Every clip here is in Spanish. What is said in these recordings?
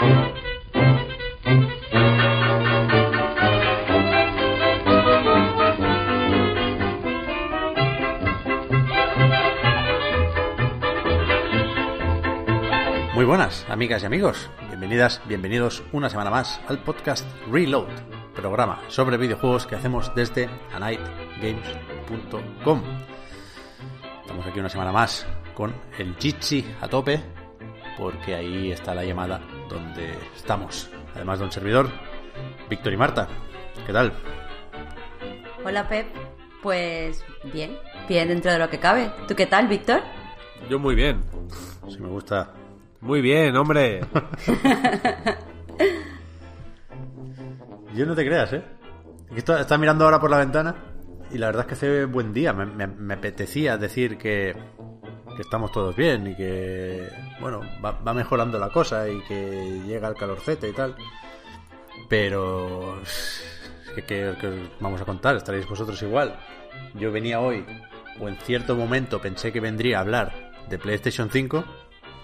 Muy buenas, amigas y amigos. Bienvenidas, bienvenidos una semana más al podcast Reload, programa sobre videojuegos que hacemos desde anightgames.com. Estamos aquí una semana más con el Jitsi a tope, porque ahí está la llamada donde estamos. Además de un servidor, Víctor y Marta. ¿Qué tal? Hola Pep, pues bien, bien dentro de lo que cabe. ¿Tú qué tal, Víctor? Yo muy bien. Si me gusta. Muy bien, hombre. Yo no te creas, ¿eh? Está, está mirando ahora por la ventana y la verdad es que hace buen día. Me, me- me apetecía decir que, que estamos todos bien y que, bueno, va, va mejorando la cosa y que llega el calorcete y tal. Pero, ¿qué, qué- qué os vamos a contar? Estaréis vosotros igual. Yo venía hoy, o en cierto momento pensé que vendría a hablar de PlayStation 5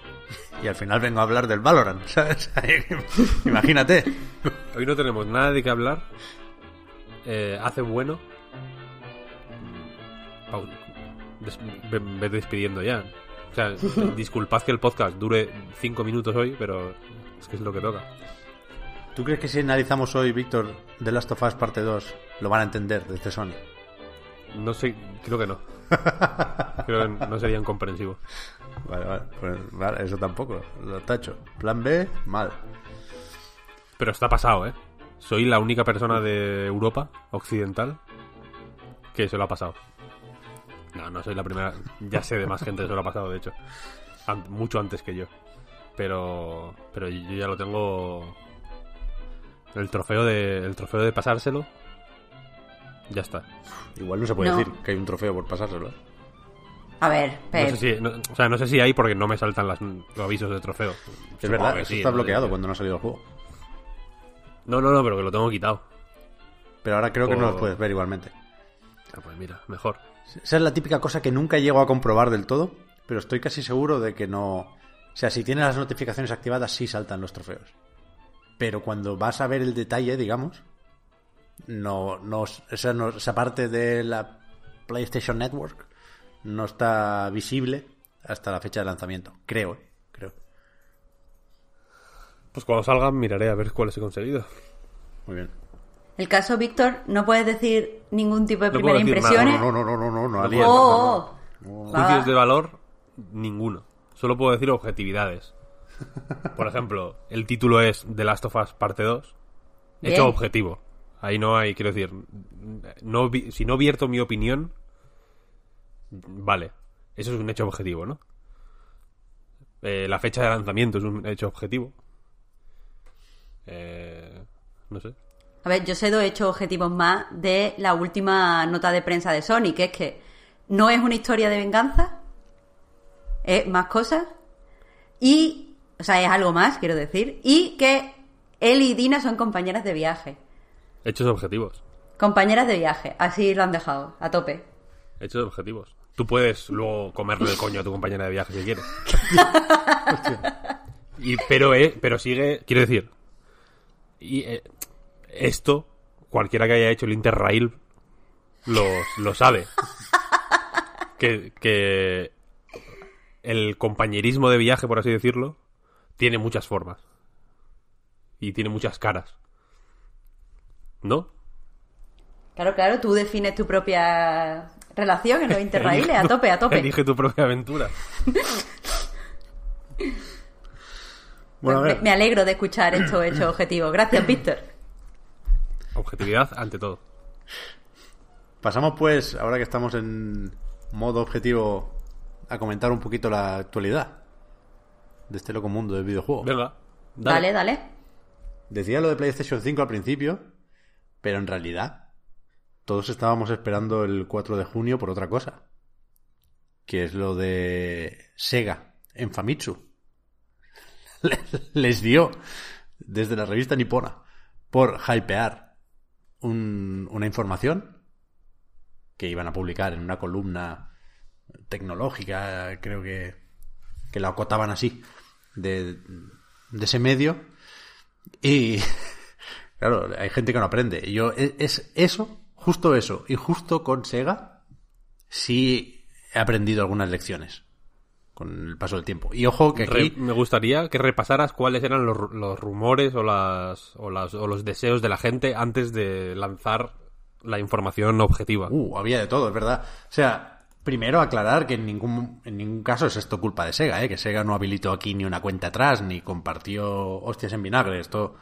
y al final vengo a hablar del Valorant. Imagínate. Hoy no tenemos nada de qué hablar. Eh, hace bueno. Ve despidiendo ya. O sea, disculpad que el podcast dure 5 minutos hoy, pero es que es lo que toca. ¿Tú crees que si analizamos hoy, Víctor, The Last of Us parte 2, lo van a entender desde Sony? No sé, creo que no. Creo que no serían comprensivos. Vale, vale, pues, vale, eso tampoco, lo tacho. Plan B, mal. Pero está pasado, ¿eh? Soy la única persona de Europa occidental que se lo ha pasado. No, no soy la primera. Ya sé de más gente que se lo ha pasado, de hecho. An- mucho antes que yo. Pero, pero yo ya lo tengo. El trofeo de, el trofeo de pasárselo. Ya está. Igual no se puede No. decir que hay un trofeo por pasárselo. ¿eh? A ver, No Pep. sé si, no- o sea, no sé si hay porque no me saltan las- los avisos de trofeo. Es Supongo verdad, que eso sí, está ¿no? bloqueado cuando no ha salido el juego. No, no, no, pero que lo tengo quitado. Pero ahora creo que no los puedes ver igualmente. Ah, pues mira, mejor. Esa es la típica cosa que nunca llego a comprobar del todo, pero estoy casi seguro de que no... O sea, si tienes las notificaciones activadas, sí saltan los trofeos. Pero cuando vas a ver el detalle, digamos, no, no, esa, no- esa parte de la PlayStation Network no está visible hasta la fecha de lanzamiento. Creo, ¿eh? creo. Pues cuando salgan miraré a ver cuáles he conseguido. Muy bien. El caso, Víctor, no puedes decir ningún tipo de No primeras puedo decir nada, impresiones. No, no, no, no, no, no, puedo. Oh, no, no. oh. Juicios va. de valor, ninguno. Solo puedo decir objetividades. Por ejemplo, el título es The Last of Us Parte 2. Bien. Hecho objetivo. Ahí no hay, quiero decir, no vi- si no vierto mi opinión, vale. Eso es un hecho objetivo, ¿no? Eh, la fecha de lanzamiento es un hecho objetivo. Eh, no sé. A ver, yo sé dos hechos objetivos más de la última nota de prensa de Sony, que es que no es una historia de venganza, es más cosas, y, o sea, es algo más, quiero decir, y que él y Dina son compañeras de viaje. Hechos objetivos. Compañeras de viaje, así lo han dejado, a tope. Hechos objetivos. Tú puedes luego comerle el coño a tu compañera de viaje si quieres. y, pero, eh, pero sigue, quiero decir, y, eh, esto, cualquiera que haya hecho el Interrail lo, lo sabe. Que, que el compañerismo de viaje, por así decirlo, tiene muchas formas. Y tiene muchas caras. ¿No? Claro, claro, tú defines tu propia relación en los interraíles, a tope, a tope. Elige tu propia aventura. Bueno, a me, ver. me alegro de escuchar estos hechos objetivos. Gracias, Víctor. Objetividad ante todo. Pasamos pues, ahora que estamos en modo objetivo, a comentar un poquito la actualidad. de este loco mundo del videojuego. Venga. Dale, dale. Decía lo de PlayStation 5 al principio, pero en realidad todos estábamos esperando el 4 de junio por otra cosa. Que es lo de Sega en Famitsu. Les dio desde la revista nipona por hypear un- una información que iban a publicar en una columna tecnológica, creo que, que la acotaban así, de, de ese medio. Y claro, hay gente que no aprende. Yo, es, es eso, justo eso, y justo con Sega, sí he aprendido algunas lecciones con el paso del tiempo. Y ojo que Re- aquí... me gustaría que repasaras cuáles eran los, los rumores o, las, o, las, o los deseos de la gente antes de lanzar la información objetiva. Uh, había de todo, es verdad. O sea, primero aclarar que en ningún, en ningún caso es esto culpa de Sega, ¿eh? que Sega no habilitó aquí ni una cuenta atrás, ni compartió hostias en vinagre. Esto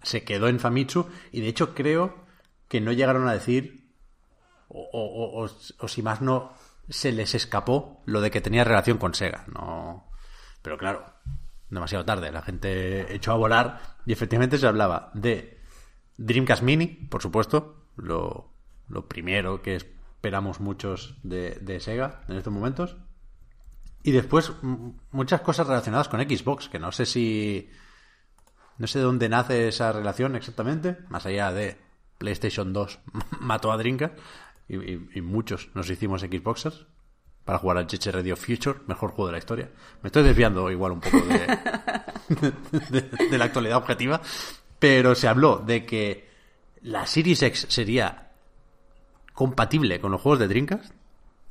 se quedó en Famitsu y de hecho creo que no llegaron a decir, o- o- o- o si más no, se les escapó lo de que tenía relación con Sega. No, pero claro, demasiado tarde. La gente echó a volar y efectivamente se hablaba de Dreamcast Mini, por supuesto, lo, lo primero que esperamos muchos de, de Sega en estos momentos. Y después muchas cosas relacionadas con Xbox, que no sé si... No sé de dónde nace esa relación exactamente, más allá de PlayStation 2 mató a Dreamcast y, y- y muchos nos hicimos Xboxers para jugar al Cheche Radio Future, mejor juego de la historia. Me estoy desviando igual un poco de, de, de la actualidad objetiva, pero se habló de que la Series X sería compatible con los juegos de Dreamcast.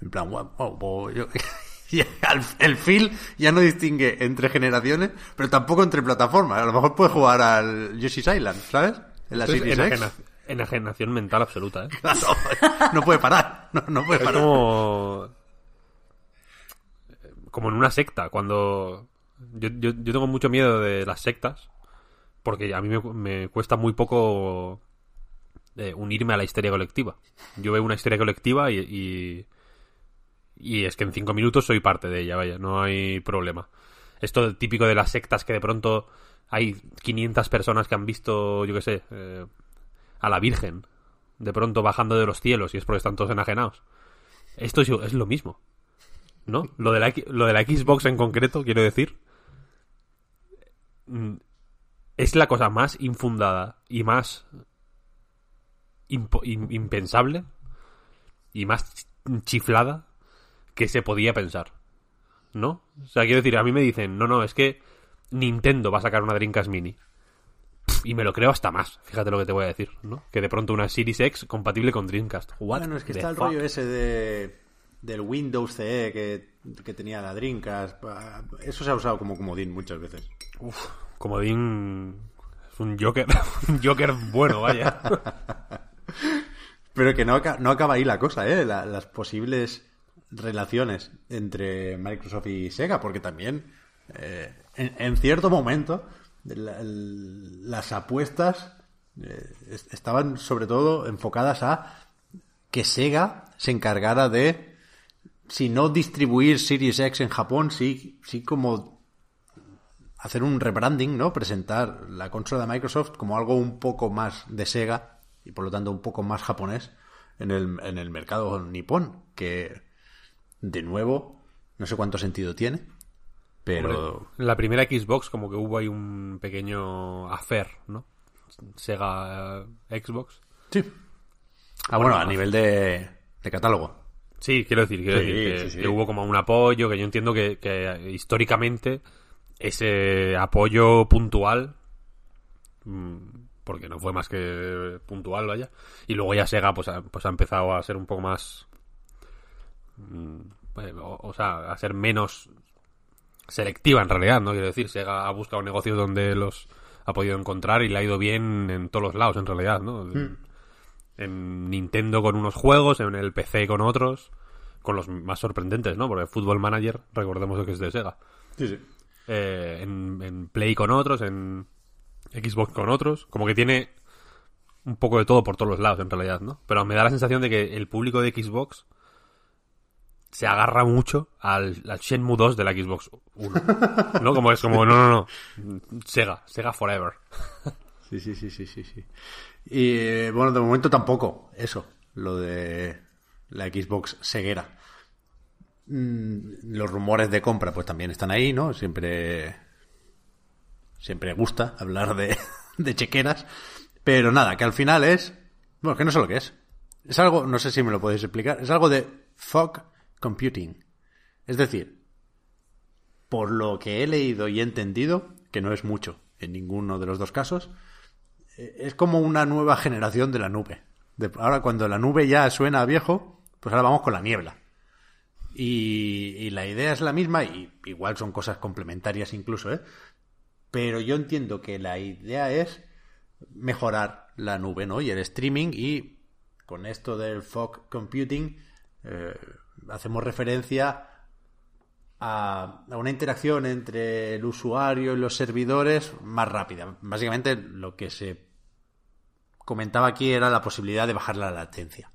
En plan, wow, wow, wow, yo- el, feel ya no distingue entre generaciones, pero tampoco entre plataformas. A lo mejor puedes jugar al Yoshi's Island, ¿sabes? En la Series X. enajena- enajenación mental absoluta, ¿eh? Claro, no puede parar. No, no puede Es parar. como... Como en una secta, cuando... Yo, yo, yo tengo mucho miedo de las sectas, porque a mí me, me cuesta muy poco eh, unirme a la histeria colectiva. Yo veo una histeria colectiva y, y, y es que en cinco minutos soy parte de ella, vaya, no hay problema. Esto típico de las sectas que de pronto hay 500 personas que han visto, yo qué sé, eh, a la Virgen, de pronto bajando de los cielos y es porque están todos enajenados. Esto es, es lo mismo. ¿No? Lo de, la, lo de la Xbox en concreto, quiero decir, mm, es la cosa más infundada y más impensable y más chiflada que se podía pensar. ¿No? O sea, quiero decir, a mí me dicen, no, no, es que Nintendo va a sacar una Dreamcast Mini. Y me lo creo hasta más, fíjate lo que te voy a decir, ¿no? Que de pronto una Series X compatible con Dreamcast. What Bueno, es que está el fuck? rollo ese de, del Windows CE que, que tenía la Dreamcast. Eso se ha usado como comodín muchas veces. Comodín es un Joker, un Joker bueno, vaya. Pero que no, no acaba ahí la cosa, ¿eh? La- las posibles relaciones entre Microsoft y Sega, porque también eh, en, en cierto momento las apuestas eh, es- estaban sobre todo enfocadas a que Sega se encargara de, si no distribuir Series X en Japón, sí, sí como hacer un rebranding, ¿no? Presentar la consola de Microsoft como algo un poco más de Sega y por lo tanto un poco más japonés en el, en el mercado nipón, que de nuevo no sé cuánto sentido tiene, pero Hombre, en la primera Xbox como que hubo ahí un pequeño affair, ¿no? Sega eh, Xbox. sí. Ah, bueno, a nivel de, de catálogo. Sí, quiero decir, quiero Sí, decir que, sí, sí. que hubo como un apoyo, que yo entiendo que, que históricamente ese apoyo puntual, mm, porque no fue más que puntual, vaya, y luego ya Sega pues ha, pues ha empezado a ser un poco más, mm, eh, o, o sea, a ser menos selectiva en realidad, ¿no? Quiero decir, Sega ha buscado negocios donde los ha podido encontrar y le ha ido bien en todos los lados en realidad, ¿no? En Nintendo con unos juegos, en el PC con otros, con los más sorprendentes, ¿no? Porque Football Manager, recordemos que es de Sega. Sí, sí. Eh, en, en Play con otros, en Xbox con otros, como que tiene un poco de todo por todos los lados en realidad, ¿no? Pero me da la sensación de que el público de Xbox se agarra mucho al, al Shenmue 2 de la Xbox 1. ¿No? Como es como, no, no, no. Sega, Sega Forever. Sí, sí, sí, sí, sí, sí. Y bueno, de momento tampoco, eso, lo de la Xbox ceguera. Mm, Los rumores de compra pues también están ahí, ¿no? Siempre siempre gusta hablar de, de chequeras, pero nada, que al final es, bueno, que no sé lo que es. Es algo, no sé si me lo podéis explicar, es algo de fog computing. Es decir, por lo que he leído y entendido, que no es mucho en ninguno de los dos casos, eh, es como una nueva generación de la nube. Ahora cuando la nube ya suena a viejo, pues ahora vamos con la niebla. Y, y la idea es la misma, y igual son cosas complementarias incluso, ¿eh? Pero yo entiendo que la idea es mejorar la nube, ¿no? Y el streaming, y con esto del fog computing, eh, hacemos referencia a, una interacción entre el usuario y los servidores más rápida. Básicamente lo que se comentaba aquí era la posibilidad de bajar la latencia.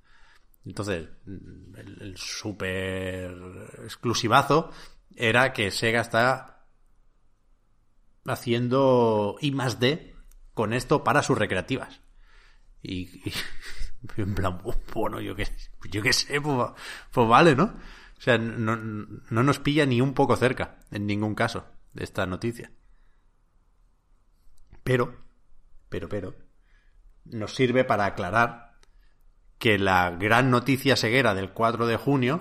Entonces, el, el super exclusivazo era que Sega está haciendo I más D con esto para sus recreativas. Y en plan, bueno, yo que, yo sé, pues, pues vale, ¿no? O sea, no, no nos pilla ni un poco cerca, en ningún caso, de esta noticia. Pero, pero, pero, nos sirve para aclarar que la gran noticia ceguera del 4 de junio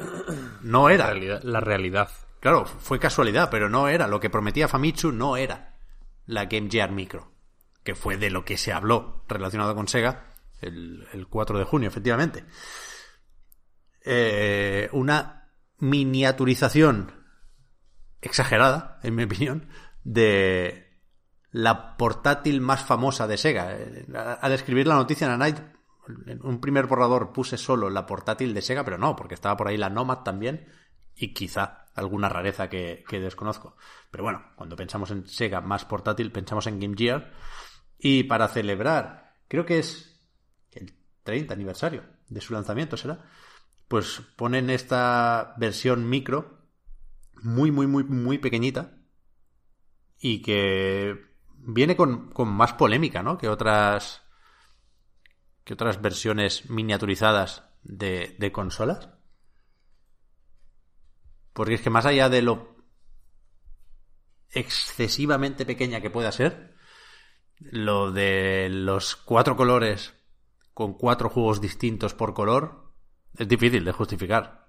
no La era. realidad. La realidad. Claro, fue casualidad, pero no era. Lo que prometía Famitsu no era la Game Gear Micro, que fue de lo que se habló relacionado con Sega el, el 4 de junio, efectivamente. Eh, una miniaturización exagerada, en mi opinión, de la portátil más famosa de Sega. Eh, Al escribir la noticia en la Night, en un primer borrador puse solo la portátil de Sega, pero no, porque estaba por ahí la Nomad también y quizá alguna rareza que, desconozco. Pero bueno, cuando pensamos en Sega más portátil, pensamos en Game Gear. Y para celebrar, creo que es 30 aniversario de su lanzamiento, ¿será? Pues ponen esta versión micro muy, muy, muy, muy pequeñita y que viene con, con más polémica, ¿no? Que otras que otras versiones miniaturizadas de, de consolas. Porque es que más allá de lo excesivamente pequeña que pueda ser, lo de los cuatro colores con cuatro juegos distintos por color es difícil de justificar.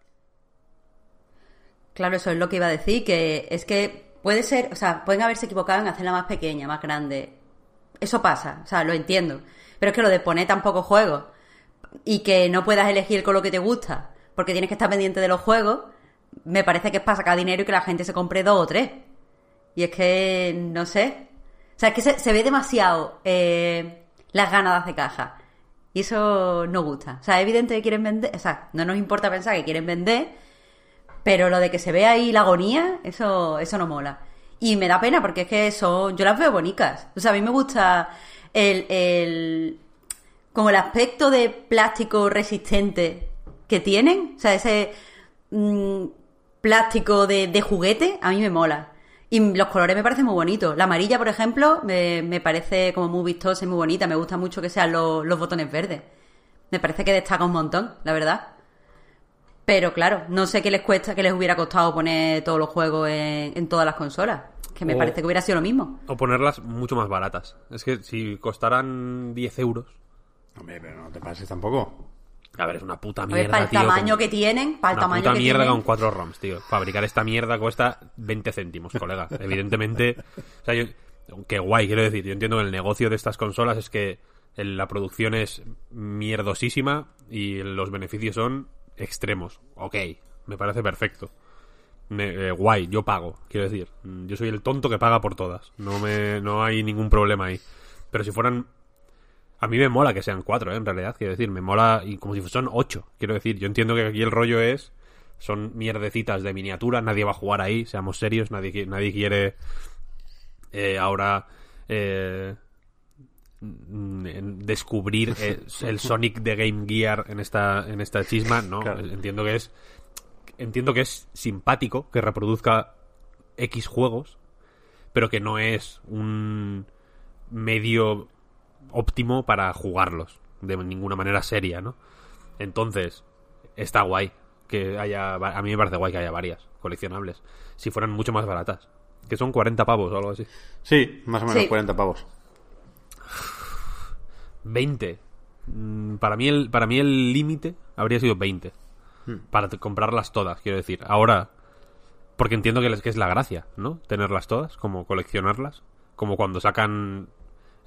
Claro, eso es lo que iba a decir, que es que puede ser, o sea, pueden haberse equivocado en hacerla más pequeña, más grande. Eso pasa, o sea, lo entiendo. Pero es que lo de poner tan pocos juegos y que no puedas elegir con lo que te gusta, porque tienes que estar pendiente de los juegos, me parece que es para sacar dinero y que la gente se compre dos o tres. Y es que, no sé. O sea, es que se, ve demasiado eh, las ganas de caja. Y eso no gusta. O sea, es evidente que quieren vender. O sea, no nos importa pensar que quieren vender. Pero lo de que se vea ahí la agonía, eso, eso no mola. Y me da pena porque es que eso, yo las veo bonitas. O sea, a mí me gusta el, el como el aspecto de plástico resistente que tienen. O sea, ese mm, plástico de, de juguete, a mí me mola. Y los colores me parecen muy bonitos. La amarilla, por ejemplo, me, me parece como muy vistosa y muy bonita. Me gusta mucho que sean los, los botones verdes. Me parece que destaca un montón, la verdad. Pero claro, no sé qué les cuesta, qué les hubiera costado poner todos los juegos en, en todas las consolas. Que me O- parece que hubiera sido lo mismo. O ponerlas mucho más baratas. Es que si costaran 10 euros. Hombre, pero no te pases tampoco. A ver, es una puta mierda. para el tío, tamaño que tienen, para el Una tamaño puta que mierda tienen. con 4 ROMs, tío. Fabricar esta mierda cuesta 20 céntimos, colega. Evidentemente. O sea, yo. Qué guay, quiero decir. Yo entiendo que el negocio de estas consolas es que la producción es mierdosísima y los beneficios son extremos. Ok, me parece perfecto. Me- eh, guay, yo pago, quiero decir. Mm, Yo soy el tonto que paga por todas. No, me, no hay ningún problema ahí. Pero si fueran a mí me mola que sean cuatro, ¿eh? en realidad, quiero decir, me mola y como si son ocho, quiero decir, yo entiendo que aquí el rollo es, son mierdecitas de miniatura, nadie va a jugar ahí, seamos serios, nadie, nadie quiere eh, ahora eh, descubrir eh, el Sonic de Game Gear en esta, en esta chisma, no, Claro. entiendo que es entiendo que es simpático que reproduzca X juegos, pero que no es un medio óptimo para jugarlos de ninguna manera seria, ¿no? Entonces, está guay que haya... A mí me parece guay que haya varias coleccionables. Si fueran mucho más baratas. Que son 40 pavos o algo así. Sí, más o menos Sí. 40 pavos. 20. Mm, Para mí el, para mí el límite habría sido 20. Para t- comprarlas todas, quiero decir. Ahora, porque entiendo que, les- que es la gracia, ¿no? Tenerlas todas, como coleccionarlas. Como cuando sacan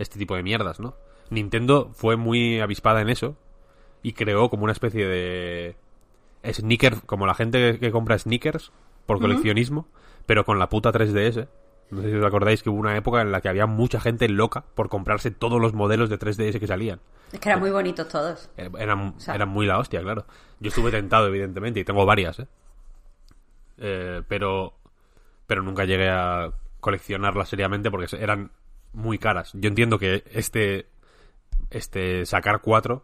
este tipo de mierdas, ¿no? Nintendo fue muy avispada en eso y creó como una especie de sneakers, como la gente que compra sneakers por coleccionismo, pero con la puta 3DS. No sé si os acordáis que hubo una época en la que había mucha gente loca por comprarse todos los modelos de 3DS que salían. Es que eran muy bonitos todos. Er- Eran, sea- eran muy la hostia, claro. Yo estuve tentado, evidentemente, y tengo varias, ¿eh? Eh, pero, pero nunca llegué a coleccionarlas seriamente porque eran muy caras. Yo entiendo que este, este sacar cuatro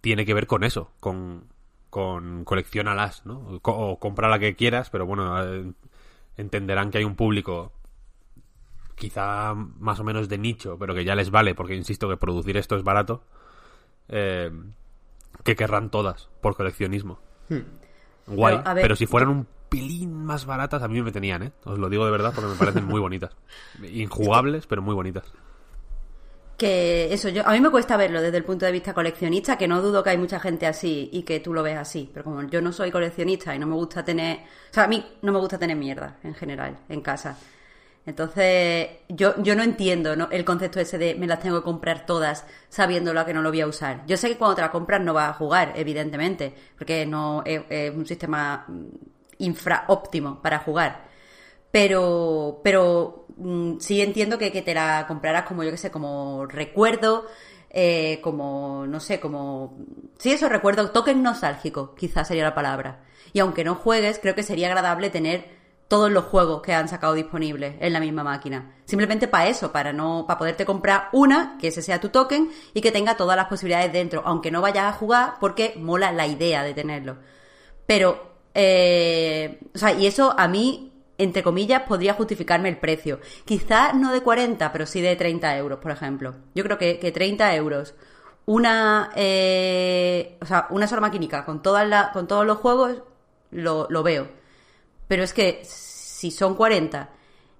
tiene que ver con eso, con, con coleccionalas, ¿no? O, co- o compra la que quieras, pero bueno, eh, entenderán que hay un público quizá más o menos de nicho, pero que ya les vale, porque insisto que producir esto es barato, eh, que querrán todas por coleccionismo. Guay, Pero, ver, pero si fueran un pelín más baratas, a mí me tenían, ¿eh? Os lo digo de verdad porque me parecen muy bonitas. Injugables, pero muy bonitas. Que eso, yo, a mí me cuesta verlo desde el punto de vista coleccionista, que no dudo que hay mucha gente así y que tú lo ves así. Pero como yo no soy coleccionista y no me gusta tener. O sea, a mí no me gusta tener mierda en general en casa. Entonces, yo, yo no entiendo ¿no? el concepto ese de me las tengo que comprar todas sabiéndolo a que no lo voy a usar. Yo sé que cuando te las compras no vas a jugar, evidentemente, porque no es, es un sistema mm, infra óptimo para jugar. Pero, pero mm, sí entiendo que, que te la compraras como, yo que sé, como recuerdo, eh, como, no sé, como... Sí, eso, recuerdo, token nostálgico, quizás sería la palabra. Y aunque no juegues, creo que sería agradable tener todos los juegos que han sacado disponibles en la misma máquina. Simplemente para eso, para no, para poderte comprar una, que ese sea tu token, y que tenga todas las posibilidades dentro, aunque no vayas a jugar, porque mola la idea de tenerlo. Pero, eh, o sea, y eso a mí, entre comillas, podría justificarme el precio. Quizás no de 40, pero sí de 30 euros, por ejemplo. Yo creo que, que 30 euros, una, eh, o sea, una sola maquinica con, todas la- con todos los juegos, lo, lo veo. Pero es que si son 40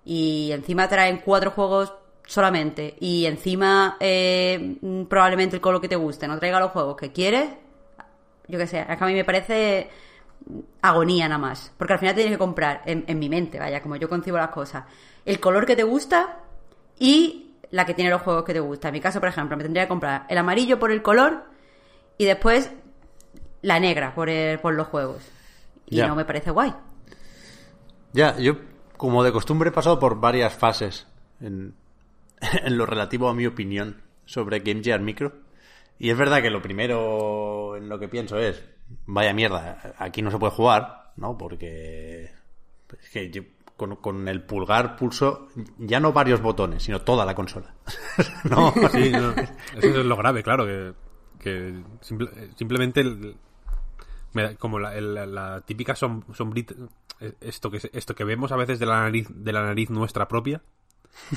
y encima traen cuatro juegos solamente y encima eh, probablemente el color que te guste no traiga los juegos que quieres, yo qué sé, es que a mí me parece agonía nada más. Porque al final tienes que comprar, en, en mi mente, vaya, como yo concibo las cosas, el color que te gusta y la que tiene los juegos que te gusta. En mi caso, por ejemplo, me tendría que comprar el amarillo por el color y después la negra por, el- por los juegos. Y Ya. no me parece guay. Ya, yo como de costumbre he pasado por varias fases en, en lo relativo a mi opinión sobre Game Gear Micro. Y es verdad que lo primero en lo que pienso es, vaya mierda, aquí no se puede jugar, ¿no? Porque es que yo con, el pulgar pulso ya no varios botones, sino toda la consola. no, Sí, no, eso es lo grave, claro, que, que simple- simplemente como la, el- la típica som- sombrita, eh, esto que, esto que vemos a veces de la nariz, de la nariz nuestra propia,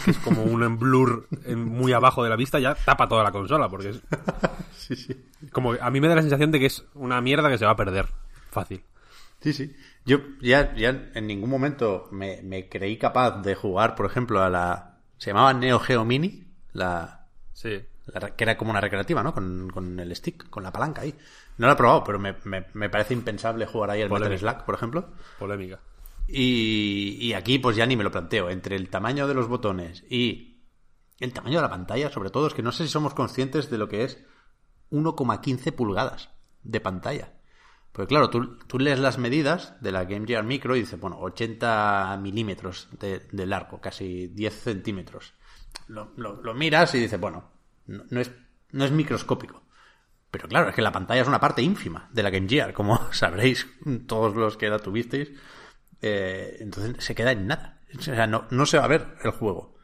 que es como un blur en- muy abajo de la vista, ya tapa toda la consola, porque es sí, sí. como a mí me da la sensación de que es una mierda que se va a perder fácil. Sí, sí. Yo ya, ya en ningún momento me, me creí capaz de jugar, por ejemplo, a la... Se llamaba Neo Geo Mini, la, Sí. la re- que era como una recreativa, ¿no? Con, con el stick, con la palanca ahí. No la he probado, pero me, me, me parece impensable jugar ahí al Metal. Slack, por ejemplo. Polémica. Y, aquí pues ya ni me lo planteo. Entre el tamaño de los botones y el tamaño de la pantalla, sobre todo, es que no sé si somos conscientes de lo que es 1,15 pulgadas de pantalla. Porque claro, tú, tú lees las medidas de la Game Gear Micro y dices, bueno, 80 milímetros de, de largo, casi 10 centímetros. Lo, lo- lo miras y dices, bueno, no, no es, no es microscópico. Pero claro, es que la pantalla es una parte ínfima de la Game Gear, como sabréis todos los que la tuvisteis. Eh, entonces se queda en nada. O sea, no, no se va a ver el juego.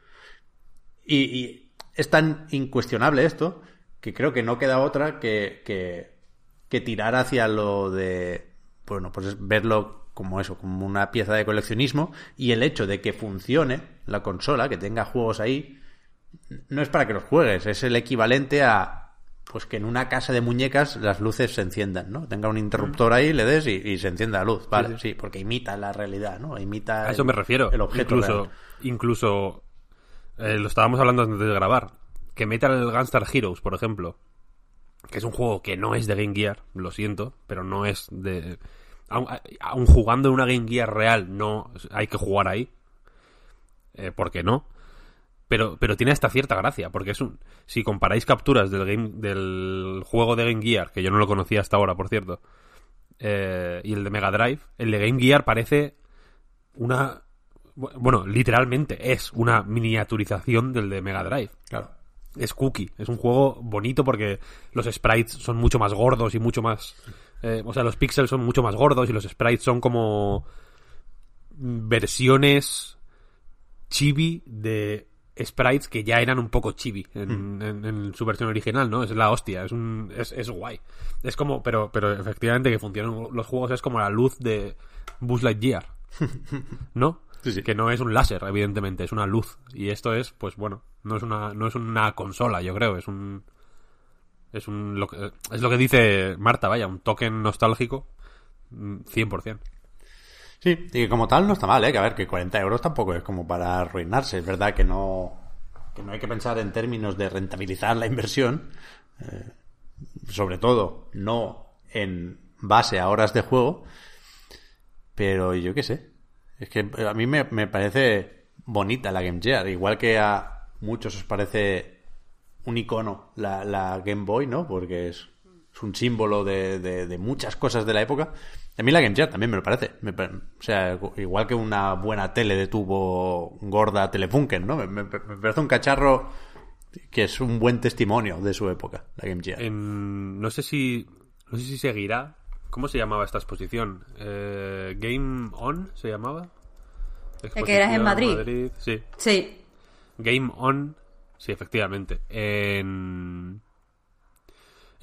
Y, es tan incuestionable esto que creo que no queda otra que, que, que tirar hacia lo de bueno, pues es verlo como eso, como una pieza de coleccionismo y el hecho de que funcione la consola, que tenga juegos ahí, no es para que los juegues, es el equivalente a pues que en una casa de muñecas las luces se enciendan, ¿no? Tenga un interruptor ahí, le des y, se encienda la luz, vale, sí, porque imita la realidad, ¿no? Imita a eso me refiero. el objeto incluso real. incluso eh, lo estábamos hablando antes de grabar, que Metal Gunstar Heroes, por ejemplo, que es un juego que no es de Game Gear, lo siento, pero no es de aun, aun jugando en una Game Gear real no hay que jugar ahí. Eh, ¿Por qué no? Pero, pero tiene esta cierta gracia, porque es un. Si comparáis capturas del game, del juego de Game Gear, que yo no lo conocía hasta ahora, por cierto, eh, y el de Mega Drive, el de Game Gear parece una. Bueno, literalmente es una miniaturización del de Mega Drive. Claro. Es cookie, es un juego bonito porque los sprites son mucho más gordos y mucho más. eh, o sea, los píxeles son mucho más gordos y los sprites son como. versiones chibi de sprites que ya eran un poco chibi en, en- en su versión original, ¿no? Es la hostia, es un es, es guay. Es como, pero pero efectivamente que funcionan los juegos es como la luz de Buzz Lightyear, ¿no? Sí, sí. Que no es un láser, evidentemente, es una luz. Y esto es, pues bueno, no es una no es una consola, yo creo, es un es un lo que, es lo que dice Marta, vaya, un token nostálgico mm, 100%. Sí, y como tal no está mal, ¿eh? Que a ver, que 40 euros tampoco es como para arruinarse. Es verdad que no, que no hay que pensar en términos de rentabilizar la inversión. eh, sobre todo, no en base a horas de juego. Pero yo qué sé. Es que a mí me, me parece bonita la Game Gear. Igual que a muchos os parece un icono la, la Game Boy, ¿no? Porque es, es un símbolo de- de muchas cosas de la época. A mí la Game Gear también me lo parece. Me o sea, igual que una buena tele de tubo gorda Telefunken, ¿no? Me, me- me parece un cacharro que es un buen testimonio de su época, la Game Gear. En- no sé si no sé si seguirá. ¿Cómo se llamaba esta exposición? Eh, Game On se llamaba. que eras en Exposición Madrid. Sí. Sí. Game On. Sí, efectivamente. En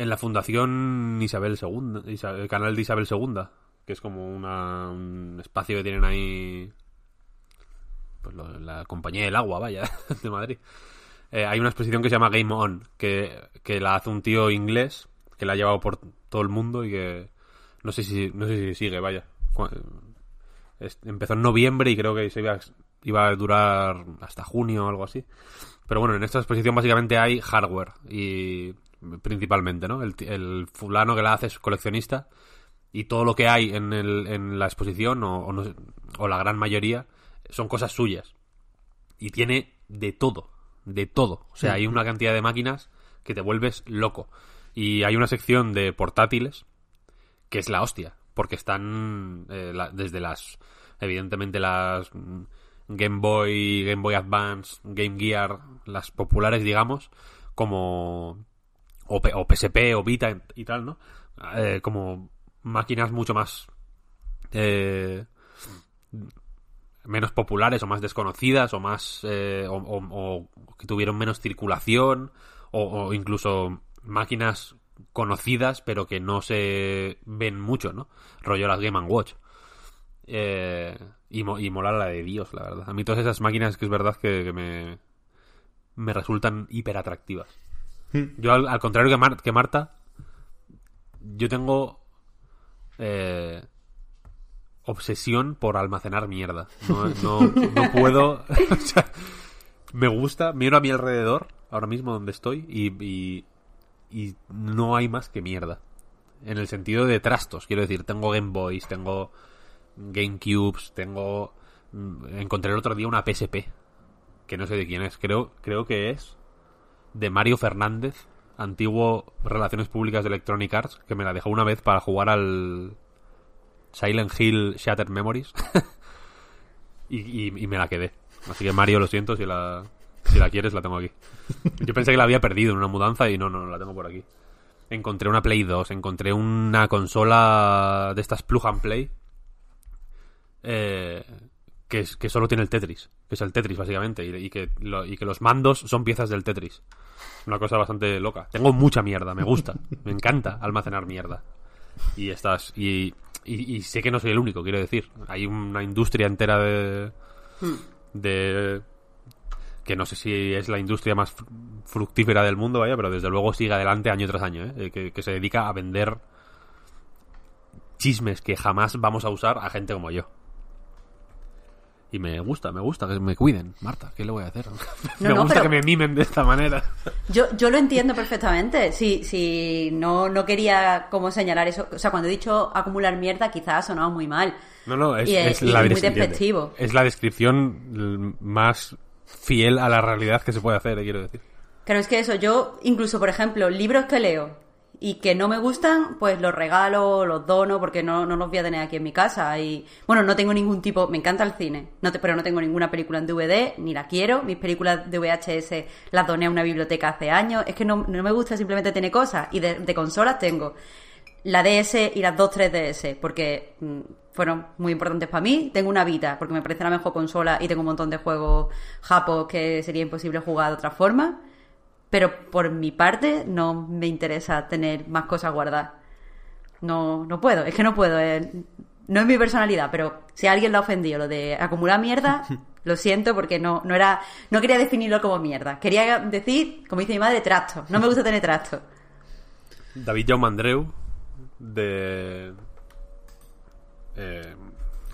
en la Fundación Isabel II, el canal de Isabel II, que es como una, un espacio que tienen ahí pues la compañía del agua, vaya, de Madrid. Eh, hay una exposición que se llama Game On, que, que la hace un tío inglés, que la ha llevado por todo el mundo y que no sé si, no sé si sigue, vaya. Empezó en noviembre y creo que se iba, iba a durar hasta junio o algo así. Pero bueno, en esta exposición básicamente hay hardware y principalmente, ¿no? El, fulano que la hace es coleccionista y todo lo que hay en, el, en la exposición o, o no sé, o la gran mayoría son cosas suyas y tiene de todo, de todo. O sea, hay una cantidad de máquinas que te vuelves loco. Y hay una sección de portátiles que es la hostia, porque están eh, la- desde las, evidentemente las Game Boy, Game Boy Advance, Game Gear, las populares, digamos, como o, o PSP o Vita y tal, ¿no? Eh, como máquinas mucho más eh, menos populares o más desconocidas o más eh, o, que tuvieron menos circulación o, incluso máquinas conocidas pero que no se ven mucho, ¿no? Rollo las Game Watch. Eh, y, mo- y mola la de Dios, la verdad. A mí todas esas máquinas que es verdad que, que me, me resultan hiper atractivas. Yo, al, contrario que Marta, yo tengo eh, obsesión por almacenar mierda. No, no, no puedo. o sea, me gusta, miro a mi alrededor, ahora mismo donde estoy, y, y, y no hay más que mierda. En el sentido de trastos, quiero decir, tengo Game Boys, tengo GameCubes, tengo. mm, Encontré el otro día una PSP, que no sé de quién es, creo, creo que es de Mario Fernández, antiguo Relaciones Públicas de Electronic Arts, que me la dejó una vez para jugar al Silent Hill Shattered Memories. y, me la quedé. Así que Mario, lo siento, si la, si la quieres la tengo aquí. Yo pensé que la había perdido en una mudanza y no, no, no la tengo por aquí. Encontré una Play 2, encontré una consola de estas plug and play. eh, que, es- que solo tiene el Tetris, que es el Tetris básicamente, y, y que, lo- y que los mandos son piezas del Tetris. Una cosa bastante loca. Tengo mucha mierda, me gusta, me encanta almacenar mierda. Y estas, y, y, y sé que no soy el único, quiero decir. Hay una industria entera de. de. que no sé si es la industria más fr- fructífera del mundo, vaya, pero desde luego sigue adelante año tras año, ¿eh? Eh, que, que se dedica a vender chismes que jamás vamos a usar a gente como yo. Y me gusta, me gusta que me cuiden, Marta, ¿qué le voy a hacer? me no, gusta pero- que me mimen de esta manera. Yo, yo lo entiendo perfectamente. Si, si no, no quería como señalar eso. O sea, cuando he dicho acumular mierda, quizás ha sonado muy mal. No, no, es, Y es- es la y muy despectivo. Es la descripción más fiel a la realidad que se puede hacer, eh, quiero decir. Claro, es que eso, yo incluso, por ejemplo, libros que leo y que no me gustan, pues los regalo, los dono, porque no, no los voy a tener aquí en mi casa. Y bueno, no tengo ningún tipo, me encanta el cine, no te- pero no tengo ninguna película en DVD, ni la quiero. Mis películas de VHS las doné a una biblioteca hace años. Es que no, no me gusta simplemente tener cosas. Y de, consolas tengo la DS y las dos 3DS, porque mm, fueron muy importantes para mí. Tengo una Vita, porque me parece la mejor consola y tengo un montón de juegos japos que sería imposible jugar de otra forma. Pero por mi parte no me interesa tener más cosas guardadas. No, no puedo, es que no puedo. eh. No es mi personalidad, pero si a alguien le ha ofendido lo de acumular mierda, lo siento porque no, no era, no quería definirlo como mierda. Quería decir, como dice mi madre, trasto. No me gusta tener trasto. David Jaume Andreu, de. eh,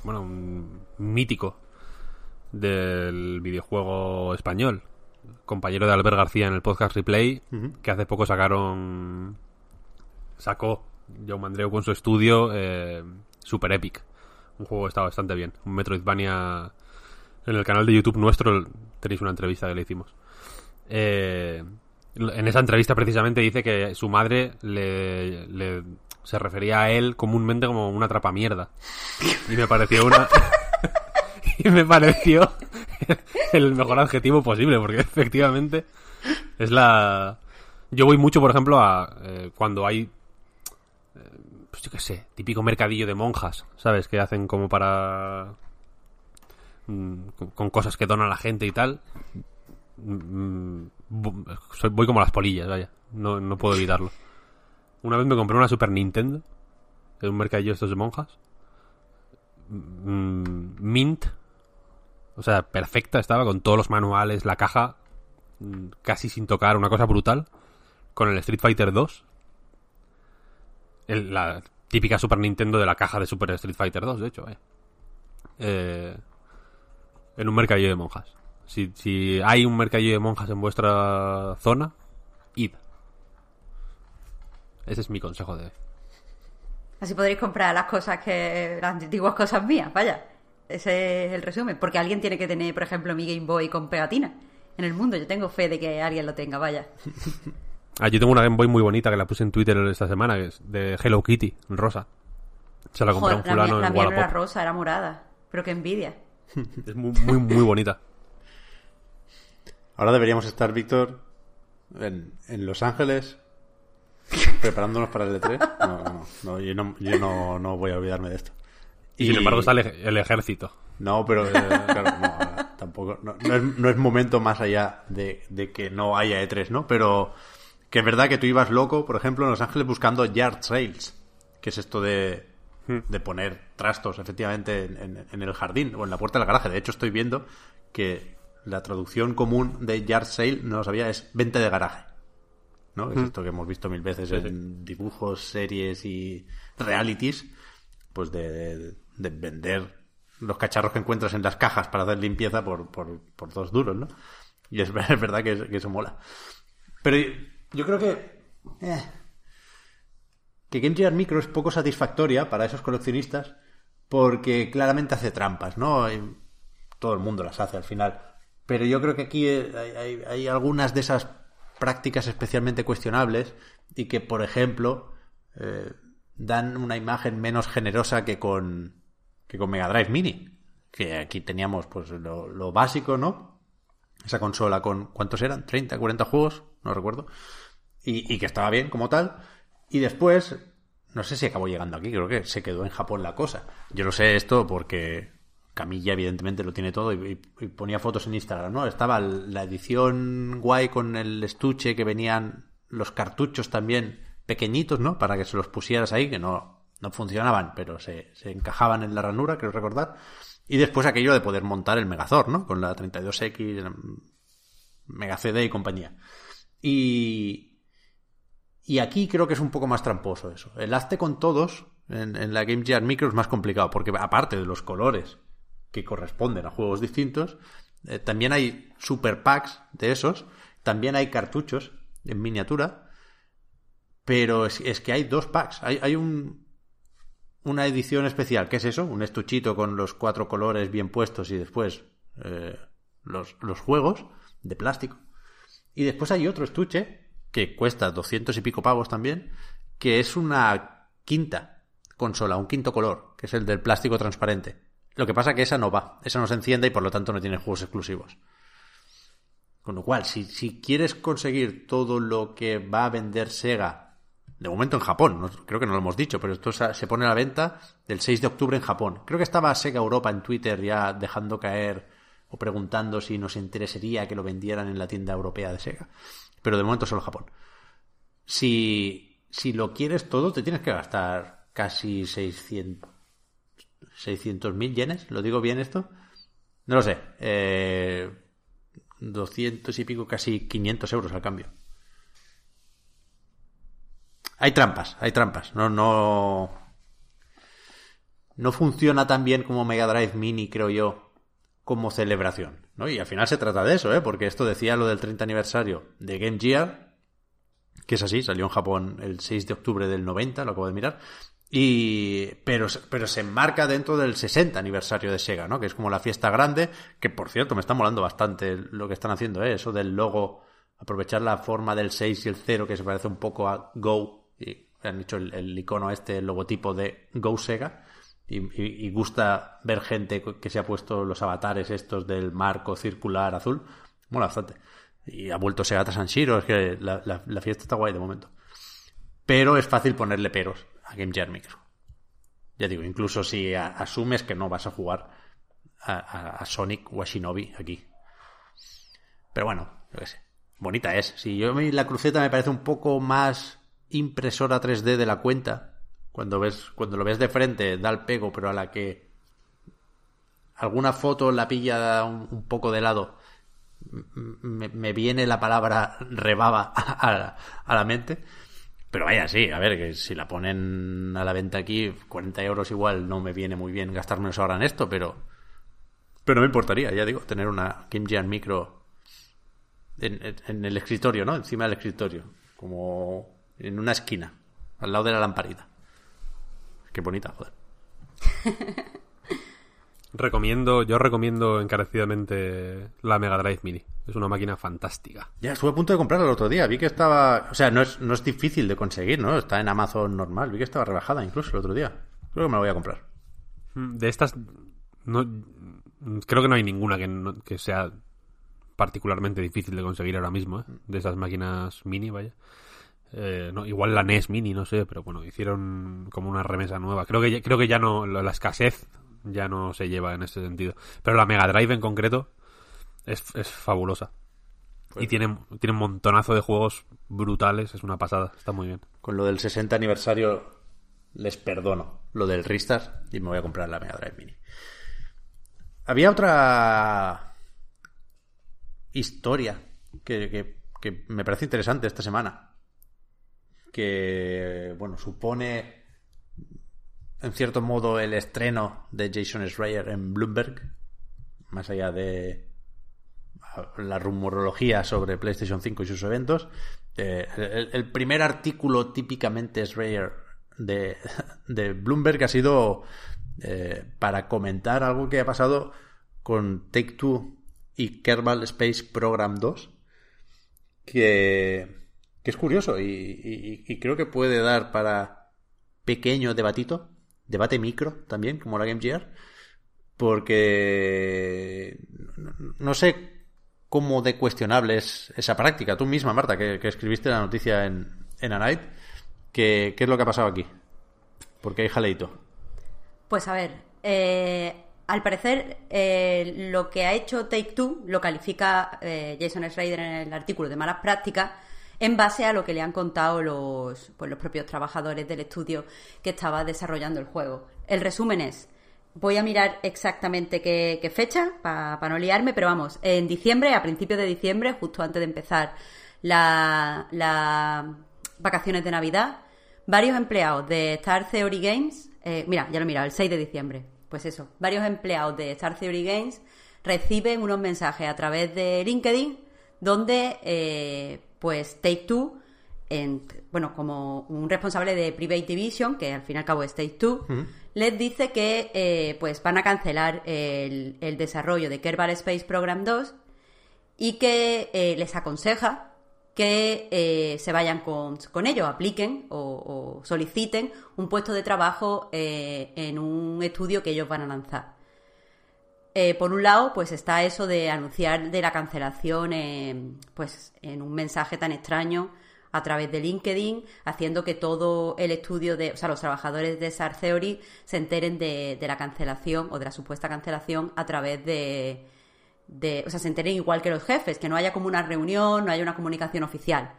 bueno, un mítico del videojuego español, compañero de Albert García en el podcast Replay, que hace poco sacaron. sacó Jaume Andreu con su estudio eh, Super Epic. Un juego que está bastante bien. Un Metroidvania. En el canal de YouTube nuestro tenéis una entrevista que le hicimos. Eh, en esa entrevista precisamente dice que su madre le, le- se refería a él comúnmente como una trapamierda. Y me pareció una... y me pareció el mejor adjetivo posible, porque efectivamente es la... Yo voy mucho, por ejemplo, a eh, cuando hay... eh, Pues yo qué sé, típico mercadillo de monjas, ¿sabes? Que hacen como para... mm, con- cosas que donan la gente y tal mm, soy- voy como las polillas, vaya. No, no puedo evitarlo. Una vez me compré una Super Nintendo en un mercadillo estos de monjas. Mm, Mint. O sea, perfecta estaba con todos los manuales, la caja mm, casi sin tocar, una cosa brutal. Con el Street Fighter 2. El- la típica Super Nintendo de la caja de Super Street Fighter 2, de hecho, vaya. Eh, en un mercadillo de monjas. Si, si hay un mercadillo de monjas en vuestra zona, id. Ese es mi consejo de. Así podréis comprar las cosas que. las antiguas cosas mías, vaya. Ese es el resumen. Porque alguien tiene que tener, por ejemplo, mi Game Boy con pegatina en el mundo. Yo tengo fe de que alguien lo tenga, vaya. Ah, yo tengo una Game Boy muy bonita que la puse en Twitter esta semana, que es de Hello Kitty, en rosa. Se la compré a un la mía, fulano la en mía no era rosa, era morada. Pero qué envidia. Es muy, muy, muy bonita. Ahora deberíamos estar, Víctor, en, en Los Ángeles, preparándonos para el E3. No, no, no, yo, no, yo no, no voy a olvidarme de esto. Y sin embargo está el, ej- el ejército. No, pero eh, claro, no, tampoco. No, no es, no es momento más allá de, de que no haya E3, ¿no? Pero que es verdad que tú ibas loco, por ejemplo, en Los Ángeles buscando yard sales, que es esto de, de poner trastos, efectivamente, en, en- en el jardín o en la puerta del garaje. De hecho, estoy viendo que la traducción común de yard sale, no lo sabía, es venta de garaje. ¿No? Es esto que hemos visto mil veces en dibujos, series y realities, pues de, de- de vender los cacharros que encuentras en las cajas para hacer limpieza por, por, por dos duros, ¿no? Y es, es verdad que, que eso mola. Pero yo creo que... eh, que Game Gear Micro es poco satisfactoria para esos coleccionistas porque claramente hace trampas, ¿no? Y todo el mundo las hace al final. Pero yo creo que aquí eh, hay, hay- hay algunas de esas prácticas especialmente cuestionables y que, por ejemplo, eh, dan una imagen menos generosa que con, que con Mega Drive Mini. Que aquí teníamos pues lo, lo básico, ¿no? Esa consola con, ¿cuántos eran? ¿30, 40 juegos? No recuerdo. Y, y que estaba bien como tal. Y después, no sé si acabó llegando aquí, creo que se quedó en Japón la cosa. Yo lo sé esto porque Camilla evidentemente lo tiene todo y, ponía fotos en Instagram, ¿no? Estaba la edición guay con el estuche que venían los cartuchos también pequeñitos, ¿no? Para que se los pusieras ahí, que no, no funcionaban, pero se, se encajaban en la ranura, creo recordar. Y después aquello de poder montar el Megazord, ¿no? Con la 32X, el Mega CD y compañía. Y, y aquí creo que es un poco más tramposo eso. El hazte con todos en, en la Game Gear Micro es más complicado, porque aparte de los colores que corresponden a juegos distintos, eh, también hay super packs de esos, también hay cartuchos en miniatura, pero es, que hay dos packs. Hay, hay un, una edición especial. ¿Qué es eso? Un estuchito con los cuatro colores bien puestos y después eh, los, los juegos de plástico. Y después hay otro estuche que cuesta 200 y pico pavos también, que es una quinta consola, un quinto color, que es el del plástico transparente. Lo que pasa que esa no va, esa no se enciende y por lo tanto no tiene juegos exclusivos. Con lo cual, si, si quieres conseguir todo lo que va a vender Sega, de momento en Japón, creo que no lo hemos dicho, pero esto se se pone a la venta del 6 de octubre en Japón. Creo que estaba Sega Europa en Twitter ya dejando caer o preguntando si nos interesaría que lo vendieran en la tienda europea de Sega. Pero de momento solo Japón. Si, si lo quieres todo, te tienes que gastar casi 600 600.000 yenes, ¿lo digo bien esto? No lo sé. Eh, 200 y pico, casi 500 euros al cambio. Hay trampas, hay trampas. No, no. No funciona tan bien como Mega Drive Mini, creo yo, como celebración. ¿no? Y al final se trata de eso, ¿eh? Porque esto decía lo del 30 aniversario de Game Gear, que es así, salió en Japón el 6 de octubre del 90, lo acabo de mirar. Y, pero, pero se enmarca dentro del 60 aniversario de Sega, ¿no? Que es como la fiesta grande, que por cierto me está molando bastante lo que están haciendo, ¿eh? Eso del logo, aprovechar la forma del 6 y el 0 que se parece un poco a Go, y han hecho el, icono este, el logotipo de Go Sega, y, gusta ver gente que se ha puesto los avatares estos del marco circular azul, mola bastante. Y ha vuelto Segata Sanshiro, es que la fiesta está guay de momento. Pero es fácil ponerle peros a Game Gear Micro. Ya digo, incluso si asumes que no vas a jugar a, Sonic o a Shinobi aquí. Pero bueno, yo qué sé. Bonita es. Si yo la cruceta me parece un poco más impresora 3D de la cuenta. Cuando ves, cuando lo ves de frente, da el pego, pero a la que alguna foto la pilla un, poco de lado, me, viene la palabra rebaba a la mente. Pero vaya, sí, a ver, que si la ponen a la venta aquí, 40 euros igual no me viene muy bien gastármelos ahora en esto, pero. Pero no me importaría, ya digo, tener una Game Gear Micro en, en- en el escritorio, ¿no? Encima del escritorio. Como en una esquina, al lado de la lamparita. Qué bonita, joder. Recomiendo, yo recomiendo encarecidamente la Mega Drive Mini. Es una máquina fantástica. Ya estuve a punto de comprarla el otro día. Vi que estaba. O sea, no es, no es difícil de conseguir, ¿no? Está en Amazon normal. Vi que estaba rebajada incluso el otro día. Creo que me la voy a comprar. Mm, De estas, no, creo que no hay ninguna que, no- que sea particularmente difícil de conseguir ahora mismo, ¿eh? De esas máquinas mini, vaya. Eh, no, igual la NES Mini, no sé, pero bueno, hicieron como una remesa nueva. Creo que ya, creo que ya no, la escasez ya no se lleva en ese sentido. Pero la Mega Drive en concreto es, es fabulosa. Y tiene, tiene un montonazo de juegos brutales, es una pasada, está muy bien. Con lo del 60 aniversario les perdono lo del Restart y me voy a comprar la Mega Drive Mini. Había otra historia que, que- que me parece interesante esta semana. Que, bueno, supone en cierto modo el estreno de Jason Schreier en Bloomberg. Más allá de la rumorología sobre PlayStation 5 y sus eventos. Eh, el, primer artículo típicamente Schreier de, de Bloomberg ha sido eh, para comentar algo que ha pasado con Take Two y Kerbal Space Program 2 que, que es curioso y creo que puede dar para pequeño debatito, debate micro también, como la Game Gear, porque no- sé cómo de cuestionable es esa práctica. Tú misma, Marta, que, escribiste la noticia en, en A Night, ¿qué, es lo que ha pasado aquí? Porque hay jaleito. Pues a ver, eh, al parecer eh, lo que ha hecho Take Two lo califica eh, Jason Schreider en el artículo de malas prácticas en base a lo que le han contado los, pues, los propios trabajadores del estudio que estaba desarrollando el juego. El resumen es, voy a mirar exactamente qué, fecha para no liarme, pero vamos, en diciembre, a principios de diciembre, justo antes de empezar las vacaciones de Navidad, varios empleados de Star Theory Games, eh, mira, ya lo he mirado, el 6 de diciembre, pues eso, varios empleados de Star Theory Games reciben unos mensajes a través de LinkedIn donde eh, pues Take Two, bueno, como un responsable de Private Division, que al fin y al cabo es Take Two, les dice que eh, pues van a cancelar el, desarrollo de Kerbal Space Program 2 y que eh, les aconseja que se vayan con, con ello, apliquen o, soliciten un puesto de trabajo en un estudio que ellos van a lanzar. Eh, por un lado, pues está eso de anunciar de la cancelación pues en un mensaje tan extraño a través de LinkedIn, haciendo que todo el estudio de, o sea, los trabajadores de SAR Theory se enteren de, la cancelación o de la supuesta cancelación a través de, o sea, se enteren igual que los jefes, que no haya como una reunión, no haya una comunicación oficial.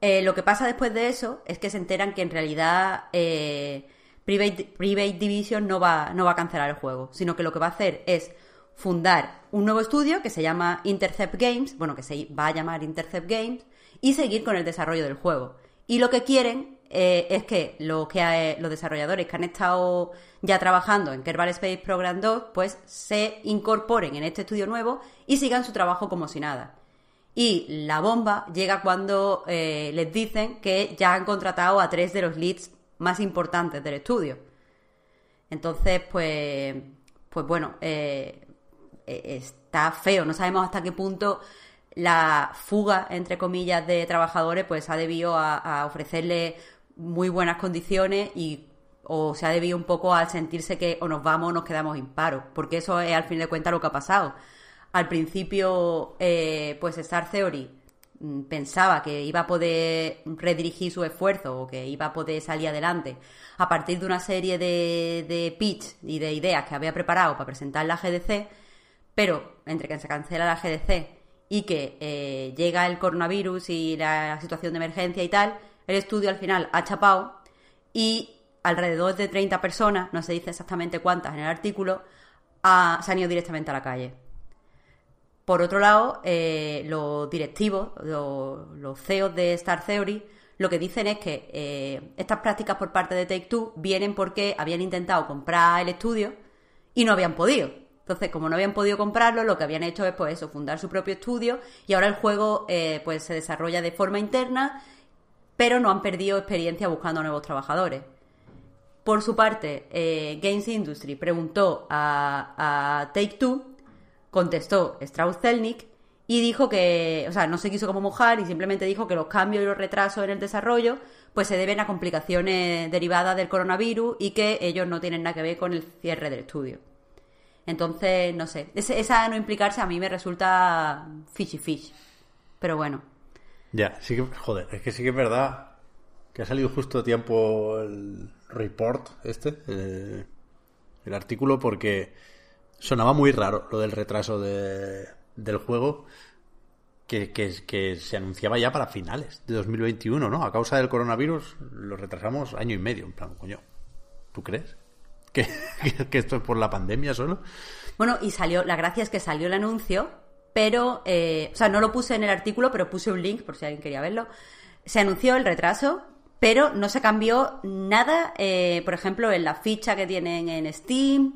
Eh, lo que pasa después de eso es que se enteran que en realidad eh, Private, Division no va, a cancelar el juego, sino que lo que va a hacer es fundar un nuevo estudio que se llama Intercept Games, bueno, que se va a llamar Intercept Games, y seguir con el desarrollo del juego. Y lo que quieren eh, es que eh, los desarrolladores que han estado ya trabajando en Kerbal Space Program 2, pues se incorporen en este estudio nuevo y sigan su trabajo como si nada. Y la bomba llega cuando eh, les dicen que ya han contratado a tres de los leads más importantes del estudio. Entonces, pues, pues bueno, eh, eh, está feo. No sabemos hasta qué punto la fuga, entre comillas, de trabajadores, pues ha debido a, ofrecerle muy buenas condiciones y o se ha debido un poco al sentirse que o nos vamos o nos quedamos paro porque eso es al fin de cuentas lo que ha pasado. Al principio, eh, pues Star Theory pensaba que iba a poder redirigir su esfuerzo o que iba a poder salir adelante a partir de una serie de, de pitch y de ideas que había preparado para presentar la GDC, pero entre que se cancela la GDC y que eh, llega el coronavirus y la situación de emergencia y tal, el estudio al final ha chapado y alrededor de 30 personas, no se dice exactamente cuántas en el artículo, se han ido directamente a la calle. Por otro lado, eh, los directivos, los, CEOs de Star Theory, lo que dicen es que eh, estas prácticas por parte de Take Two vienen porque habían intentado comprar el estudio y no habían podido. Entonces, como no habían podido comprarlo, lo que habían hecho es pues eso, fundar su propio estudio y ahora el juego eh, pues se desarrolla de forma interna, pero no han perdido experiencia buscando nuevos trabajadores. Por su parte, Games Industry preguntó a Take Two contestó Strauss-Zelnick y dijo que, o sea, no se quiso como mojar y simplemente dijo que los cambios y los retrasos en el desarrollo pues se deben a complicaciones derivadas del coronavirus y que ellos no tienen nada que ver con el cierre del estudio. Entonces, no sé, esa no implicarse a mí me resulta fishy fish. Pero bueno. Ya, sí que, joder, es que sí que es verdad que ha salido justo a tiempo el report este, el, el artículo, porque sonaba muy raro lo del retraso de, del juego. Que, que, se anunciaba ya para finales de 2021, ¿no? A causa del coronavirus lo retrasamos año y medio, en plan, coño. ¿Tú crees? ¿Que, que esto es por la pandemia solo? Bueno, y salió, la gracia es que salió el anuncio, pero, eh, o sea, no lo puse en el artículo, pero puse un link por si alguien quería verlo. Se anunció el retraso, pero no se cambió nada, eh, por ejemplo, en la ficha que tienen en Steam,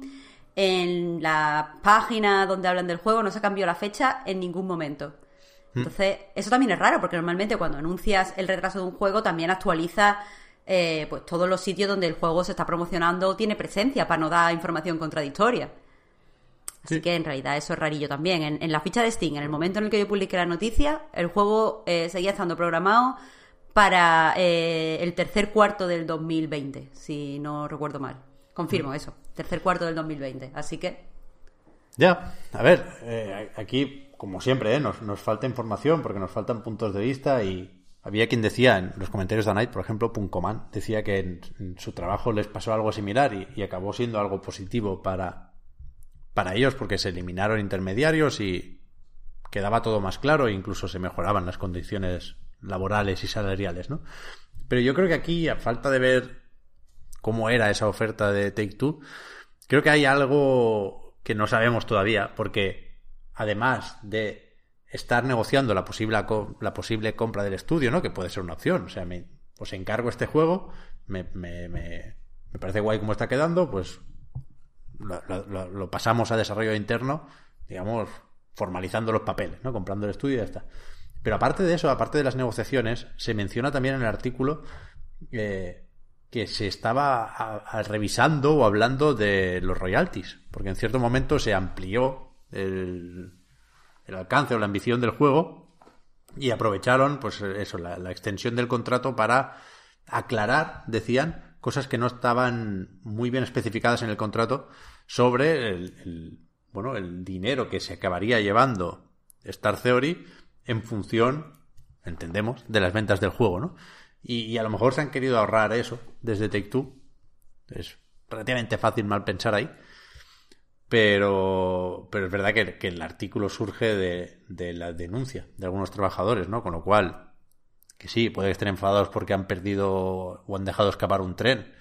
en la página donde hablan del juego no se cambió la fecha en ningún momento. Mm. Entonces, eso también es raro, porque normalmente cuando anuncias el retraso de un juego también actualiza eh, pues todos los sitios donde el juego se está promocionando tiene presencia para no dar información contradictoria. Así que en realidad eso es rarillo también. En, la ficha de Steam, en el momento en el que yo publiqué la noticia, el juego eh, seguía estando programado para eh, el tercer cuarto del 2020, si no recuerdo mal. Confirmo mm. eso tercer cuarto del 2020. Así que. Ya, a ver, eh, aquí, como siempre, eh, nos, falta información porque nos faltan puntos de vista y había quien decía en los comentarios de Night, por ejemplo, Puncoman, decía que en, su trabajo les pasó algo similar y, acabó siendo algo positivo para, para ellos porque se eliminaron intermediarios y quedaba todo más claro e incluso se mejoraban las condiciones laborales y salariales, ¿no? Pero yo creo que aquí, a falta de ver cómo era esa oferta de Take Two, creo que hay algo que no sabemos todavía, porque además de estar negociando la posible, la posible compra del estudio, ¿no? Que puede ser una opción. O sea, me, pues encargo este juego, me, me, me, me parece guay cómo está quedando, pues lo, pasamos a desarrollo interno, digamos, formalizando los papeles, ¿no? Comprando el estudio y ya está. Pero aparte de eso, aparte de las negociaciones, se menciona también en el artículo eh, que se estaba a, revisando o hablando de los royalties, porque en cierto momento se amplió el, alcance o la ambición del juego y aprovecharon, pues eso, la, la extensión del contrato para aclarar, decían, cosas que no estaban muy bien especificadas en el contrato sobre el, el, bueno, el dinero que se acabaría llevando Star Theory en función, entendemos, de las ventas del juego, ¿no? Y, a lo mejor se han querido ahorrar eso desde Take Two. Es relativamente fácil mal pensar ahí. Pero, pero es verdad que, el artículo surge de, de, la denuncia de algunos trabajadores, ¿no? Con lo cual, que sí, puede que estén enfadados porque han perdido o han dejado escapar un tren.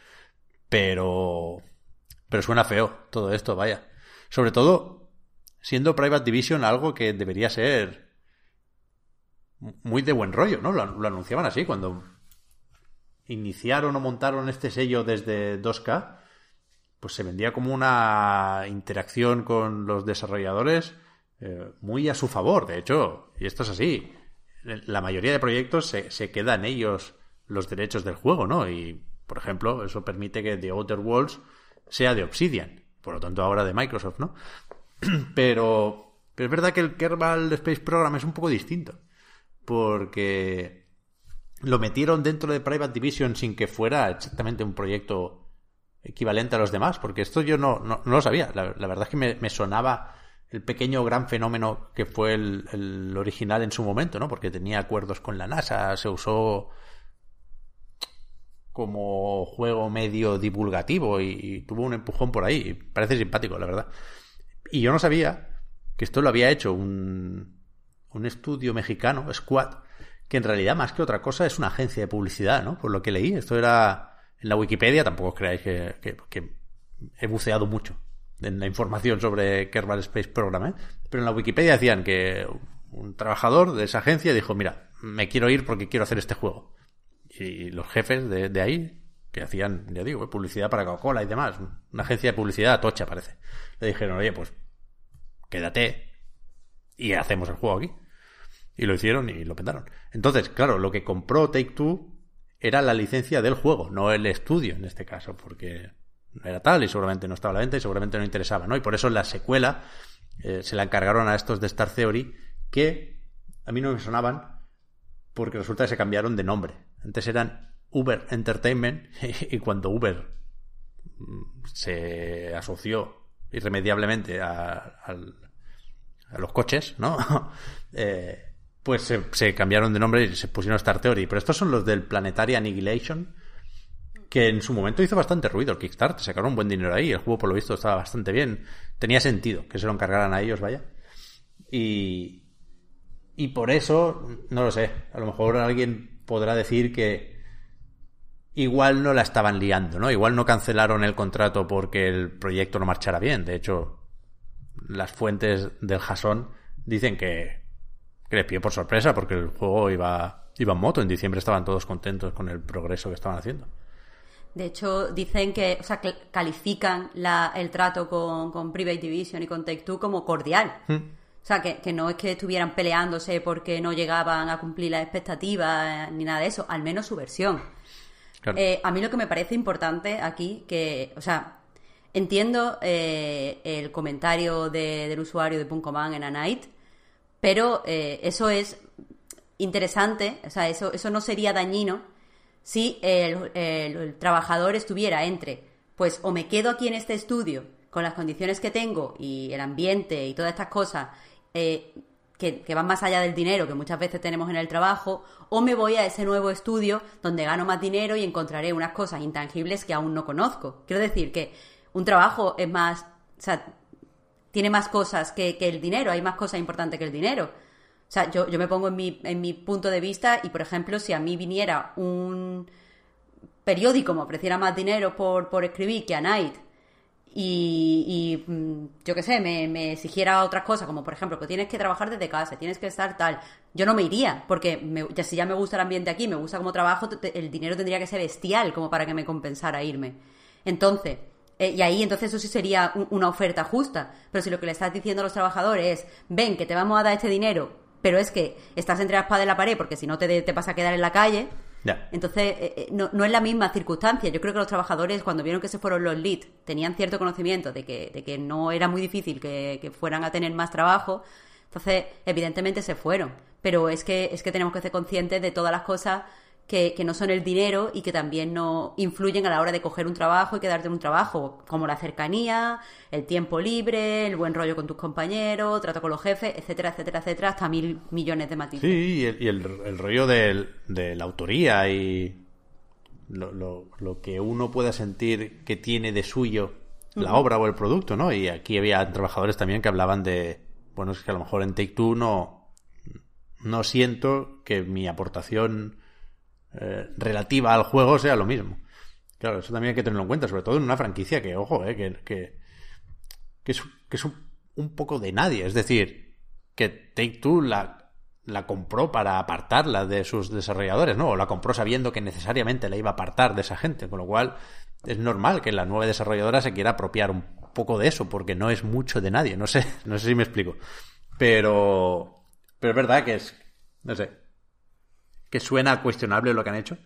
Pero, pero suena feo todo esto, vaya. Sobre todo, siendo Private Division algo que debería ser muy de buen rollo, ¿no? Lo, anunciaban así cuando iniciaron o montaron este sello desde 2K, pues se vendía como una interacción con los desarrolladores eh, muy a su favor. De hecho, y esto es así, la mayoría de proyectos se, se quedan ellos los derechos del juego, ¿no? Y, por ejemplo, eso permite que The Outer Worlds sea de Obsidian, por lo tanto ahora de Microsoft, ¿no? Pero, pero es verdad que el Kerbal Space Program es un poco distinto porque lo metieron dentro de Private Division sin que fuera exactamente un proyecto equivalente a los demás, porque esto yo no, no, no lo sabía. La, verdad es que me, me, sonaba el pequeño gran fenómeno que fue el, el, original en su momento, ¿no? Porque tenía acuerdos con la NASA, se usó como juego medio divulgativo y, y tuvo un empujón por ahí. Parece simpático, la verdad. Y yo no sabía que esto lo había hecho un, un estudio mexicano, Squad, que en realidad más que otra cosa es una agencia de publicidad, ¿no? Por lo que leí, esto era en la Wikipedia, tampoco os creáis que, he buceado mucho en la información sobre Kerbal Space Program, ¿eh? pero en la Wikipedia decían que un trabajador de esa agencia dijo, mira, me quiero ir porque quiero hacer este juego. Y los jefes de, de ahí, que hacían, ya digo, publicidad para Coca-Cola y demás, una agencia de publicidad tocha parece, le dijeron, oye, pues quédate y hacemos el juego aquí. Y lo hicieron y lo petaron. Entonces, claro, lo que compró Take Two era la licencia del juego, no el estudio en este caso, porque no era tal y seguramente no estaba a la venta y seguramente no interesaba, ¿no? Y por eso la secuela eh, se la encargaron a estos de Star Theory que a mí no me sonaban porque resulta que se cambiaron de nombre. Antes eran Uber Entertainment y cuando Uber se asoció irremediablemente a, a, a los coches, ¿no? eh, pues se, se, cambiaron de nombre y se pusieron Star Theory. Pero estos son los del Planetary Annihilation, que en su momento hizo bastante ruido el Kickstarter. Sacaron un buen dinero ahí. El juego, por lo visto, estaba bastante bien. Tenía sentido que se lo encargaran a ellos, vaya. Y, y por eso, no lo sé. A lo mejor alguien podrá decir que igual no la estaban liando, ¿no? Igual no cancelaron el contrato porque el proyecto no marchara bien. De hecho, las fuentes del Jason dicen que que les pilló por sorpresa porque el juego iba, iba en moto. En diciembre estaban todos contentos con el progreso que estaban haciendo. De hecho, dicen que, o sea, califican la, el trato con, con, Private Division y con Take Two como cordial. ¿Mm? O sea, que, que, no es que estuvieran peleándose porque no llegaban a cumplir las expectativas ni nada de eso, al menos su versión. Claro. Eh, a mí lo que me parece importante aquí, que, o sea, entiendo eh, el comentario de, del usuario de Punkoman en A Night, pero eh, eso es interesante, o sea, eso, eso no sería dañino si el, trabajador estuviera entre, pues o me quedo aquí en este estudio con las condiciones que tengo y el ambiente y todas estas cosas eh, que, van más allá del dinero que muchas veces tenemos en el trabajo, o me voy a ese nuevo estudio donde gano más dinero y encontraré unas cosas intangibles que aún no conozco. Quiero decir que un trabajo es más, tiene más cosas que, el dinero, hay más cosas importantes que el dinero. O sea, yo, yo me pongo en mi, en mi punto de vista y, por ejemplo, si a mí viniera un periódico, me ofreciera más dinero por, por escribir que a Night y, mm, yo qué sé, me, me, exigiera otras cosas, como por ejemplo que tienes que trabajar desde casa, tienes que estar tal, yo no me iría, porque ya, si ya me gusta el ambiente aquí, me gusta como trabajo, el dinero tendría que ser bestial como para que me compensara irme. Entonces, eh, y ahí entonces eso sí sería una oferta justa, pero si lo que le estás diciendo a los trabajadores es, ven, que te vamos a dar este dinero, pero es que estás entre la espada y la pared porque si no te, te vas a quedar en la calle, entonces, eh, eh, no, no, es la misma circunstancia. Yo creo que los trabajadores, cuando vieron que se fueron los leads, tenían cierto conocimiento de que, de que no era muy difícil que, que fueran a tener más trabajo. Entonces, evidentemente se fueron. Pero es que, es que tenemos que ser conscientes de todas las cosas que, no son el dinero y que también no influyen a la hora de coger un trabajo y quedarte en un trabajo, como la cercanía, el tiempo libre, el buen rollo con tus compañeros, trato con los jefes, etcétera, etcétera, etcétera, hasta mil millones de matices. Sí, y el, rollo de la autoría y lo, lo, que uno pueda sentir que tiene de suyo la obra o el producto, ¿no? Y aquí había trabajadores también que hablaban de, bueno, es que a lo mejor en Take Two no, no siento que mi aportación eh, relativa al juego sea lo mismo. Claro, eso también hay que tenerlo en cuenta, sobre todo en una franquicia que, ojo, eh, que, que, es, es un, poco de nadie. Es decir, que Take Two la, la compró para apartarla de sus desarrolladores, ¿no? O la compró sabiendo que necesariamente la iba a apartar de esa gente, con lo cual es normal que la nueva desarrolladora se quiera apropiar un poco de eso, porque no es mucho de nadie, no sé, no sé si me explico. Pero, pero es verdad que es, no sé, que suena cuestionable lo que han hecho.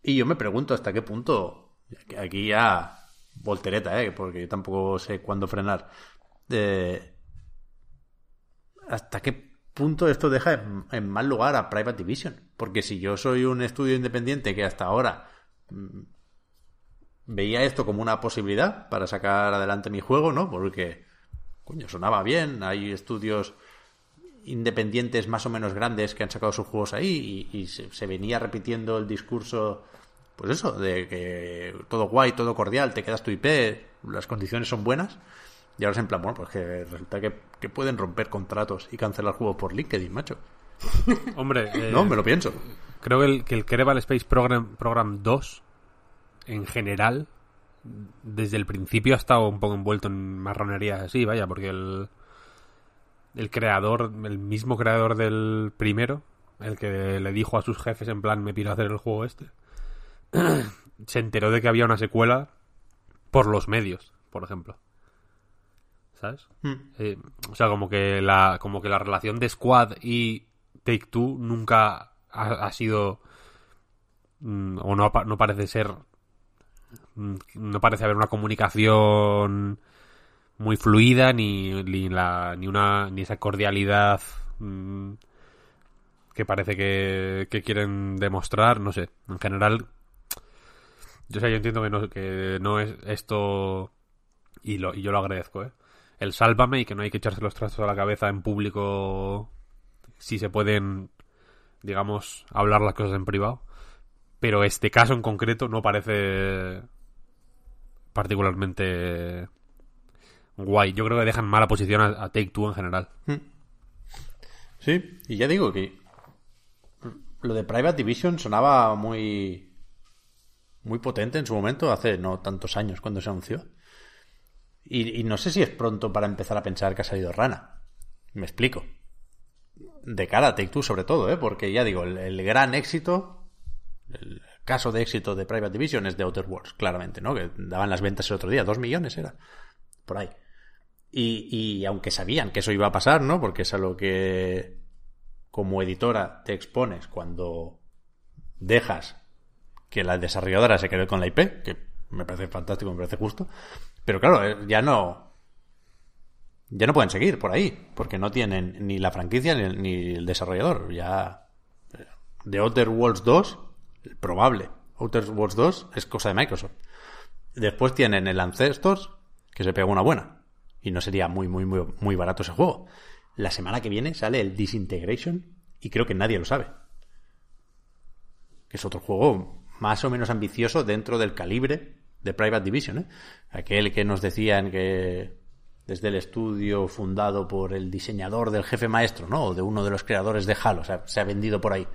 Y yo me pregunto hasta qué punto, aquí ya voltereta, ¿eh? porque yo tampoco sé cuándo frenar, hasta qué punto esto deja en, mal lugar a Private Division. Porque si yo soy un estudio independiente que hasta ahora mm, veía esto como una posibilidad para sacar adelante mi juego, ¿no? Porque, coño, sonaba bien, hay estudios independientes más o menos grandes que han sacado sus juegos ahí y, se, venía repitiendo el discurso, pues eso, de que todo guay, todo cordial, te quedas tu IP, las condiciones son buenas. Y ahora es en plan, bueno, pues que resulta que, pueden romper contratos y cancelar juegos por LinkedIn, macho. Hombre, eh, no, me lo pienso. Creo que el, que el Kerbal Space Program, Program 2, en general, desde el principio ha estado un poco envuelto en marronerías así, vaya, porque el, el creador, el mismo creador del primero, el que le dijo a sus jefes en plan me pido hacer el juego este, se enteró de que había una secuela por los medios, por ejemplo. ¿Sabes? Hmm. Eh, o sea, como que la como que la relación de Squad y Take Two nunca ha, sido mm, o no, no parece ser mm, no parece haber una comunicación muy fluida ni, ni, la, ni, una, ni esa cordialidad mm, que parece que, que, quieren demostrar, no sé, en general yo sé, yo entiendo que no, que no es esto y, lo, y yo lo agradezco, ¿eh? El sálvame y que no hay que echarse los trastos a la cabeza en público si se pueden, digamos, hablar las cosas en privado. Pero este caso en concreto no parece particularmente guay. Yo creo que dejan mala posición a, Take Two en general. Hmm. Sí, y ya digo que lo de Private Division sonaba muy muy potente en su momento, hace no tantos años cuando se anunció. Y, no sé si es pronto para empezar a pensar que ha salido rana. Me explico. De cara a Take Two sobre todo, ¿eh? porque ya digo, el, el gran éxito, el caso de éxito de Private Division es de Outer Worlds, claramente, ¿no? Que daban las ventas el otro día, dos millones era, por ahí. Y, aunque sabían que eso iba a pasar, ¿no? Porque es a lo que como editora te expones cuando dejas que la desarrolladora se quede con la IP, que me parece fantástico, me parece justo. Pero claro, eh, ya no. Ya no pueden seguir por ahí, porque no tienen ni la franquicia ni, el desarrollador. Ya. De Outer Worlds 2, probable. Outer Worlds 2 es cosa de Microsoft. Después tienen el Ancestors, que se pega una buena y no sería muy, muy, muy, muy barato ese juego. La semana que viene sale el Disintegration y creo que nadie lo sabe. Que es otro juego más o menos ambicioso dentro del calibre de Private Division. ¿eh? Aquel que nos decían que desde el estudio fundado por el diseñador del jefe maestro, ¿no? O de uno de los creadores de Halo, se ha vendido por ahí.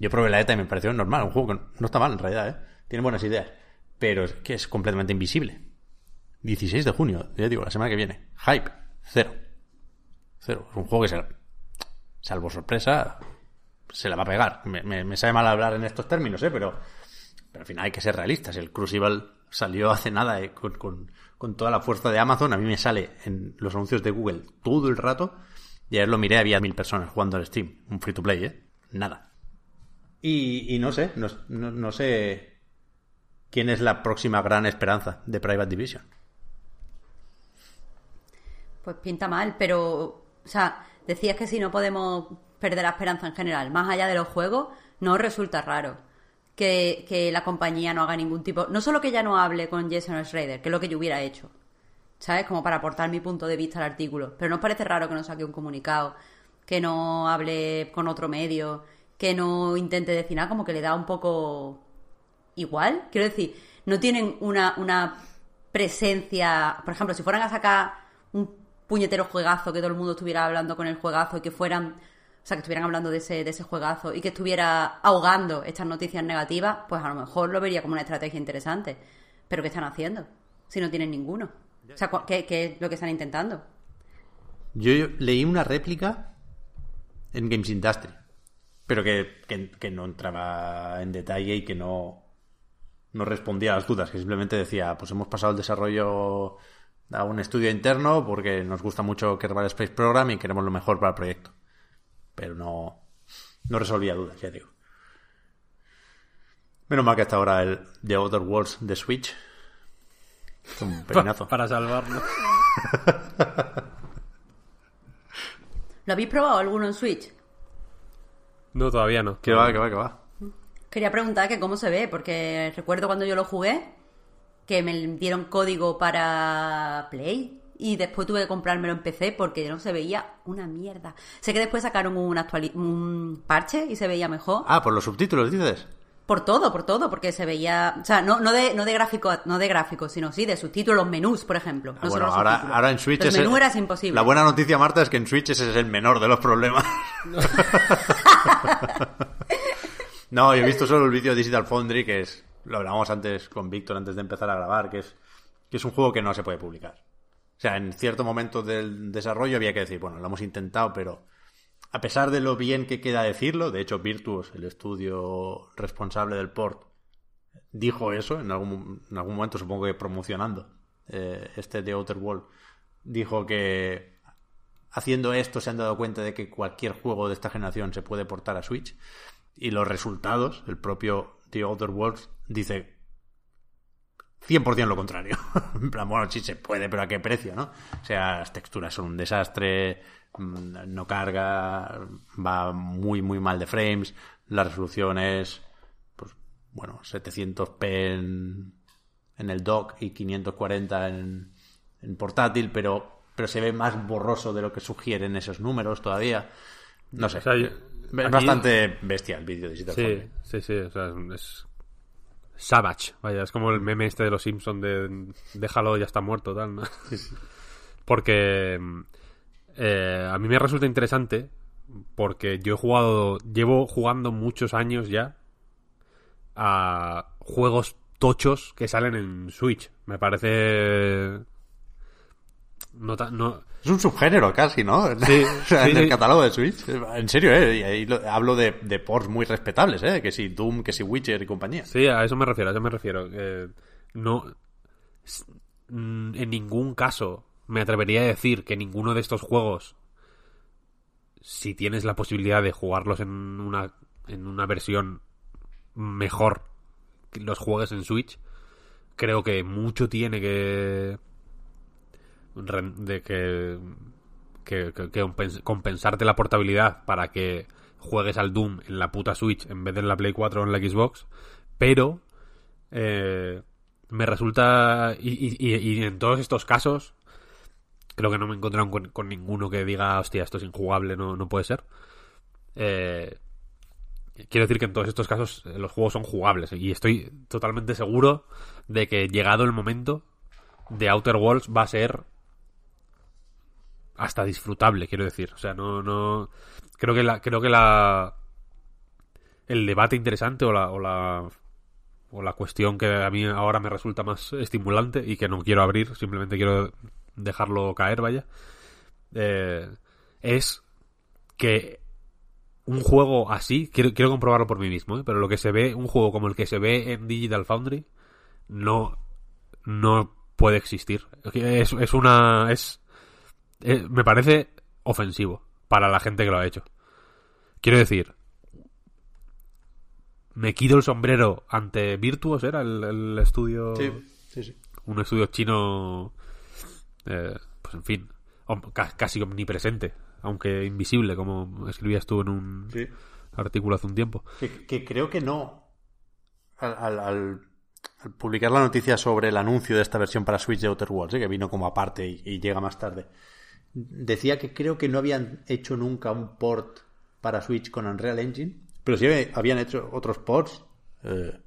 Yo probé la ETA y me pareció normal, un juego que no está mal en realidad, ¿eh? Tiene buenas ideas, pero es que es completamente invisible. 16 de junio, ya digo, la semana que viene. Hype, cero. Cero. Es un juego que, se, salvo sorpresa, se la va a pegar. Me, me, me sabe mal hablar en estos términos, ¿eh? Pero, al final hay que ser realistas. El Crucible salió hace nada eh, con, con, con, toda la fuerza de Amazon. A mí me sale en los anuncios de Google todo el rato. Y ayer lo miré, había mil personas jugando al Steam. Un free to play, ¿eh? Nada. Y, y no sé, no, no, no, sé quién es la próxima gran esperanza de Private Division. Pues pinta mal, pero, o sea, decías que si no podemos perder la esperanza en general, más allá de los juegos, no resulta raro que, que la compañía no haga ningún tipo. No solo que ya no hable con Jason Schrader, que es lo que yo hubiera hecho, ¿sabes? Como para aportar mi punto de vista al artículo. Pero nos parece raro que no saque un comunicado, que no hable con otro medio, que no intente decir nada, como que le da un poco igual. Quiero decir, no tienen una, una presencia. Por ejemplo, si fueran a sacar puñetero juegazo, que todo el mundo estuviera hablando con el juegazo y que fueran, o sea, que estuvieran hablando de ese, de ese juegazo y que estuviera ahogando estas noticias negativas, pues a lo mejor lo vería como una estrategia interesante. Pero ¿qué están haciendo? Si no tienen ninguno. O sea, ¿qué, qué es lo que están intentando? Yo, leí una réplica en Games Industry, pero que, que, que, no entraba en detalle y que no, no respondía a las dudas, que simplemente decía, pues hemos pasado el desarrollo a un estudio interno porque nos gusta mucho Kerbal Space Program y queremos lo mejor para el proyecto. Pero no, no resolvía dudas, ya digo. Menos mal que hasta ahora el The Other Worlds de Switch. Es un peinazo. Para salvarlo. ¿Lo habéis probado alguno en Switch? No, todavía no. Que va, que va, que va. Quería preguntar que cómo se ve, porque recuerdo cuando yo lo jugué que me dieron código para Play y después tuve que comprármelo en PC porque no se veía una mierda. Sé que después sacaron un, actuali un parche y se veía mejor. Ah, por los subtítulos, dices. Por todo, por todo, porque se veía, o sea, no, no de no de gráfico, no de gráficos, sino sí de subtítulos, los menús, por ejemplo. No ah, bueno, ahora, ahora en Switch el menú era imposible. La buena noticia, Marta, es que en Switch ese es el menor de los problemas. no, yo he visto solo el vídeo de Digital Foundry, que es lo hablábamos antes con Víctor antes de empezar a grabar, que es, que es un juego que no se puede publicar. O sea, en cierto momento del desarrollo había que decir, bueno, lo hemos intentado, pero a pesar de lo bien que queda decirlo, de hecho Virtuos, el estudio responsable del port, dijo eso en algún, en algún momento, supongo que promocionando eh, este The Outer World, dijo que haciendo esto se han dado cuenta de que cualquier juego de esta generación se puede portar a Switch y los resultados, el propio The Outer Worlds dice 100% lo contrario. en plan, bueno, sí se puede, pero ¿a qué precio, no? O sea, las texturas son un desastre, no carga, va muy, muy mal de frames, la resolución es, pues, bueno, 700p en, el dock y 540 en, en portátil, pero, pero se ve más borroso de lo que sugieren esos números todavía. No sé. Es bastante bestia el vídeo de Digital Sí, Foundry. sí, sí. O sea, es. Savage, vaya, es como el meme este de los Simpsons de déjalo, ya está muerto, tal, ¿no? Porque eh, a mí me resulta interesante porque yo he jugado, llevo jugando muchos años ya a juegos tochos que salen en Switch. Me parece... No, no, Es un subgénero casi, ¿no? Sí, O sea, sí, en el sí. catálogo de Switch. En serio, ¿eh? Y ahí lo- hablo de, de ports muy respetables, ¿eh? Que si Doom, que si Witcher y compañía. Sí, a eso me refiero, a eso me refiero. Eh, no. mm, En ningún caso me atrevería a decir que ninguno de estos juegos, si tienes la posibilidad de jugarlos en una, en una versión mejor los juegues en Switch, creo que mucho tiene que. De que. que, que- que compens- compensarte la portabilidad para que juegues al Doom en la puta Switch en vez de en la Play 4 o en la Xbox, pero eh, me resulta y, en todos estos casos creo que no me he encontrado con, con ninguno que diga hostia esto es injugable no, no puede ser Eh, quiero decir que en todos estos casos eh, los juegos son jugables y estoy totalmente seguro de que llegado el momento de Outer Worlds va a ser hasta disfrutable, quiero decir. O sea, no, no, creo que la, creo que la, el debate interesante o la, o la, o la cuestión que a mí ahora me resulta más estimulante y que no quiero abrir, simplemente quiero dejarlo caer, vaya, eh, es que un juego así, quiero, quiero comprobarlo por mí mismo, ¿eh? pero lo que se ve, un juego como el que se ve en Digital Foundry, no, no puede existir. Es, es una, es, es- me parece ofensivo para la gente que lo ha hecho. Quiero decir, me quito el sombrero ante Virtuos, era el, el estudio, sí, sí. un estudio chino, eh, pues en fin, om- ca- casi omnipresente, aunque invisible, como escribías tú en un Sí. artículo hace un tiempo. Que, que creo que no. Al, al- al- al publicar la noticia sobre el anuncio de esta versión para Switch de Outer Worlds, ¿eh? que vino como aparte y, y llega más tarde, decía que creo que no habían hecho nunca un port para Switch con Unreal Engine, pero sí habían hecho otros ports, eh,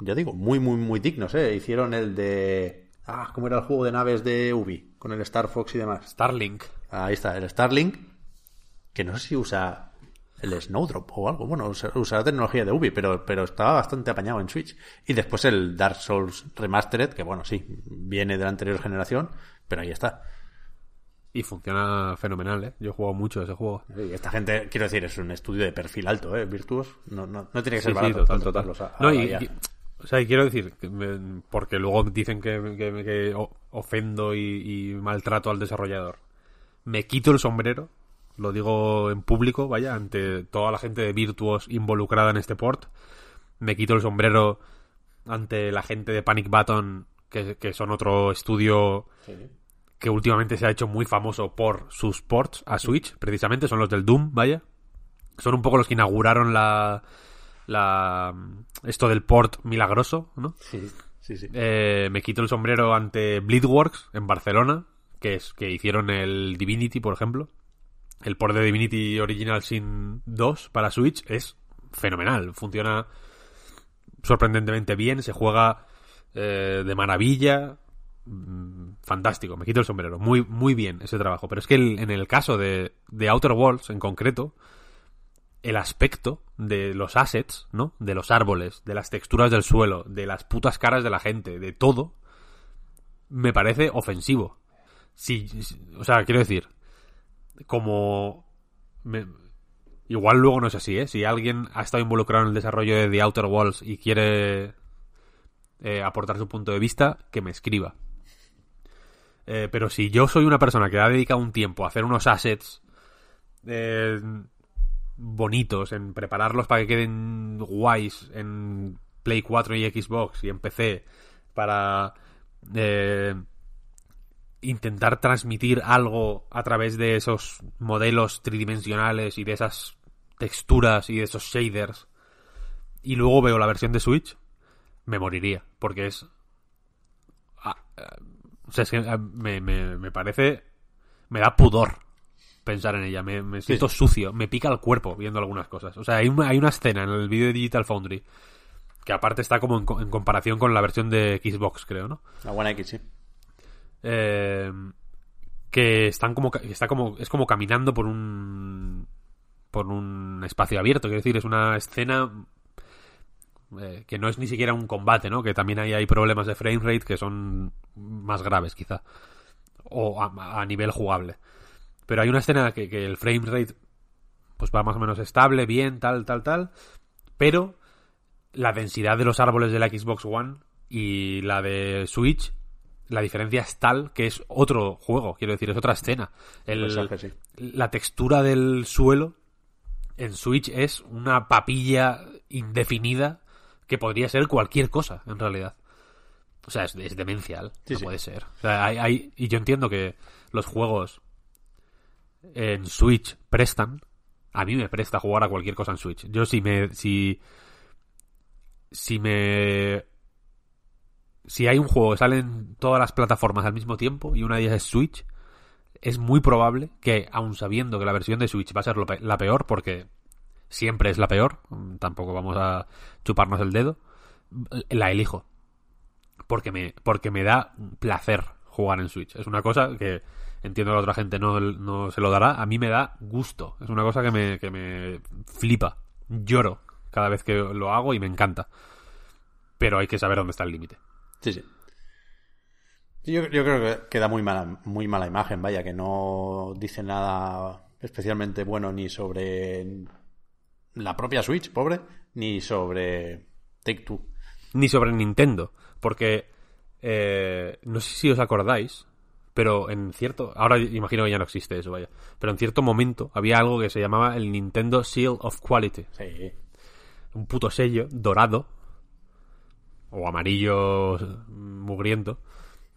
ya digo, muy, muy, muy dignos. ¿eh? Hicieron el de. Ah, ¿cómo era el juego de naves de Ubi? Con el Star Fox y demás. Starlink. Ahí está, el Starlink, que no sé si usa el Snowdrop o algo. Bueno, usa, la tecnología de Ubi, pero, pero estaba bastante apañado en Switch. Y después el Dark Souls Remastered, que bueno, sí, viene de la anterior generación, pero ahí está. Y funciona fenomenal, ¿eh? Yo he jugado mucho ese juego. Y esta gente, quiero decir, es un estudio de perfil alto, ¿eh? Virtuos. No, no, no tiene que ser Sí, sí, barato. total, a- a No, y, o sea, y quiero decir, que me- porque luego dicen que, que- ofendo y, y maltrato al desarrollador. Me quito el sombrero, lo digo en público, vaya, ante toda la gente de Virtuos involucrada en este port. Me quito el sombrero ante la gente de Panic Button, que, que son otro estudio que últimamente se ha hecho muy famoso por sus ports a Switch, precisamente, son los del Doom, vaya. Son un poco los que inauguraron la, la esto del port milagroso, ¿no? Sí, sí, sí. Eh, me quito el sombrero ante Bleedworks en Barcelona, que es que hicieron el Divinity, por ejemplo. El port de Divinity Original Sin 2 para Switch es fenomenal, funciona sorprendentemente bien, se juega eh, de maravilla, mm, fantástico, me quito el sombrero, muy muy bien ese trabajo, pero es que en el caso de, de Outer Worlds en concreto, el aspecto de los assets, ¿no? De los árboles, de las texturas del suelo, de las putas caras de la gente, de todo, me parece ofensivo. Sí, o sea, quiero decir, como... me- igual luego no es así, ¿eh? Si alguien ha estado involucrado en el desarrollo de The Outer Worlds y quiere eh, aportar su punto de vista, que me escriba. Eh, pero si yo soy una persona que ha dedicado un tiempo a hacer unos assets eh, bonitos, en prepararlos para que queden guays en Play 4 y Xbox y en PC, para eh, intentar transmitir algo a través de esos modelos tridimensionales y de esas texturas y de esos shaders, y luego veo la versión de Switch, me moriría, porque es... ah, o sea, es que ah, me, me, me parece... Me da pudor pensar en ella, me, me siento sucio, me pica el cuerpo viendo algunas cosas. O sea, hay una, hay una escena en el vídeo de Digital Foundry que aparte está como en, co- en comparación con la versión de Xbox, creo, ¿no? La One X, sí. Eh, que están como está como es como caminando por un por un espacio abierto quiero decir es una escena eh, que no es ni siquiera un combate no que también ahí hay problemas de frame rate que son más graves quizá. O a, a nivel jugable. Pero hay una escena que, que el frame rate pues va más o menos estable bien tal tal tal. Pero la densidad de los árboles de la Xbox One y la de Switch, la diferencia es tal que es otro juego, quiero decir, es otra escena. El- sí. La textura del suelo en Switch es una papilla indefinida que podría ser cualquier cosa, en realidad. O sea, es, es demencial, Sí, no sí. puede ser. O sea, hay, hay- y yo entiendo que los juegos en Switch prestan. A mí me presta jugar a cualquier cosa en Switch. Yo si me. Si. Si me. Si hay un juego que sale en todas las plataformas al mismo tiempo y una de ellas es Switch, es muy probable que, aun sabiendo que la versión de Switch va a ser lo pe- la peor, porque siempre es la peor, tampoco vamos a chuparnos el dedo, la elijo. Porque me, porque me da placer jugar en Switch. Es una cosa que entiendo que a la otra gente no, no se lo dará, a mí me da gusto. Es una cosa que me, que me flipa. Lloro cada vez que lo hago y me encanta. Pero hay que saber dónde está el límite. Sí, sí. Yo, yo creo que, que da muy mala, muy mala imagen, vaya, que no dice nada especialmente bueno ni sobre la propia Switch, pobre, ni sobre Take Two. Ni sobre Nintendo. Porque eh, no sé si os acordáis, pero en cierto. Ahora imagino que ya no existe eso, vaya. Pero en cierto momento había algo que se llamaba el Nintendo Seal of Quality. Sí. Un puto sello dorado o amarillo mugriento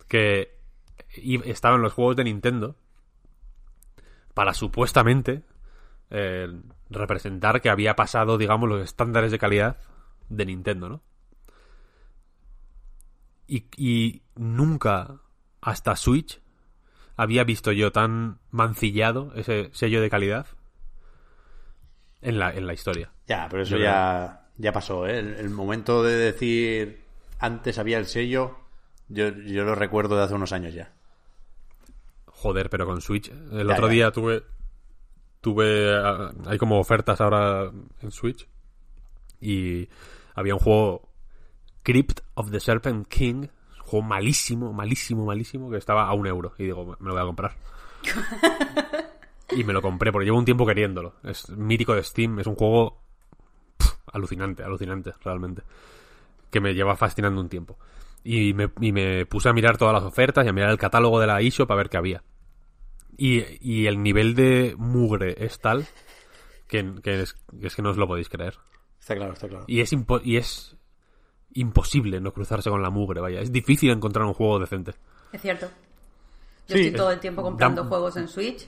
que estaba en los juegos de Nintendo para supuestamente eh, representar que había pasado, digamos, los estándares de calidad de Nintendo, ¿no? Y, y nunca hasta Switch había visto yo tan mancillado ese sello de calidad en la, en la historia. Ya, pero eso Yo ya, ya pasó, ¿eh? El, el momento de decir antes había el sello, yo, yo lo recuerdo de hace unos años ya. Joder, pero con Switch. El Ya, otro ya. día tuve. Tuve. ah, Hay como ofertas ahora en Switch. Y había un juego. Crypt of the Serpent King. Un juego malísimo, malísimo, malísimo. Que estaba a un euro. Y digo, me lo voy a comprar. y me lo compré porque llevo un tiempo queriéndolo. Es mítico de Steam. Es un juego. alucinante, alucinante, realmente. Que me lleva fascinando un tiempo. Y me, y me puse a mirar todas las ofertas y a mirar el catálogo de la eShop a ver qué había. Y, y el nivel de mugre es tal que, que es, que es que no os lo podéis creer. Está claro, está claro. Y es, impo- y es imposible no cruzarse con la mugre, vaya. Es difícil encontrar un juego decente. Es cierto. Yo Sí, estoy todo el tiempo comprando da- juegos en Switch.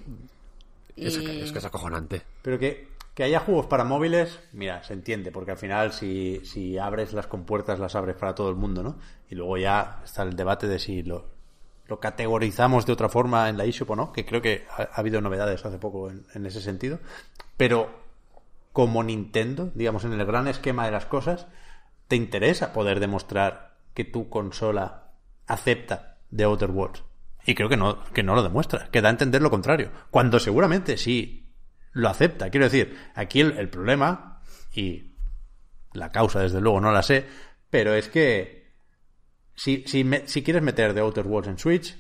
Y... Es, que, es que es acojonante. Pero que, que haya juegos para móviles, mira, se entiende, porque al final si, si abres las compuertas, las abres para todo el mundo, ¿no? Y luego ya está el debate de si lo, lo categorizamos de otra forma en la eShop o no, que creo que ha, ha habido novedades hace poco en, ese sentido. Pero como Nintendo, digamos, en el gran esquema de las cosas, te interesa poder demostrar que tu consola acepta The Outer Worlds. Y creo que no, que no lo demuestra, que da a entender lo contrario. Cuando seguramente sí lo acepta. Quiero decir, aquí el problema, y la causa desde luego no la sé, pero es que si, quieres meter The Outer Worlds en Switch,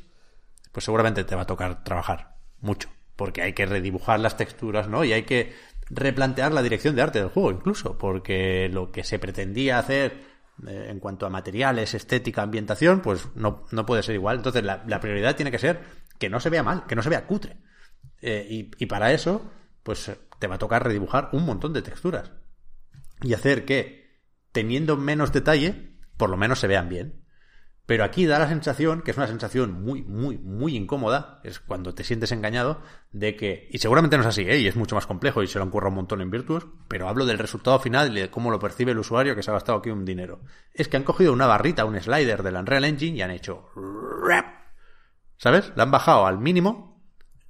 pues seguramente te va a tocar trabajar mucho. Porque hay que redibujar las texturas, ¿no? Y hay que replantear la dirección de arte del juego, incluso. Porque lo que se pretendía hacer eh, en cuanto a materiales, estética, ambientación, pues no, puede ser igual. Entonces la, prioridad tiene que ser que no se vea mal, que no se vea cutre. Eh, y, para eso, pues te va a tocar redibujar un montón de texturas. Y hacer que, teniendo menos detalle, por lo menos se vean bien. Pero aquí da la sensación, que es una sensación muy, muy, muy incómoda, es cuando te sientes engañado, de que, y seguramente no es así, ¿eh? y es mucho más complejo y se lo han currado un montón en Virtuos, pero hablo del resultado final y de cómo lo percibe el usuario que se ha gastado aquí un dinero. Es que han cogido una barrita, un slider del Unreal Engine y han hecho... ¿Sabes? La han bajado al mínimo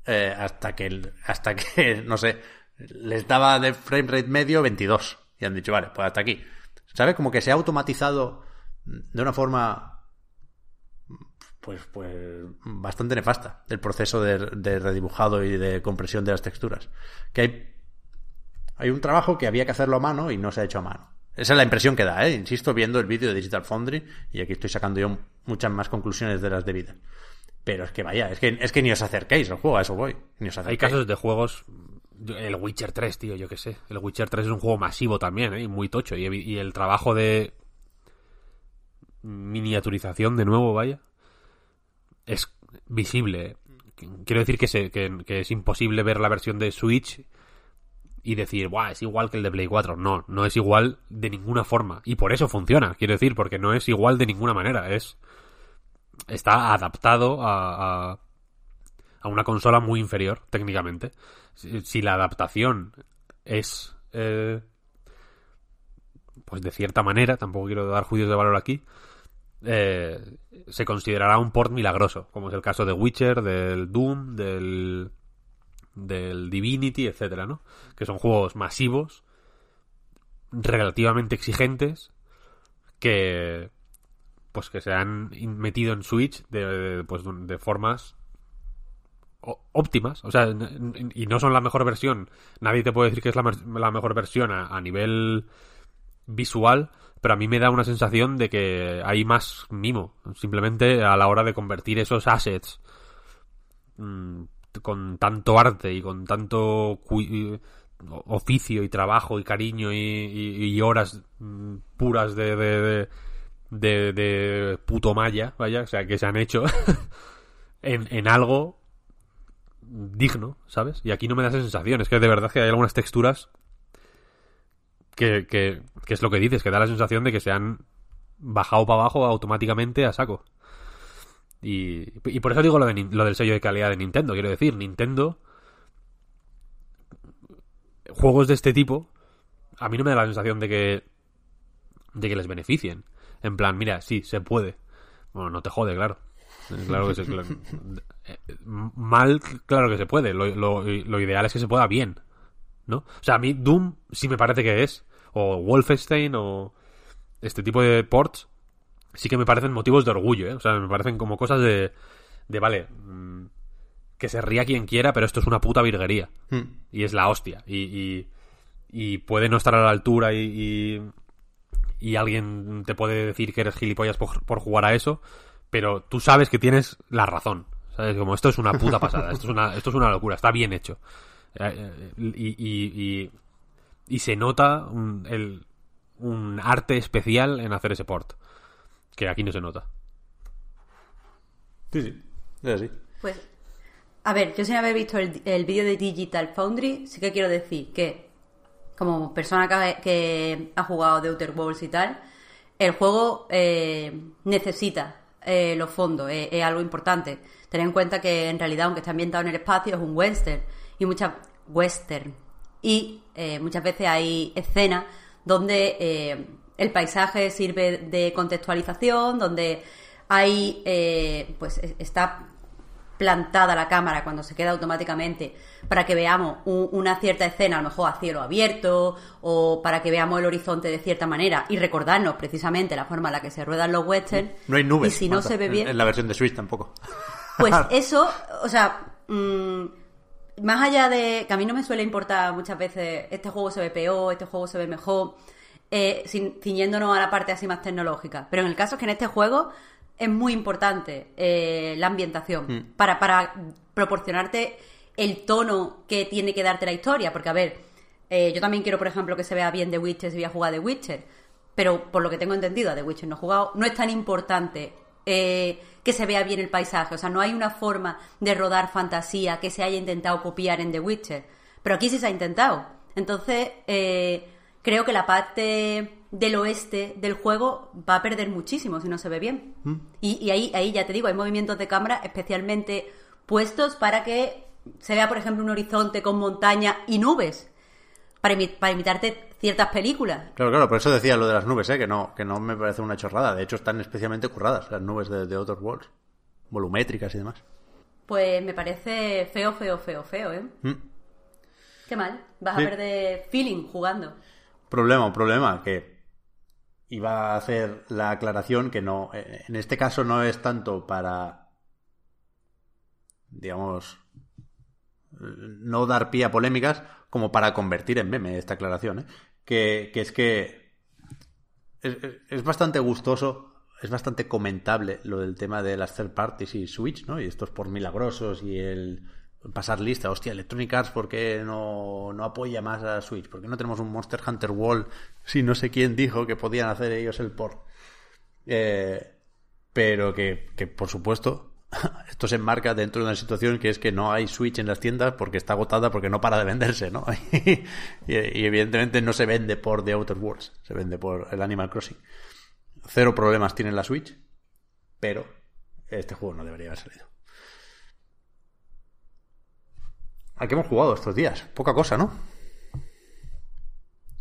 eh, hasta que, hasta que, no sé, les daba de frame rate medio 22. Y han dicho, vale, pues hasta aquí. ¿Sabes? Como que se ha automatizado de una forma pues, pues bastante nefasta el proceso de, de redibujado y de compresión de las texturas. Que hay, hay un trabajo que había que hacerlo a mano y no se ha hecho a mano. Esa es la impresión que da, ¿eh? Insisto, viendo el vídeo de Digital Foundry y aquí estoy sacando yo muchas más conclusiones de las debidas. Pero es que vaya, es que, es que ni os acerquéis al juego, a eso voy. Ni os Hay casos de juegos. El Witcher 3, tío, yo qué sé. El Witcher 3 es un juego masivo también, ¿eh? Muy tocho. Y, y el trabajo de miniaturización, de nuevo, vaya, es visible. Quiero decir que, se- que, es imposible ver la versión de Switch y decir, Buah, es igual que el de Play 4. No, no es igual de ninguna forma. Y por eso funciona, quiero decir, porque no es igual de ninguna manera. Es. Está adaptado a- a, a una consola muy inferior técnicamente. Si, si la adaptación es, eh, pues de cierta manera, tampoco quiero dar juicios de valor aquí, eh, se considerará un port milagroso, como es el caso de Witcher, del Doom, del, del Divinity, etcétera, ¿no? Que son juegos masivos, relativamente exigentes, que pues que se han metido en Switch de, pues, de formas óptimas, o sea, y no son la mejor versión. Nadie te puede decir que es la, mejor versión a nivel visual, pero a mí me da una sensación de que hay más mimo, simplemente a la hora de convertir esos assets mm, con tanto arte y con tanto oficio y trabajo y cariño y, y- y horas mm, puras de, de, de, de- de puto maya, vaya, o sea, que se han hecho en, en algo digno, ¿sabes? Y aquí no me da esa sensación, es que de verdad que hay algunas texturas que, que, que es lo que dices, que da la sensación de que se han bajado para abajo automáticamente a saco. Y, y por eso digo lo, de lo del sello de calidad de Nintendo. Quiero decir, Nintendo, juegos de este tipo, a mí no me da la sensación de que, de que les beneficien. En plan, mira, sí, se puede. Bueno, no te jode, claro. Eh, Claro que se, claro. Eh, Mal, claro que se puede. Lo, lo- lo ideal es que se pueda bien. ¿No? O sea, a mí Doom sí me parece que es. O Wolfenstein o este tipo de ports sí que me parecen motivos de orgullo, ¿eh? O sea, me parecen como cosas de, de vale, mm, que se ría quien quiera, pero esto es una puta virguería. Mm. Y es la hostia. Y, y, y puede no estar a la altura y, y, y alguien te puede decir que eres gilipollas por, por jugar a eso, pero tú sabes que tienes la razón. ¿Sabes? Como esto es una puta pasada, esto es una, esto es una locura, está bien hecho. Y, y, y, y se nota un, el, un arte especial en hacer ese port, que aquí no se nota. Sí, sí. Es así. Pues, a ver, yo sin haber visto el, el vídeo de Digital Foundry, sí que quiero decir que, como persona que, ha- que ha jugado de Outer Worlds y tal, el juego eh, necesita eh, los fondos, eh, es algo importante. Tener en cuenta que en realidad, aunque está ambientado en el espacio, es un western y muchas western y eh, muchas veces hay escenas donde eh, el paisaje sirve de contextualización, donde hay eh, pues es- está plantada la cámara cuando se queda automáticamente para que veamos un- una cierta escena, a lo mejor a cielo abierto, o para que veamos el horizonte de cierta manera y recordarnos precisamente la forma en la que se ruedan los westerns. No hay nubes. Y si no se ve en- bien. En la versión de Switch tampoco. Pues eso, o sea, mm, más allá de que a mí no me suele importar muchas veces este juego se ve peor, este juego se ve mejor, eh, sin- ciñéndonos a la parte así más tecnológica. Pero en el caso es que en este juego es muy importante eh, la ambientación para, para proporcionarte el tono que tiene que darte la historia. Porque, a ver, eh, yo también quiero, por ejemplo, que se vea bien The Witcher si voy a jugar The Witcher. Pero por lo que tengo entendido, a The Witcher no he jugado, no es tan importante eh, que se vea bien el paisaje. O sea, no hay una forma de rodar fantasía que se haya intentado copiar en The Witcher. Pero aquí sí se ha intentado. Entonces, eh, creo que la parte del oeste del juego va a perder muchísimo si no se ve bien. Y, y ahí, ahí ya te digo, hay movimientos de cámara especialmente puestos para que se vea, por ejemplo, un horizonte con montaña y nubes. Para, imi- para imitarte ciertas películas. Claro, claro, por eso decía lo de las nubes, ¿eh? que no, que no me parece una chorrada. De hecho, están especialmente curradas las nubes de, de Outer Worlds. Volumétricas y demás. Pues me parece feo, feo, feo, feo, ¿eh? Mm. Qué mal. Vas Sí. a perder feeling jugando. Problema, problema que iba a hacer la aclaración que no, eh, en este caso no es tanto para, digamos, no dar pie a polémicas como para convertir en meme esta aclaración, ¿eh? que, que es que es, es- bastante gustoso, es bastante comentable lo del tema de las third parties y Switch, ¿no? Y estos por milagrosos y el pasar lista, hostia, Electronic Arts, ¿por qué no, no apoya más a Switch? ¿Por qué no tenemos un Monster Hunter World si no sé quién dijo que podían hacer ellos el port? Eh, pero que, que, por supuesto, esto se enmarca dentro de una situación que es que no hay Switch en las tiendas porque está agotada porque no para de venderse, ¿no? y, evidentemente no se vende por The Outer Worlds, se vende por el Animal Crossing. Cero problemas tiene la Switch, pero este juego no debería haber salido. ¿A qué hemos jugado estos días? Poca cosa, ¿no?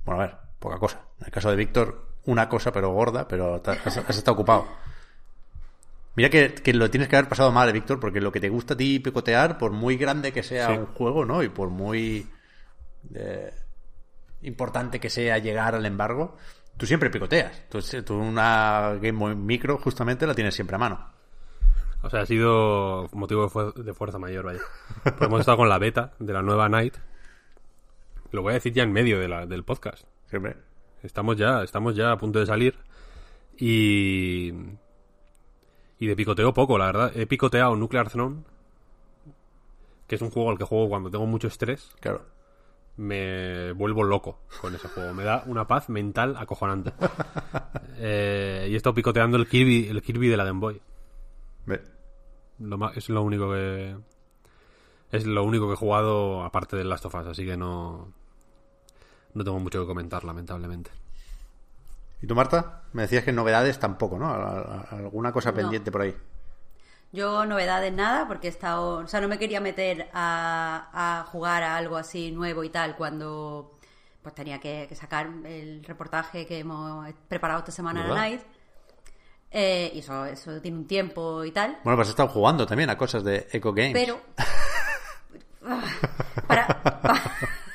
Bueno, a ver, poca cosa. En el caso de Víctor, una cosa, pero gorda, pero has, has estado ocupado. Mira que, que lo tienes que haber pasado mal, Víctor, porque lo que te gusta a ti picotear, por muy grande que sea Sí. un juego, ¿no? Y por muy eh, importante que sea llegar al embargo, tú siempre picoteas. Tú, tú una Game Boy Micro, justamente, la tienes siempre a mano. O sea, ha sido motivo de, fu- de fuerza mayor, vaya. Hemos estado con la beta de la nueva Night. Lo voy a decir ya en medio de la- del podcast. Siempre. Estamos ya, estamos ya a punto de salir. Y. Y de picoteo poco, la verdad. He picoteado Nuclear Throne. Que es un juego al que juego cuando tengo mucho estrés. Claro. Me vuelvo loco con ese juego. Me da una paz mental acojonante. Eh, y he estado picoteando el Kirby, el Kirby de la Game Boy. Ve. Lo ma- es lo único que. Es lo único que he jugado aparte del Last of Us, así que no. No tengo mucho que comentar, lamentablemente. ¿Y tú, Marta? Me decías que novedades tampoco, ¿no? Alguna cosa No. pendiente por ahí. Yo novedades nada, porque he estado, o sea, no me quería meter a, a jugar a algo así nuevo y tal cuando pues tenía que, que sacar el reportaje que hemos preparado esta semana en. Night. Eh, y eso, eso tiene un tiempo y tal. Bueno, pues has estado jugando también a cosas de Eco Games. Pero para,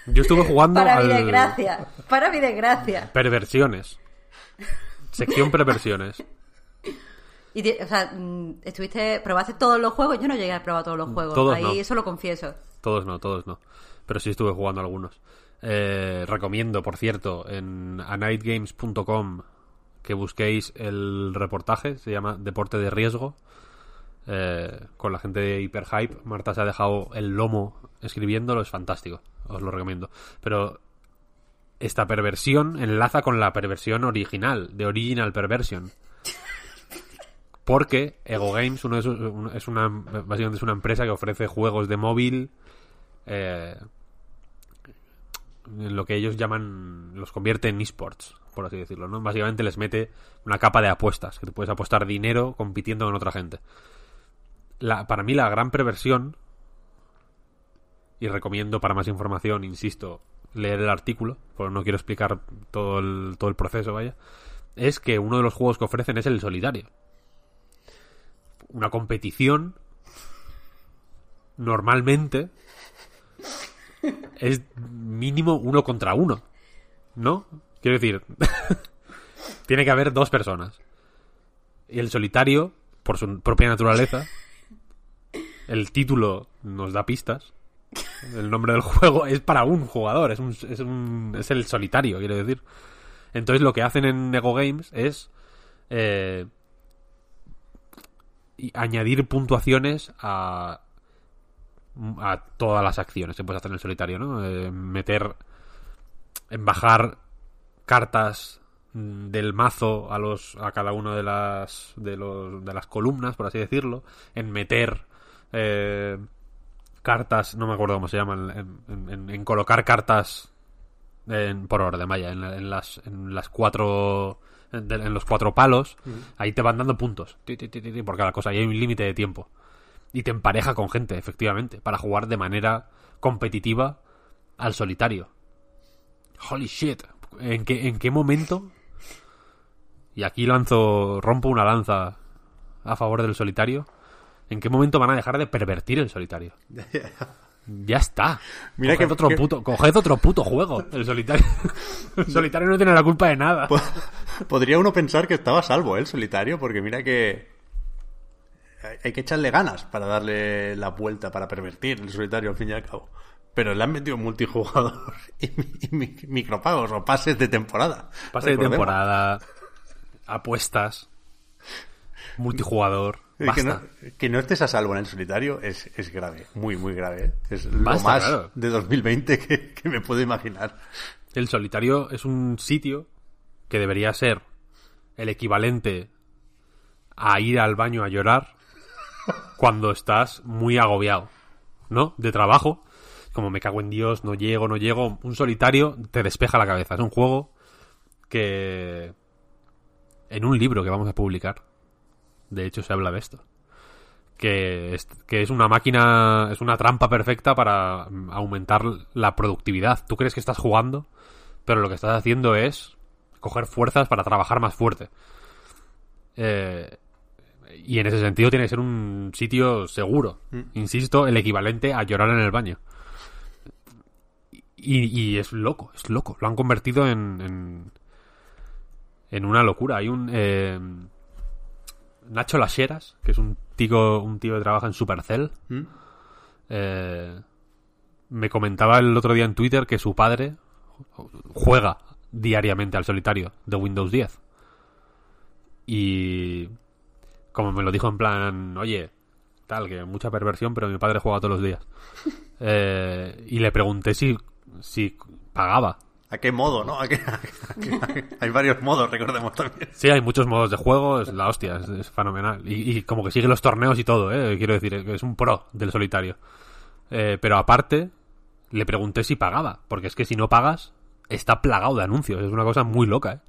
Yo estuve jugando para al mi desgracia, para mi desgracia. Perversiones. Sección perversiones. Y o sea, mm, estuviste, probaste todos los juegos. Yo no llegué a probar todos los juegos. Todos Ahí no. eso lo confieso. Todos no, todos no. Pero sí estuve jugando algunos. Eh, recomiendo, por cierto, en anightgames.com que busquéis el reportaje. Se llama Deporte de Riesgo. eh, con la gente de Hyperhype. Marta se ha dejado el lomo escribiéndolo. Es fantástico. Os lo recomiendo. Pero esta perversión enlaza con la perversión original, de Original Perversion. Porque Ego Games uno es, un- es una, básicamente es una empresa que ofrece juegos de móvil eh, en lo que ellos llaman, los convierte en esports, por así decirlo, ¿no? Básicamente les mete una capa de apuestas, que te puedes apostar dinero compitiendo con otra gente. La, para mí la gran perversión, y recomiendo para más información, insisto, leer el artículo, porque no quiero explicar todo el, todo el proceso, vaya, es que uno de los juegos que ofrecen es el solitario. Una competición normalmente es mínimo uno contra uno. ¿No? Quiero decir, tiene que haber dos personas. Y el solitario, por su propia naturaleza, el título nos da pistas. El nombre del juego es para un jugador, es, es, es el solitario, quiero decir. Entonces lo que hacen en Ego Games es eh, añadir puntuaciones a, a todas las acciones que puedes hacer en el solitario, ¿no? Eh, meter, en bajar cartas del mazo a los a cada una de las de los de las columnas por así decirlo en meter eh, cartas no me acuerdo cómo se llaman en, en- en colocar cartas en- por orden vaya en, la- en las en las cuatro en, de- en los cuatro palos ahí te van dando puntos. Ti, ti, ti, ti, ti, por cada cosa y hay un límite de tiempo. Y te empareja con gente efectivamente para jugar de manera competitiva al solitario. Holy shit. En qué en qué momento y aquí lanzo rompo una lanza a favor del solitario ¿En qué momento van a dejar de pervertir el solitario? Ya está. Mira coged que- otro que- puto, coged otro puto juego. El solitario. el solitario no tiene la culpa de nada. Podría uno pensar que estaba a salvo, ¿eh? el solitario, porque mira que hay- que echarle ganas para darle la vuelta, para pervertir el solitario al fin y al cabo. Pero le han metido multijugador y, y mi- micropagos o pases de temporada. Pase de temporada, apuestas, multijugador. Que no, que no estés a salvo en el solitario es, es grave, muy, muy grave. Es lo más claro. de 2020 que, que me puedo imaginar. El solitario es un sitio que debería ser el equivalente a ir al baño a llorar cuando estás muy agobiado, ¿no? De trabajo. Como me cago en Dios, no llego, no llego. Un solitario te despeja la cabeza. Es un juego que... En un libro que vamos a publicar, de hecho se habla de esto. Que es, que es una máquina, es una trampa perfecta para mm, aumentar la productividad. Tú crees que estás jugando, pero lo que estás haciendo es coger fuerzas para trabajar más fuerte. Eh, y en ese sentido tiene que ser un sitio seguro. Insisto, el equivalente a llorar en el baño. Y, y es loco, es loco. Lo han convertido en, en, en una locura. Hay un... eh, Nacho Lacheras, que es un tío, un tío que trabaja en Supercell, ¿Mm? eh, me comentaba el otro día en Twitter que su padre juega diariamente al solitario de Windows 10. Y como me lo dijo en plan, oye, tal, que mucha perversión, pero mi padre juega todos los días. Eh, y le pregunté si, si pagaba. ¿A qué modo, no? ¿A qué- a qué- a qué- Hay varios modos, recordemos también. Sí, hay muchos modos de juego, es la hostia, es, es fenomenal. Y, y como que sigue los torneos y todo, ¿eh? Quiero decir, que es un pro del solitario. Eh, pero aparte, le pregunté si pagaba, porque es que si no pagas, está plagado de anuncios, es una cosa muy loca, ¿eh?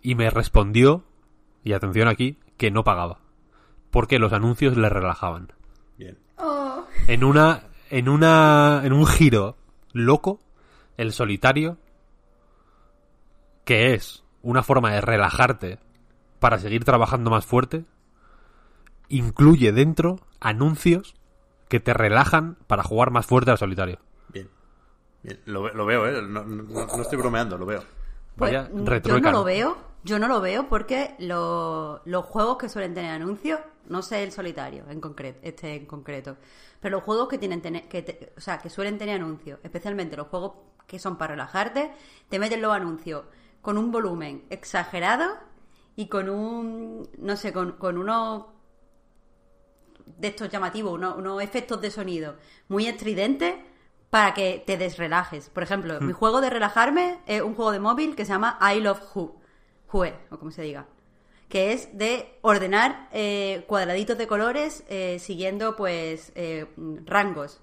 Y me respondió, y atención aquí, que no pagaba. Porque los anuncios le relajaban. Bien. En una, en una, en un giro loco, el solitario, que es una forma de relajarte para seguir trabajando más fuerte, incluye dentro anuncios que te relajan para jugar más fuerte al solitario. Bien. Bien. Lo, lo veo, ¿eh? No, no- no estoy bromeando, lo veo. Pues, Vaya yo no lo veo, yo no lo veo porque lo- los juegos que suelen tener anuncios, no sé el solitario en concreto, este en concreto, pero los juegos que tienen tener, que te- o sea, que suelen tener anuncios, especialmente los juegos que son para relajarte, te meten los anuncios con un volumen exagerado y con un, no sé, con, con unos de estos llamativos, unos, unos efectos de sonido muy estridentes para que te desrelajes. Por ejemplo, mi juego de relajarme es un juego de móvil que se llama I Love Who, Whoe, o como se diga, que es de ordenar eh, cuadraditos de colores eh, siguiendo pues eh, rangos.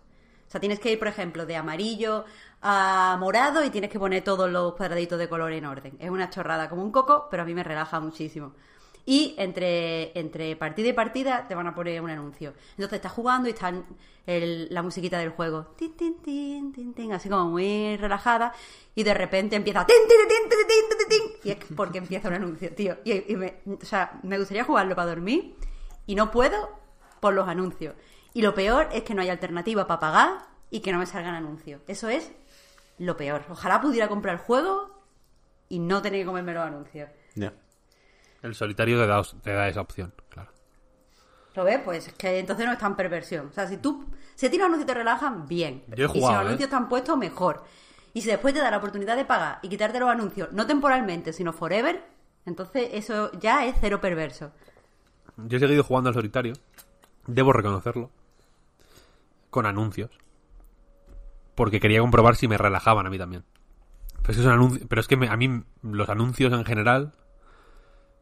O sea, tienes que ir, por ejemplo, de amarillo a morado y tienes que poner todos los cuadraditos de color en orden. Es una chorrada como un coco, pero a mí me relaja muchísimo. Y entre, entre partida y partida te van a poner un anuncio. Entonces estás jugando y está la musiquita del juego. Tin, tin, tin, tin, tin, así como muy relajada. Y de repente empieza. tin, tin, tin, tin, tin, tin, y es porque empieza un anuncio, tío. Y, y me, o sea, me gustaría jugarlo para dormir. Y no puedo por los anuncios. Y lo peor es que no hay alternativa para pagar y que no me salgan anuncios. Eso es lo peor. Ojalá pudiera comprar el juego y no tener que comerme los anuncios. Ya. El solitario te da, te da esa opción, claro. ¿Lo ves? Pues es que entonces no es tan perversión. O sea, si tú, si a ti los anuncios te relajan, bien. Yo he y si jugado, los ¿eh? anuncios están puestos, mejor. Y si después te da la oportunidad de pagar y quitarte los anuncios, no temporalmente, sino forever, entonces eso ya es cero perverso. Yo he seguido jugando al solitario, debo reconocerlo, con anuncios. Porque quería comprobar si me relajaban a mí también. Pero es que, son anunci- pero es que a mí los anuncios en general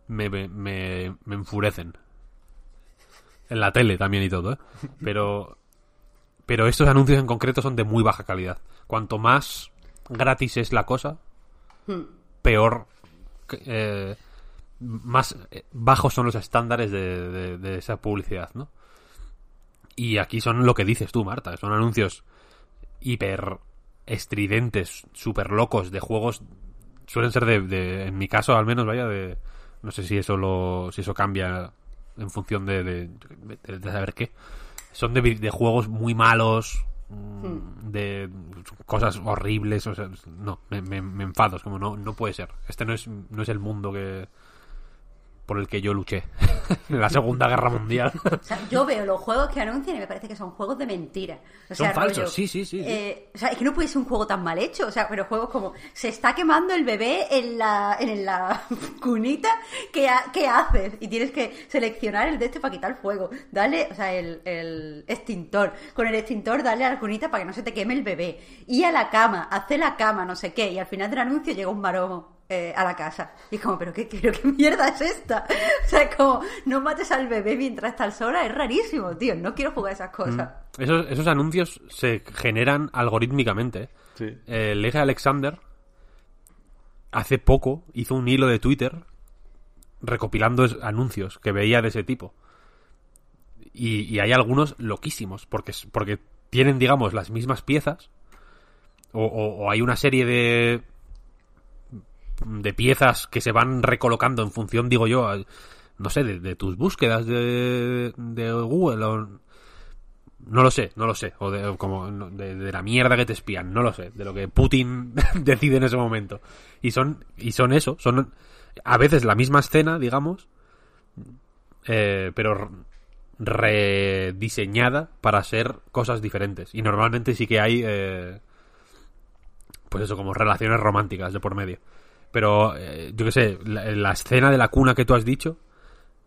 me, me, enfurecen. En la tele también y todo, ¿eh? Pero, pero estos anuncios en concreto son de muy baja calidad. Cuanto más gratis es la cosa, peor, eh, más eh, bajos son los estándares de esa publicidad, ¿no? Y aquí son lo que dices tú, Marta, son anuncios hiper estridentes, súper locos de juegos, suelen ser de, de- en mi caso al menos, vaya, de, no sé si eso lo, si eso cambia en función de, de, de- saber qué. Son de juegos muy malos, mm, de cosas horribles, o sea, no, me, me, me enfado, es como no, no puede ser. Este no es, no es el mundo que por el que yo luché en la Segunda Guerra Mundial. O sea, yo veo los juegos que anuncian y me parece que son juegos de mentira. O Son sea, falsos, rollo, sí, sí, sí, sí. eh, o sea, es que no puede ser un juego tan mal hecho. O sea, pero juegos como se está quemando el bebé en la, en la cunita, ¿qué, ha- qué haces? Y tienes que seleccionar el de este para quitar el fuego. Dale, o sea, el, el extintor. Con el extintor dale a la cunita para que no se te queme el bebé. Y a la cama, hace la cama, no sé qué. Y al final del anuncio llega un maromo. Eh, a la casa. Y es como, ¿pero qué, pero qué mierda es esta? O sea, es como, no mates al bebé mientras estás sola, es rarísimo, tío. No quiero jugar a esas cosas. Esos, esos anuncios se generan algorítmicamente. Sí. El Lega Alexander hace poco hizo un hilo de Twitter recopilando anuncios que veía de ese tipo. Y, y hay algunos loquísimos, porque, porque tienen, digamos, las mismas piezas. O, o- o hay una serie de de piezas que se van recolocando en función, digo yo, no sé, de, tus búsquedas de, de Google o, no lo sé, no lo sé. O de, como de, de la mierda que te espían, no lo sé. De lo que Putin decide en ese momento. Y son, y son eso, son a veces la misma escena, digamos, eh, pero rediseñada para ser cosas diferentes. Y normalmente sí que hay, eh, pues eso, como relaciones románticas de por medio. Pero, eh, yo qué sé, la, la escena de la cuna que tú has dicho,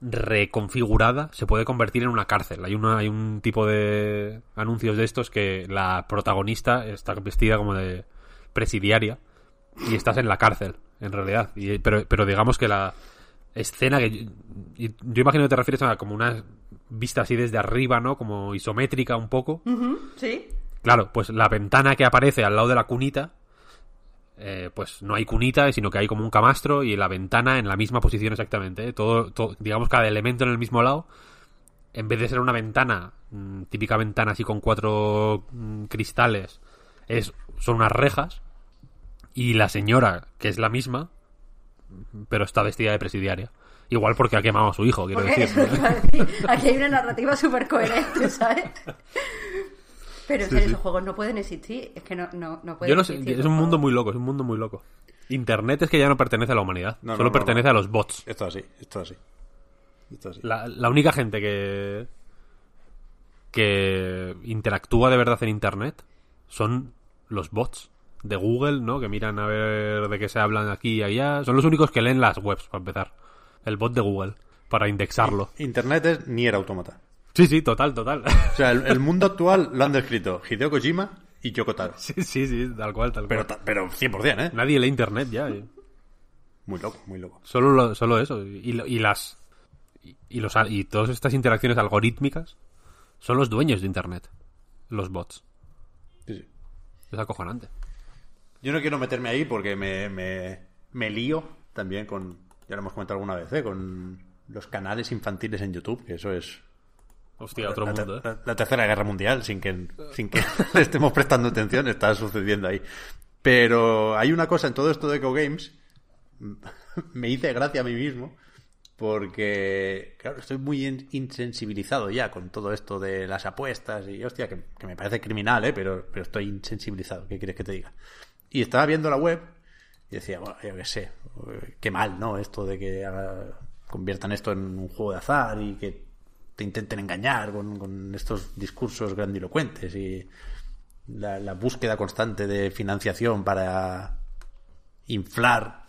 reconfigurada, se puede convertir en una cárcel. Hay, una, hay un tipo de anuncios de estos que la protagonista está vestida como de presidiaria y estás en la cárcel, en realidad. Y- pero, pero digamos que la escena que... Yo, yo imagino que te refieres a como una vista así desde arriba, ¿no? Como isométrica un poco. ¿Sí? Claro, pues la ventana que aparece al lado de la cunita, eh, pues no hay cunita, sino que hay como un camastro y la ventana en la misma posición exactamente. ¿eh? Todo, todo- digamos, cada elemento en el mismo lado. En vez de ser una ventana, mm, típica ventana así con cuatro mm, cristales, es, son unas rejas. Y la señora, que es la misma, pero está vestida de presidiaria. Igual porque ha quemado a su hijo, quiero decir. Aquí hay una narrativa súper coherente, ¿sabes? Pero en Sí, serio, sí. esos juegos no pueden existir. Es que no, no, no pueden Yo no sé, existir, es un mundo muy loco, es un mundo muy loco. Internet es que ya no pertenece a la humanidad, No, solo no, pertenece no. a los bots. Esto es así, esto es así. Esto es así. La, la única gente que que interactúa de verdad en Internet son los bots de Google, ¿no? Que miran a ver de qué se hablan aquí y allá. Son los únicos que leen las webs, para empezar. El bot de Google, para indexarlo. Internet es Nier Automata. Sí, sí, total, total. O sea, el, el mundo actual lo han descrito Hideo Kojima y Yoko Taro. sí, sí, sí, tal cual, tal Pero, cual. ta- pero 100%, ¿eh? Nadie lee Internet ya. Muy loco, muy loco. Solo, lo- solo eso. Y, y las. Y, y los, y todas estas interacciones algorítmicas son los dueños de Internet. Los bots. Sí, sí. Es acojonante. Yo no quiero meterme ahí porque me, me, me lío también con, ya lo hemos comentado alguna vez, ¿eh? con los canales infantiles en YouTube, que eso es Hostia, otro la, mundo, ¿eh? la- la tercera guerra mundial, sin que, sin que le estemos prestando atención, está sucediendo ahí. Pero hay una cosa en todo esto de Eco Games, me hice gracia a mí mismo, porque, claro, estoy muy in- insensibilizado ya con todo esto de las apuestas y, hostia, que, que me parece criminal, ¿eh? Pero, pero estoy insensibilizado, ¿qué quieres que te diga? Y estaba viendo la web y decía, bueno, yo qué sé, qué mal, ¿no? Esto de que conviertan esto en un juego de azar y que te intenten engañar con, con estos discursos grandilocuentes y la, la búsqueda constante de financiación para inflar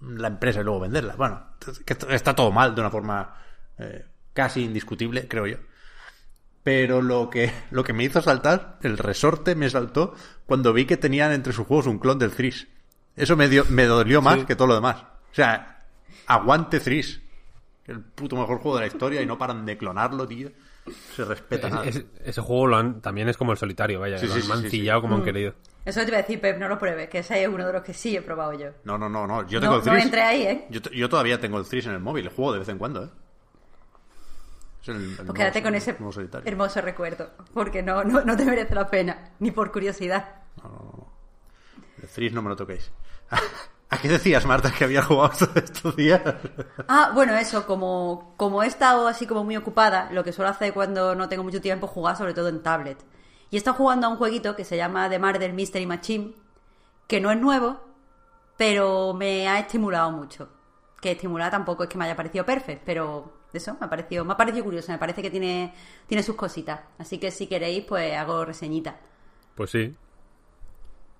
la empresa y luego venderla. Bueno, que está todo mal de una forma eh, casi indiscutible, creo yo. Pero lo que, lo que me hizo saltar, el resorte me saltó cuando vi que tenían entre sus juegos un clon del Threes. Eso me, dio, me dolió más Sí. que todo lo demás. O sea, aguante Threes. El puto mejor juego de la historia y no paran de clonarlo, tío. Se respeta nada. Es- es- ese juego lo han- también es como el solitario, vaya. Sí, lo sí, han sí, sí, mancillado sí. como han querido. Eso te iba a decir, Pep, no lo pruebes, que ese es uno de los que sí he probado yo. No, no, no, no. Yo No- tengo el no Threes. entré ahí, ¿eh? Yo, todavía tengo el Threes en el móvil. El juego de vez en cuando, ¿eh? Es el- el Pues nuevo- quédate con ese hermoso recuerdo, porque no, no, no te merece la pena, ni por curiosidad. El Threes no me lo toquéis. ¿A qué decías, Marta, que había jugado todos estos días? Ah, bueno, eso, como, como he estado así como muy ocupada, lo que suelo hacer cuando no tengo mucho tiempo, jugar sobre todo en tablet. Y he estado jugando a un jueguito que se llama The Murder Mystery Machine, que no es nuevo, pero me ha estimulado mucho. Que estimular tampoco es que me haya parecido perfecto, pero eso me ha parecido, me ha parecido curioso, me parece que tiene, tiene sus cositas. Así que si queréis, pues hago reseñita. Pues sí.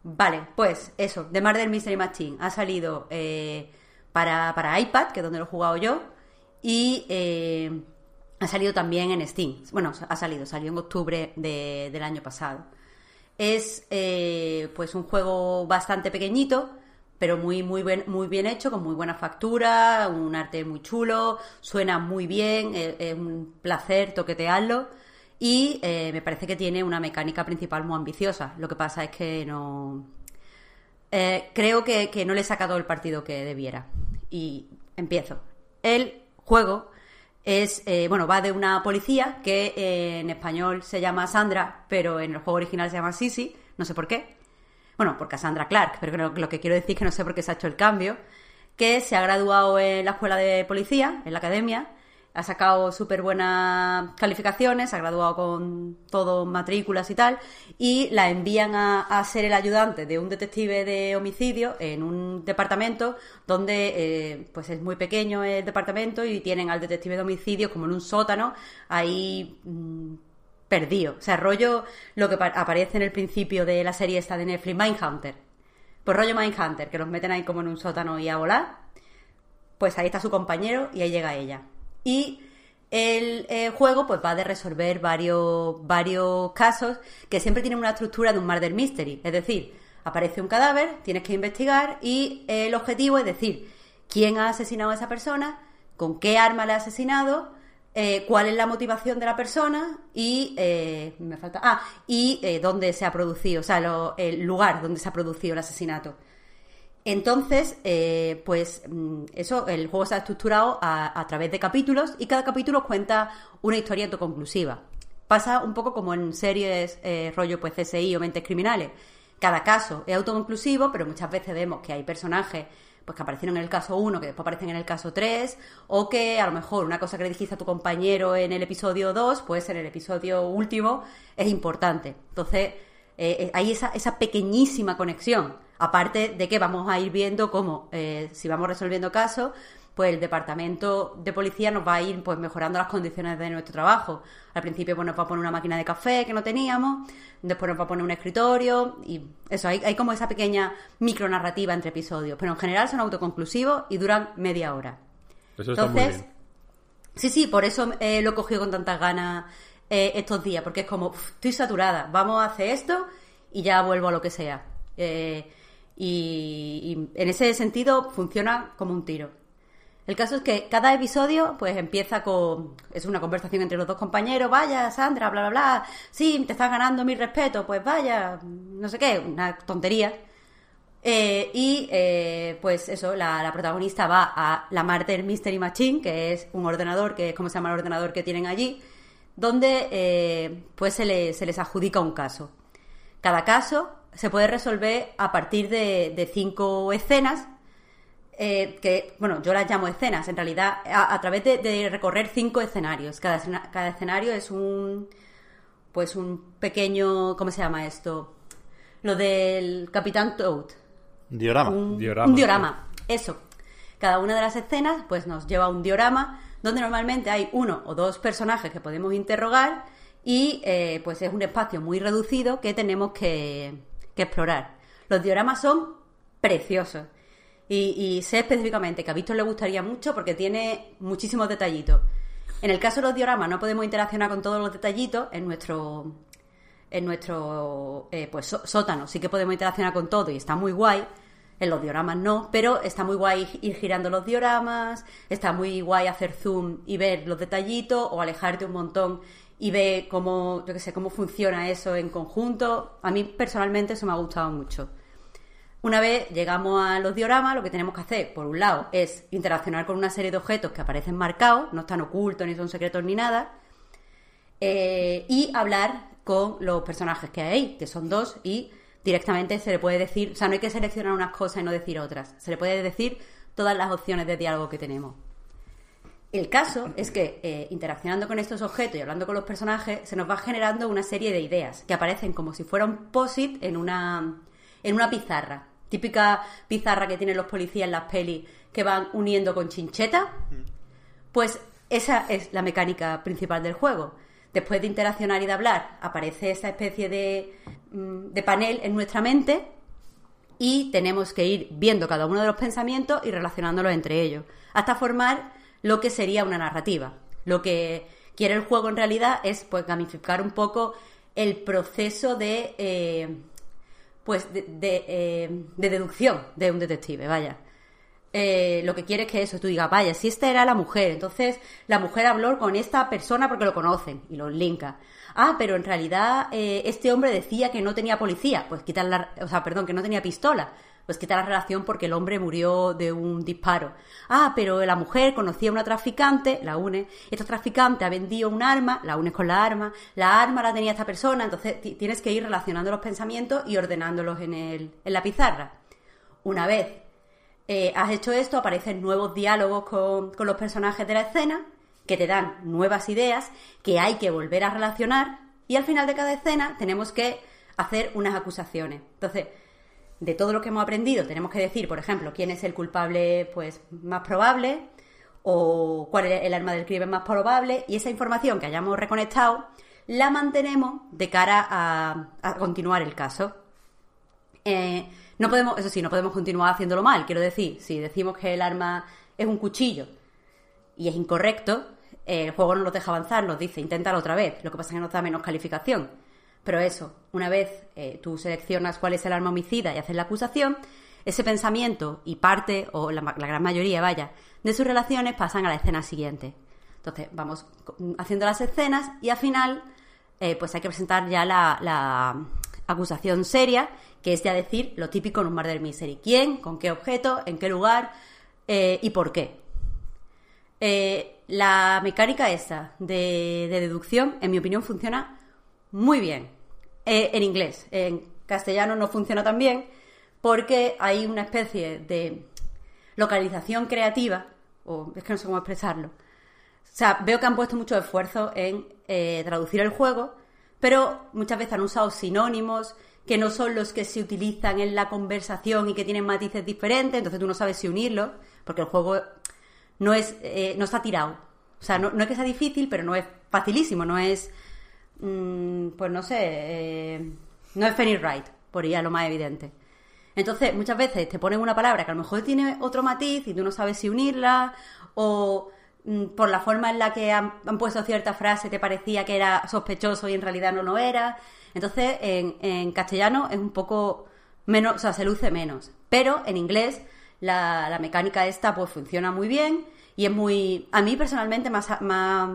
Vale, pues eso, The Murder Mystery Machine ha salido eh, para, para iPad, que es donde lo he jugado yo, y eh, ha salido también en Steam. Bueno, ha salido, salió en octubre de- del año pasado. Es eh, pues un juego bastante pequeñito, pero muy, muy, bien, muy bien hecho, con muy buena factura, un arte muy chulo, suena muy bien, es, es un placer toquetearlo. Y eh, me parece que tiene una mecánica principal muy ambiciosa. Lo que pasa es que no. eh, creo que, que no le he sacado el partido que debiera. Y empiezo. El juego es. eh, bueno, va de una policía que en español se llama Sandra, pero en el juego original se llama Sisi. No sé por qué. Bueno, por Cassandra Clark, pero lo, lo que quiero decir es que no sé por qué se ha hecho el cambio. Que se ha graduado en la escuela de policía, en la academia, ha sacado súper buenas calificaciones, ha graduado con todo matrículas y tal, y la envían a, a, ser el ayudante de un detective de homicidio en un departamento donde eh, pues es muy pequeño el departamento y tienen al detective de homicidio como en un sótano ahí mmm, perdido. O sea, rollo lo que aparece en el principio de la serie esta de Netflix, Mindhunter. Pues rollo Mindhunter, que los meten ahí como en un sótano y a volar. Pues ahí está su compañero y ahí llega ella. Y el eh, juego pues va de resolver varios, varios casos que siempre tienen una estructura de un murder mystery. Es decir, aparece un cadáver, tienes que investigar y el objetivo es decir quién ha asesinado a esa persona, con qué arma le ha asesinado, eh, cuál es la motivación de la persona y eh, me falta ah y dónde se ha producido, o sea, lo, el lugar donde se ha producido el asesinato. Entonces, eh, pues mm, eso, el juego está estructurado a, través de capítulos y cada capítulo cuenta una historia autoconclusiva. Pasa un poco como en series eh, rollo pues CSI o Mentes Criminales. Cada caso es autoconclusivo, pero muchas veces vemos que hay personajes pues que aparecieron en el caso 1, que después aparecen en el caso 3, o que a lo mejor una cosa que le dijiste a tu compañero en el episodio 2, puede ser en el episodio último, es importante. Entonces, eh, hay esa, esa pequeñísima conexión Aparte de que vamos a ir viendo cómo, eh, si vamos resolviendo casos, pues el departamento de policía nos va a ir pues mejorando las condiciones de nuestro trabajo. Al principio pues nos va a poner una máquina de café que no teníamos, después nos va a poner un escritorio y eso, hay, hay como esa pequeña micronarrativa entre episodios, pero en general son autoconclusivos y duran media hora. Eso está Entonces, muy bien. sí, sí, por eso eh, lo he cogido con tantas ganas eh, estos días, porque es como, estoy saturada, vamos a hacer esto y ya vuelvo a lo que sea. Eh, y, en ese sentido funciona como un tiro. El caso es que cada episodio pues empieza con es una conversación entre los dos compañeros, vaya Sandra, bla bla bla, sí, te estás ganando mi respeto, pues vaya, no sé qué, una tontería. Eh, y pues eso, la, protagonista va a la Martyr Mystery Machine, que es un ordenador, que es como se llama el ordenador que tienen allí, donde eh, pues se, le, se les adjudica un caso. Cada caso se puede resolver a partir de, de cinco escenas, eh, que, bueno, yo las llamo escenas, en realidad, a, a través de, de, recorrer cinco escenarios. Cada, escena, cada escenario es un, pues un pequeño, ¿cómo se llama esto? Lo del Capitán Toad. Diorama. Un diorama. Un diorama, eso. Cada una de las escenas, pues nos lleva a un diorama donde normalmente hay uno o dos personajes que podemos interrogar y eh, pues es un espacio muy reducido que tenemos que, explorar. Los dioramas son preciosos. Y, y, sé específicamente que a Víctor le gustaría mucho porque tiene muchísimos detallitos. En el caso de los dioramas no podemos interaccionar con todos los detallitos en nuestro en nuestro eh, pues sótano. Sí que podemos interaccionar con todo y está muy guay. En los dioramas no, pero está muy guay ir girando los dioramas, está muy guay hacer zoom y ver los detallitos o alejarte un montón y ver cómo, yo que sé, cómo funciona eso en conjunto. A mí personalmente eso me ha gustado mucho. Una vez llegamos a los dioramas, lo que tenemos que hacer, por un lado, es interaccionar con una serie de objetos que aparecen marcados, no están ocultos ni son secretos ni nada, eh, y hablar con los personajes que hay que son dos, y directamente se le puede decir, o sea, no hay que seleccionar unas cosas y no decir otras, se le puede decir todas las opciones de diálogo que tenemos. El caso es que eh, interaccionando con estos objetos y hablando con los personajes, se nos va generando una serie de ideas que aparecen como si fuera un POSIT en una, en una pizarra. Típica pizarra que tienen los policías en las pelis que van uniendo con chincheta. Pues esa es la mecánica principal del juego. Después de interaccionar y de hablar, aparece esa especie de, de panel en nuestra mente y tenemos que ir viendo cada uno de los pensamientos y relacionándolos entre ellos, hasta formar lo que sería una narrativa. Lo que quiere el juego en realidad es pues gamificar un poco el proceso de eh, pues de, de, eh, de, deducción de un detective, vaya. Eh, lo que quiere es que eso, tú digas, vaya, si esta era la mujer, entonces la mujer habló con esta persona porque lo conocen y lo linka. Ah, pero en realidad eh, este hombre decía que no tenía policía, pues quitar la, o sea, perdón, que no tenía pistola pues quita la relación porque el hombre murió de un disparo. Ah, pero la mujer conocía a una traficante, la une, esta traficante ha vendido un arma, la unes con la arma, la arma la tenía esta persona, entonces tienes que ir relacionando los pensamientos y ordenándolos en, el, en la pizarra. Una vez eh, has hecho esto, aparecen nuevos diálogos con, con los personajes de la escena que te dan nuevas ideas que hay que volver a relacionar y al final de cada escena tenemos que hacer unas acusaciones. Entonces, de todo lo que hemos aprendido, tenemos que decir, por ejemplo, quién es el culpable pues más probable o cuál es el arma del crimen más probable y esa información que hayamos reconectado la mantenemos de cara a, continuar el caso. Eh, no podemos, eso sí, no podemos continuar haciéndolo mal. Quiero decir, si decimos que el arma es un cuchillo y es incorrecto, el juego no nos deja avanzar, nos dice, inténtalo otra vez. Lo que pasa es que nos da menos calificación. Pero eso, una vez eh, tú seleccionas cuál es el arma homicida y haces la acusación, ese pensamiento y parte, o la, gran mayoría, vaya, de sus relaciones pasan a la escena siguiente. Entonces, vamos haciendo las escenas y al final, eh, pues hay que presentar ya la, acusación seria, que es ya decir lo típico en un murder mystery. ¿Quién? ¿Con qué objeto? ¿En qué lugar? Eh, ¿Y por qué? la mecánica esa de deducción, en mi opinión, funciona muy bien. Eh, en inglés. En castellano no funciona tan bien porque hay una especie de localización creativa, o es que no sé cómo expresarlo. O sea, veo que han puesto mucho esfuerzo en eh, traducir el juego, pero muchas veces han usado sinónimos que no son los que se utilizan en la conversación y que tienen matices diferentes, entonces tú no sabes si unirlos, porque el juego no es eh, no está tirado. O sea, no, no, es que sea difícil, pero no es facilísimo, no es Mm, pues no sé, eh, no es Fanny Wright, por ella lo más evidente. Entonces, muchas veces te ponen una palabra que a lo mejor tiene otro matiz y tú no sabes si unirla, o por la forma en la que han, puesto cierta frase te parecía que era sospechoso y en realidad no lo era. Entonces, en, castellano es un poco menos, o sea, se luce menos. Pero en inglés la, la mecánica esta pues funciona muy bien y es muy, a mí personalmente más, más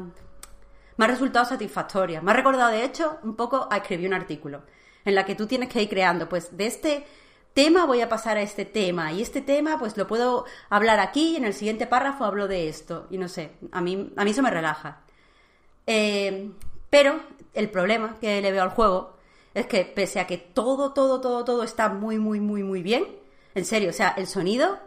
me ha resultado satisfactoria. Me ha recordado, de hecho, un poco a escribir un artículo en la que tú tienes que ir creando, pues de este tema voy a pasar a este tema y este tema pues lo puedo hablar aquí y en el siguiente párrafo hablo de esto y no sé, a mí, a mí eso me relaja. Eh, pero el problema que le veo al juego es que pese a que todo, todo, todo, todo está muy, muy, muy, muy bien, en serio, o sea, el sonido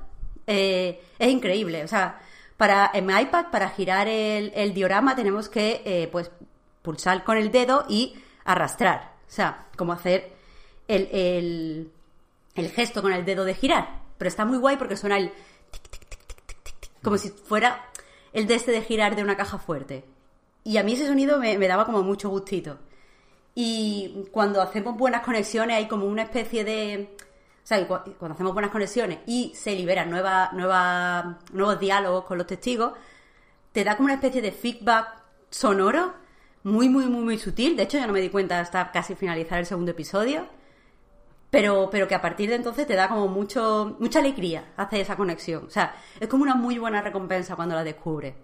eh, es increíble, o sea, para, en mi iPad, para girar el, diorama, tenemos que eh, pues pulsar con el dedo y arrastrar. O sea, como hacer el, gesto con el dedo de girar. Pero está muy guay porque suena el tic, tic, tic, tic, tic, como si fuera el de este de girar de una caja fuerte. Y a mí ese sonido me, daba como mucho gustito. Y cuando hacemos buenas conexiones hay como una especie de o sea, cuando hacemos buenas conexiones y se liberan nuevas, nuevas, nuevos diálogos con los testigos, te da como una especie de feedback sonoro muy, muy, muy, muy sutil. De hecho, yo no me di cuenta hasta casi finalizar el segundo episodio. Pero, pero que a partir de entonces te da como mucho, mucha alegría hacer esa conexión. O sea, es como una muy buena recompensa cuando la descubres.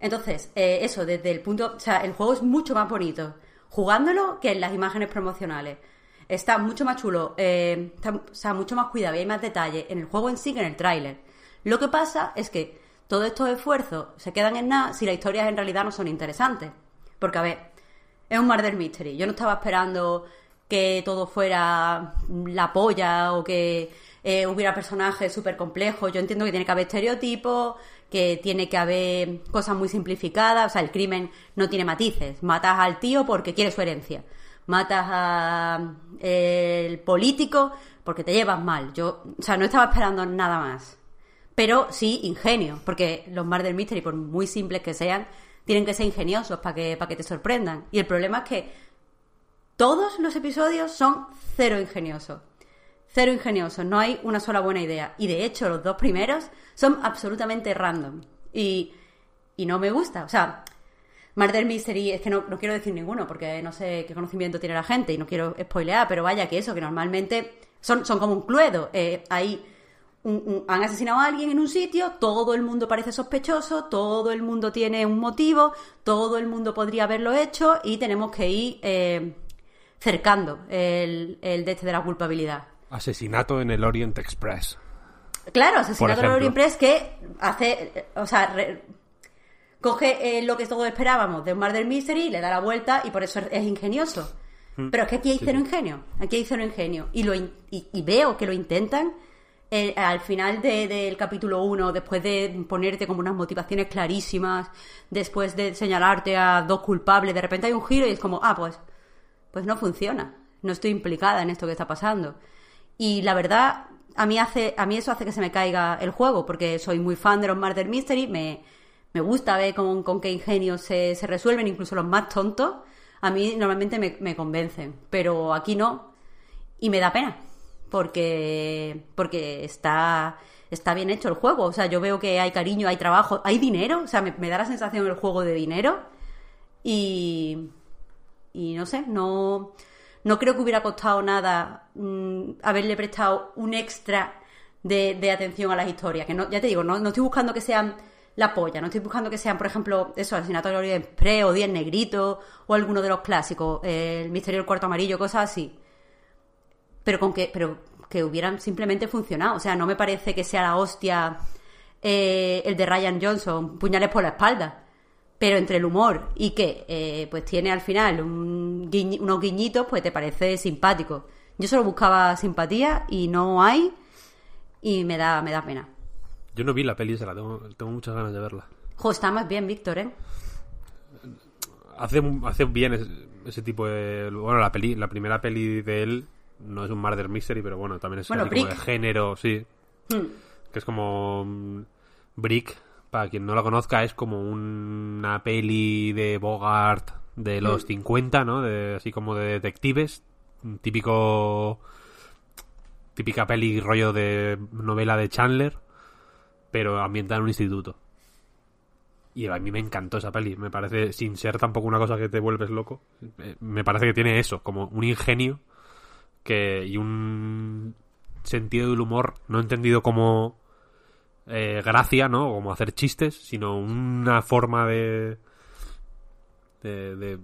Entonces, eh, eso, desde el punto. O sea, el juego es mucho más bonito jugándolo que en las imágenes promocionales está mucho más chulo, eh, está, o sea, mucho más cuidado y hay más detalle en el juego en sí que en el tráiler. Lo que pasa es que todos estos esfuerzos se quedan en nada si las historias en realidad no son interesantes. Porque, a ver, es un murder mystery. Yo no estaba esperando que todo fuera la polla o que eh, hubiera personajes súper complejos. Yo entiendo que tiene que haber estereotipos, que tiene que haber cosas muy simplificadas. O sea, el crimen no tiene matices. Matas al tío porque quiere su herencia matas a el político porque te llevas mal. Yo, o sea, no estaba esperando nada más. Pero sí ingenio, porque los Murder Mystery, por muy simples que sean, tienen que ser ingeniosos para que, para que te sorprendan. Y el problema es que todos los episodios son cero ingeniosos. Cero ingeniosos, no hay una sola buena idea. Y de hecho, los dos primeros son absolutamente random. Y, y no me gusta. O sea, Murder Mystery, es que no, quiero decir ninguno porque no sé qué conocimiento tiene la gente y no quiero spoilear, pero vaya que eso, que normalmente son, son como un cluedo. Eh, hay han asesinado a alguien en un sitio, todo el mundo parece sospechoso, todo el mundo tiene un motivo, todo el mundo podría haberlo hecho y tenemos que ir eh, cercando el, el de este de la culpabilidad. Asesinato en el Orient Express. Claro, asesinato en el Orient Express que hace, o sea, coge eh, lo que todos esperábamos de un Murder Mystery, le da la vuelta y por eso es, ingenioso. Mm. Pero es que aquí hay cero ingenio, aquí hay cero ingenio. Y, lo y, veo que lo intentan eh, al final de- del capítulo 1, después de ponerte como unas motivaciones clarísimas, después de señalarte a dos culpables, de repente hay un giro y es como, ah, pues, pues no funciona. No estoy implicada en esto que está pasando. Y la verdad, a mí, hace, a mí eso hace que se me caiga el juego, porque soy muy fan de los Murder Mystery, me, me gusta ver con, con qué ingenios se, se resuelven, incluso los más tontos. A mí normalmente me, me convencen, pero aquí no. Y me da pena, porque, porque está, está bien hecho el juego. O sea, yo veo que hay cariño, hay trabajo, hay dinero. O sea, me, me da la sensación el juego de dinero. Y, y no sé, no, no creo que hubiera costado nada mm, haberle prestado un extra de, atención a las historias. Que no, ya te digo, no, no estoy buscando que sean la polla, no estoy buscando que sean, por ejemplo, eso, Asesinato de Orient Express o Diez Negritos o alguno de los clásicos, eh, El Misterio del Cuarto Amarillo, cosas así. Pero con que, pero que hubieran simplemente funcionado. O sea, no me parece que sea la hostia eh, el de Ryan Johnson, puñales por la espalda. Pero entre el humor y que eh, pues tiene al final un guiñ- unos guiñitos, pues te parece simpático. Yo solo buscaba simpatía y no hay y me da, me da pena. Yo no vi la peli esa, la tengo, tengo muchas ganas de verla. Jo, está más bien, Víctor, ¿eh? Hace, hace bien ese, ese tipo de... Bueno, la peli, la primera peli de él no es un murder mystery, pero bueno, también es Bueno, como de género, sí. Hmm. Que es como... mm, Brick, para quien no la conozca, es como una peli de Bogart de los 50, ¿no? De, así como de detectives. Un típico... Típica peli rollo de novela de Chandler, pero ambientada en un instituto. Y a mí me encantó esa peli. Me parece, sin ser tampoco una cosa que te vuelves loco, eh, me parece que tiene eso, como un ingenio que y un sentido del humor no entendido como eh, gracia, ¿no? Como hacer chistes, sino una forma de de, de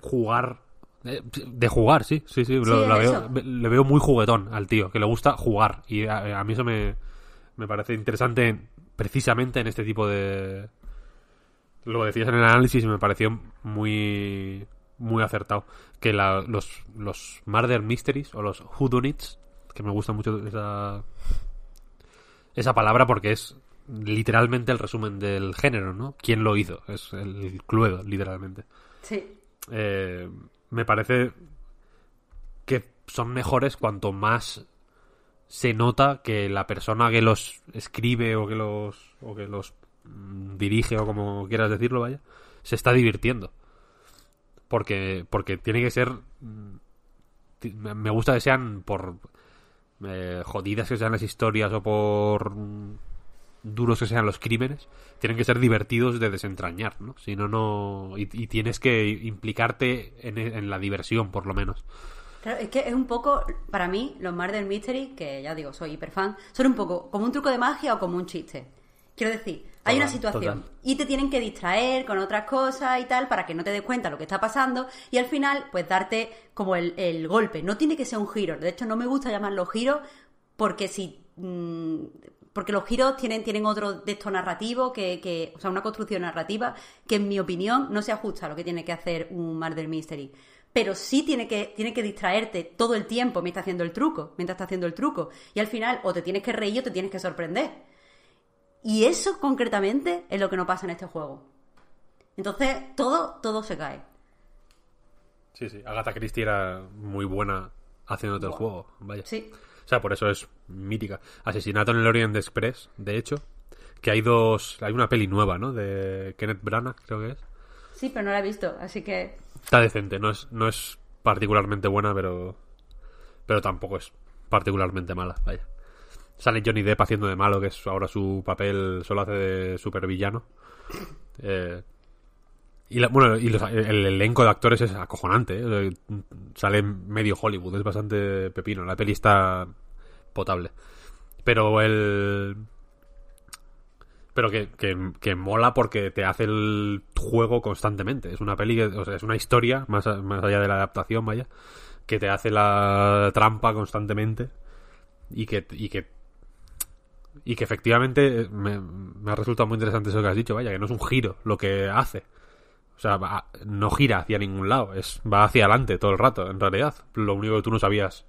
jugar. De, de jugar, sí, sí, sí, lo- la veo, le veo muy juguetón al tío, que le gusta jugar. Y a, a mí eso me, me parece interesante precisamente en este tipo de lo decías en el análisis y me pareció muy muy acertado. Que la- los los murder mysteries o los whodunits que me gusta mucho esa esa palabra porque es literalmente el resumen del género, ¿no? ¿Quién lo hizo? Es el cluedo, literalmente. Sí. Eh, me parece que son mejores cuanto más se nota que la persona que los escribe o que los o que los mm, dirige o como quieras decirlo vaya se está divirtiendo porque porque tiene que ser mm, me gusta que sean por eh, jodidas que sean las historias o por duros que sean los crímenes, tienen que ser divertidos de desentrañar, ¿no? Si no, no... Y, tienes que implicarte en, en la diversión, por lo menos. Claro, es que es un poco, para mí, los Murder Mystery, que ya digo, soy hiperfan, son un poco como un truco de magia o como un chiste. Quiero decir, hay Total, una situación total. y te tienen que distraer con otras cosas y tal para que no te des cuenta lo que está pasando y al final, pues darte como el, el golpe. No tiene que ser un giro. De hecho, no me gusta llamarlo giros porque si. mm, porque los giros tienen, tienen otro de esto narrativo, que, que, o sea, una construcción narrativa que en mi opinión no se ajusta a lo que tiene que hacer un Murder Mystery. Pero sí tiene que, tiene que distraerte todo el tiempo mientras haciendo el truco, mientras está haciendo el truco. Y al final o te tienes que reír o te tienes que sorprender. Y eso concretamente es lo que no pasa en este juego. Entonces, todo, todo se cae. Sí, sí. Agatha Christie era muy buena haciéndote el juego, vaya. Sí. O sea, por eso es mítica. Asesinato en el Orient Express, de hecho. Que hay dos... Hay una peli nueva, ¿no? De Kenneth Branagh, creo que es. Sí, pero no la he visto, así que. Está decente, no es, no es particularmente buena, pero. Pero tampoco es particularmente mala, vaya. Sale Johnny Depp haciendo de malo, que es ahora su papel, solo hace de supervillano. Eh, y la- bueno, y el elenco de actores es acojonante, ¿eh? Sale medio Hollywood, es bastante pepino. La peli está potable. Pero el. Pero que, que, que mola porque te hace el juego constantemente. Es una peli, que, o sea, es una historia, más, más allá de la adaptación, vaya, que te hace la trampa constantemente y que, y que, y que efectivamente me, me ha resultado muy interesante eso que has dicho, vaya, que no es un giro lo que hace. O sea, va- no gira hacia ningún lado, es va hacia adelante todo el rato, en realidad. Lo único que tú no sabías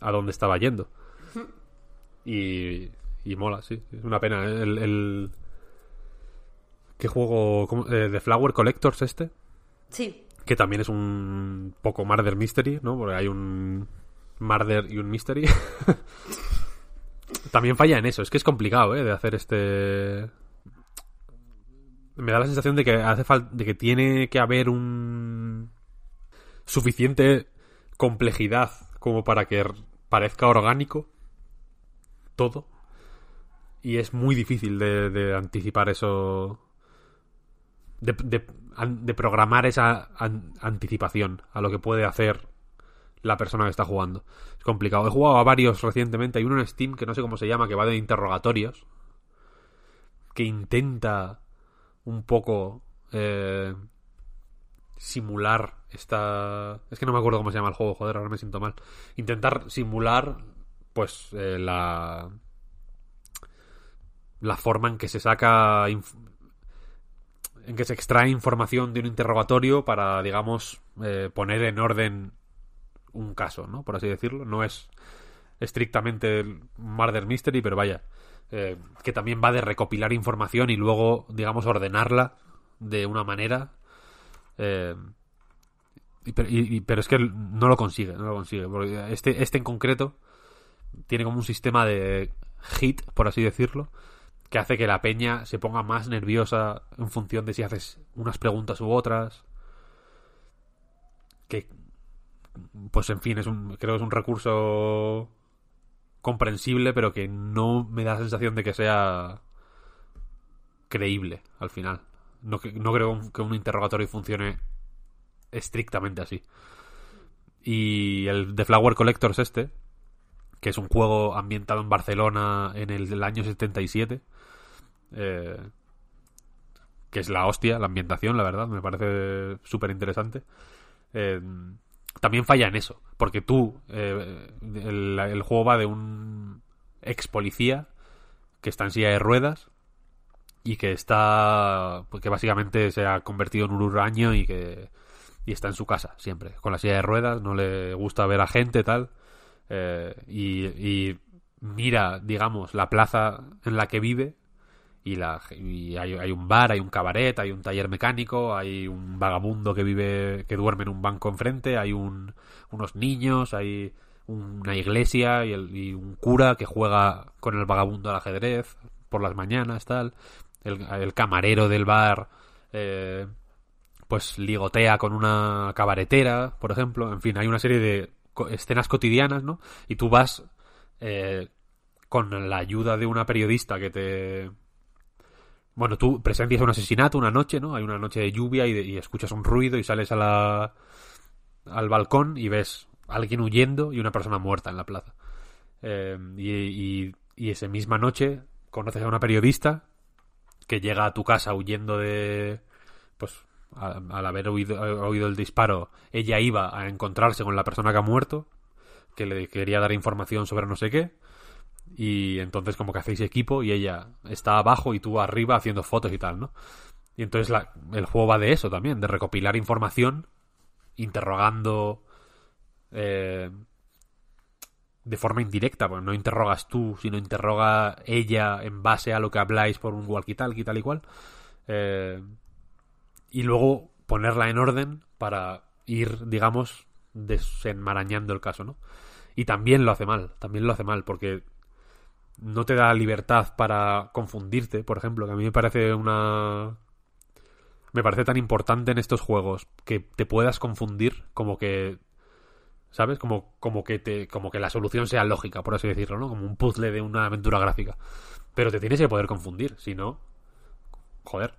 a dónde estaba yendo. Y, y mola, sí. Es una pena. ¿eh? El, el... ¿Qué juego? cómo- eh, ¿The Flower Collectors este? Sí. Que también es un poco Murder Mystery, ¿no? Porque hay un Murder y un Mystery. también falla en eso. Es que es complicado, ¿eh? De hacer este... Me da la sensación de que hace falta... De que tiene que haber un... Suficiente complejidad como para que parezca orgánico todo. Y es muy difícil de, anticipar eso de, programar esa an- anticipación a lo que puede hacer la persona que está jugando. Es complicado. He jugado a varios recientemente. Hay uno en Steam que no sé cómo se llama, que va de interrogatorios. Que intenta un poco eh, simular esta... Es que no me acuerdo cómo se llama el juego, joder, ahora me siento mal. Intentar simular, pues, eh, la... La forma en que se saca en que se extrae información de un interrogatorio para, digamos, eh, poner en orden un caso, ¿no? Por así decirlo. No es estrictamente el murder mystery, pero vaya, eh, que también va de recopilar información y luego, digamos, ordenarla de una manera. eh, pero- es que no lo consigue, no lo consigue. Este, este en concreto tiene como un sistema de hit, por así decirlo, que hace que la peña se ponga más nerviosa en función de si haces unas preguntas u otras. Que, pues en fin, es un, creo que es un recurso comprensible, pero que no me da la sensación de que sea creíble al final. No, no creo que un interrogatorio funcione estrictamente así. Y el The Flower Collectors este, que es un juego ambientado en Barcelona en el, año 77, eh, que es la hostia, la ambientación, la verdad, me parece súper interesante. Eh, también falla en eso, porque tú, eh, el, el juego va de un ex policía que está en silla de ruedas y que está, pues que básicamente se ha convertido en un huraño y que y está en su casa siempre, con la silla de ruedas, no le gusta ver a gente tal, eh, y, y mira, digamos, la plaza en la que vive y, hay, un bar, hay un cabaret, hay un taller mecánico, hay un vagabundo que vive, que duerme en un banco enfrente, hay un, unos niños, hay una iglesia y, un cura que juega con el vagabundo al ajedrez por las mañanas, tal. El, camarero del bar, eh, pues ligotea con una cabaretera, por ejemplo. En fin, hay una serie de escenas cotidianas, ¿no? Y tú vas eh, con la ayuda de una periodista que te bueno, tú presencias un asesinato una noche, ¿no? Hay una noche de lluvia y, escuchas un ruido y sales al balcón y ves a alguien huyendo y una persona muerta en la plaza. Eh, y, y, y esa misma noche conoces a una periodista que llega a tu casa huyendo de... Pues a- al haber oído, oído el disparo, ella iba a encontrarse con la persona que ha muerto, que le quería dar información sobre no sé qué. Y entonces como que hacéis equipo y ella está abajo y tú arriba haciendo fotos y tal, ¿no? Y entonces la- el juego va de eso también, de recopilar información, interrogando eh, de forma indirecta, porque no interrogas tú, sino interroga ella en base a lo que habláis por un walkie-talkie tal y cual. Eh, y luego ponerla en orden para ir, digamos, desenmarañando el caso, ¿no? Y también lo hace mal, también lo hace mal, porque no te da libertad para confundirte, por ejemplo, que a mí me parece una... Me parece tan importante en estos juegos que te puedas confundir como que... ¿Sabes? Como, como que te, como que la solución sea lógica, por así decirlo, ¿no? Como un puzzle de una aventura gráfica. Pero te tienes que poder confundir, si no... Joder.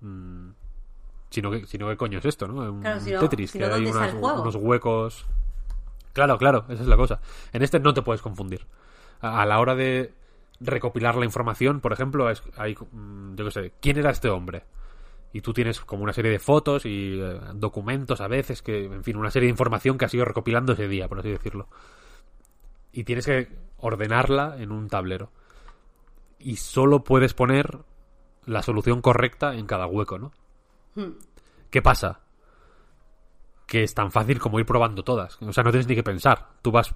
Mm, si no, ¿qué- si no, ¿qué coño es esto, no? Un Claro, si no- Tetris, si que hay unos huecos... Claro, claro, esa es la cosa. En este no te puedes confundir. A, a la hora de recopilar la información, por ejemplo, es- hay, mm, yo qué sé, ¿quién era este hombre? Y tú tienes como una serie de fotos y eh, documentos a veces, que, en fin, una serie de información que has ido recopilando ese día, por así decirlo. Y tienes que ordenarla en un tablero. Y solo puedes poner la solución correcta en cada hueco, ¿no? ¿Qué pasa? Que es tan fácil como ir probando todas. O sea, no tienes ni que pensar. Tú vas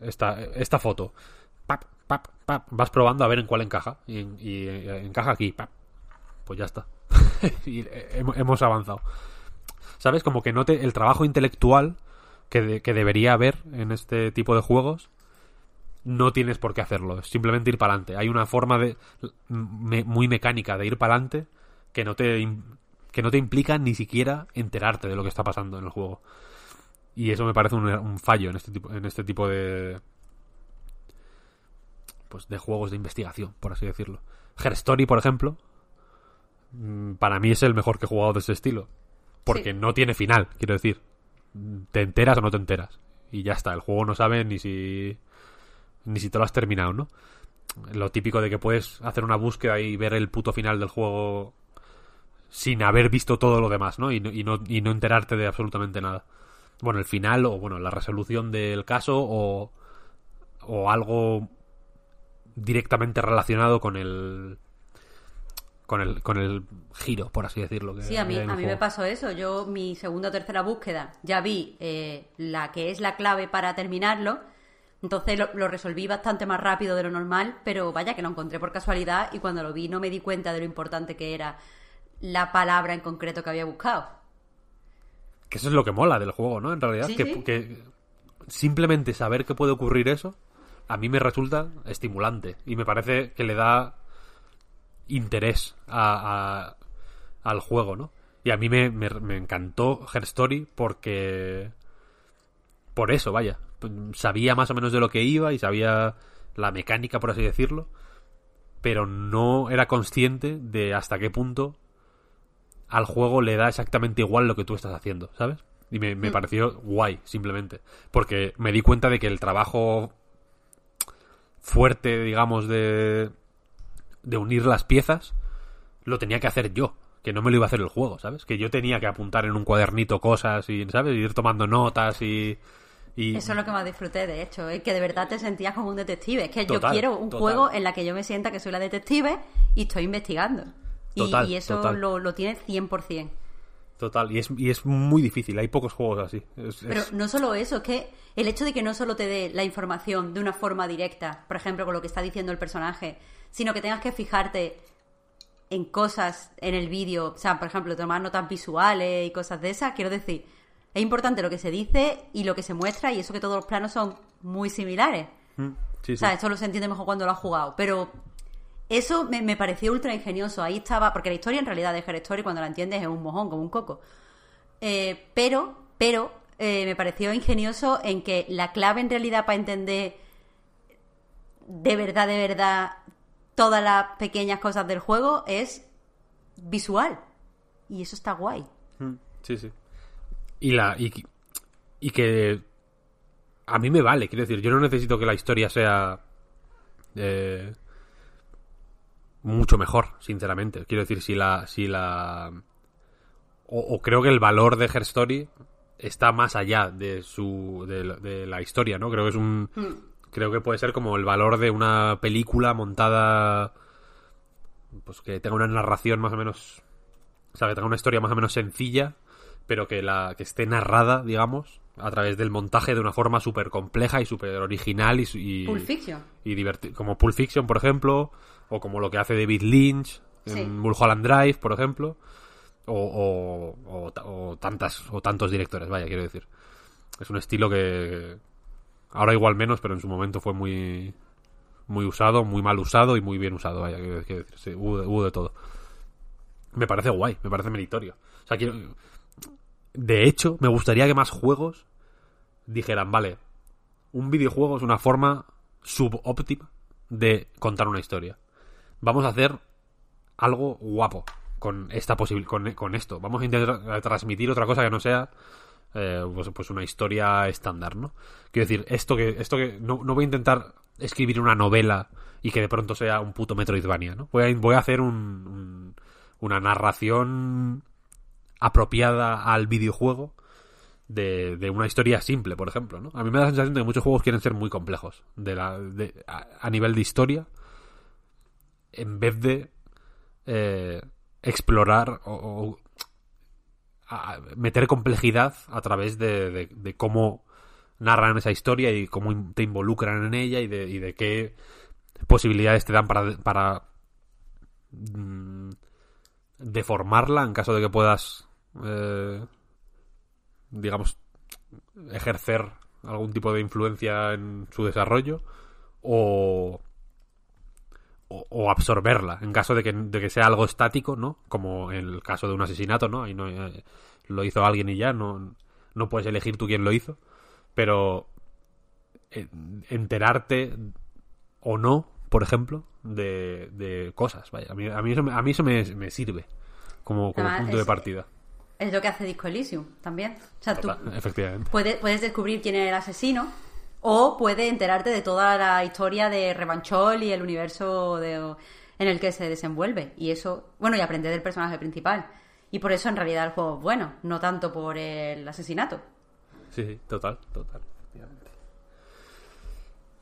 esta, esta foto. Pap, pap, pap. Vas probando a ver en cuál encaja. Y, eh, encaja aquí. Pap. Pues ya está. y eh, hemos, avanzado. ¿Sabes? Como que note el trabajo intelectual que, que debería haber en este tipo de juegos. No tienes por qué hacerlo. Es simplemente ir para adelante. Hay una forma de muy mecánica de ir para adelante que no te que no te implica ni siquiera enterarte de lo que está pasando en el juego. Y eso me parece un, un fallo en este tipo en este tipo de pues de juegos de investigación, por así decirlo. Her Story, por ejemplo, mm, para mí es el mejor que he jugado de ese estilo, porque Sí. no tiene final, quiero decir. Te enteras o no te enteras y ya está, el juego no sabe ni si ni si te lo has terminado, ¿no? Lo típico de que puedes hacer una búsqueda y ver el puto final del juego sin haber visto todo lo demás, ¿no? Y no, y no, y no enterarte de absolutamente nada. Bueno, el final o, bueno, la resolución del caso o, o algo directamente relacionado con el con el con el giro, por así decirlo. que Sí, a mí, a mí me pasó eso. Yo, mi segunda o tercera búsqueda, ya vi eh, la que es la clave para terminarlo. Entonces lo, lo resolví bastante más rápido de lo normal, pero vaya que lo encontré por casualidad y cuando lo vi no me di cuenta de lo importante que era la palabra en concreto que había buscado. Que eso es lo que mola del juego, ¿no? En realidad, Sí, que, sí. que simplemente saber que puede ocurrir eso, a mí me resulta estimulante. Y me parece que le da interés a, a- al juego, ¿no? Y a mí me, me- me encantó Her Story porque... Por eso, vaya. Sabía más o menos de lo que iba y sabía la mecánica, por así decirlo. Pero no era consciente de hasta qué punto al juego le da exactamente igual lo que tú estás haciendo, ¿sabes? Y me, me pareció guay, simplemente. Porque me di cuenta de que el trabajo fuerte, digamos, de, de unir las piezas, lo tenía que hacer yo. Que no me lo iba a hacer el juego, ¿sabes? Que yo tenía que apuntar en un cuadernito cosas y, ¿sabes? Ir tomando notas y... y Eso es lo que más disfruté, de hecho, es que de verdad te sentías como un detective. Es que yo quiero un total. juego en la que yo me sienta que soy la detective y estoy investigando. Y- Total, y, eso. Lo, lo tiene 100%. Total, y es, y es muy difícil, hay pocos juegos así. Es- Pero es- no solo eso, es que el hecho de que no solo te dé la información de una forma directa, por ejemplo, con lo que está diciendo el personaje, sino que tengas que fijarte en cosas en el vídeo, o sea, por ejemplo, tomar notas visuales y cosas de esas, quiero decir, es importante lo que se dice y lo que se muestra y eso que todos los planos son muy similares. Mm, sí, O sea, eso lo se entiende mejor cuando lo has jugado. Pero eso me, me pareció ultra ingenioso. Ahí estaba, porque la historia en realidad de Her Story, cuando la entiendes, es un mojón, como un coco. Eh, pero, pero, eh, me pareció ingenioso en que la clave en realidad para entender de verdad, de verdad, todas las pequeñas cosas del juego es visual. Y eso está guay. Mm, Sí, sí. Y la y, y que a mí me vale, quiero decir, yo no necesito que la historia sea eh, mucho mejor, sinceramente. Quiero decir, si la si la o, o creo que el valor de Her Story está más allá de su de, la- de la historia, ¿no? Creo que es un creo que puede ser como el valor de una película montada pues que tenga una narración más o menos o sea, que tenga una historia más o menos sencilla, pero que la que esté narrada, digamos, a través del montaje de una forma súper compleja y súper original y, y, Pulp Fiction. y diverti- como Pulp Fiction, por ejemplo, o como lo que hace David Lynch en Sí. Mulholland Drive, por ejemplo, o, o, o ta- o tantas o tantos directores, vaya, quiero decir. Es un estilo que ahora igual menos, pero en su momento fue muy muy usado, muy mal usado y muy bien usado, vaya, quiero, quiero decir, sí, hubo, de- hubo de todo. Me parece guay, me parece meritorio. O sea, quiero... De hecho, me gustaría que más juegos dijeran, vale, un videojuego es una forma subóptima de contar una historia. Vamos a hacer algo guapo con esta posibil con, con esto. Vamos a intentar transmitir otra cosa que no sea eh, pues, pues una historia estándar, ¿no? Quiero decir, esto que, esto que no, no voy a intentar escribir una novela y que de pronto sea un puto Metroidvania, ¿no? Voy a, voy a hacer un- un- una narración apropiada al videojuego de, de una historia simple, por ejemplo, ¿no? A mí me da la sensación de que muchos juegos quieren ser muy complejos de la, de- a, a nivel de historia en vez de eh, explorar o, meter complejidad a través de, cómo narran esa historia y cómo te involucran en ella y de, qué posibilidades te dan para, para mm, deformarla en caso de que puedas, eh, digamos, ejercer algún tipo de influencia en su desarrollo o, o, o absorberla en caso de que, de que sea algo estático, ¿no? Como en el caso de un asesinato, ¿no? Ahí no eh, lo hizo alguien y ya, no, no puedes elegir tú quién lo hizo, pero eh, enterarte o no, por ejemplo, de, de cosas, vaya, a mí, a mí eso, me- a mí eso me, me sirve como, como punto de partida. Es lo que hace Disco Elysium también. O sea, tú efectivamente. puedes, puedes descubrir quién es el asesino o puedes enterarte de toda la historia de Revanchol y el universo de- en el que se desenvuelve. Y eso, bueno, y aprender del personaje principal. Y por eso en realidad el juego es bueno, no tanto por el asesinato. Sí, sí, total, total. efectivamente.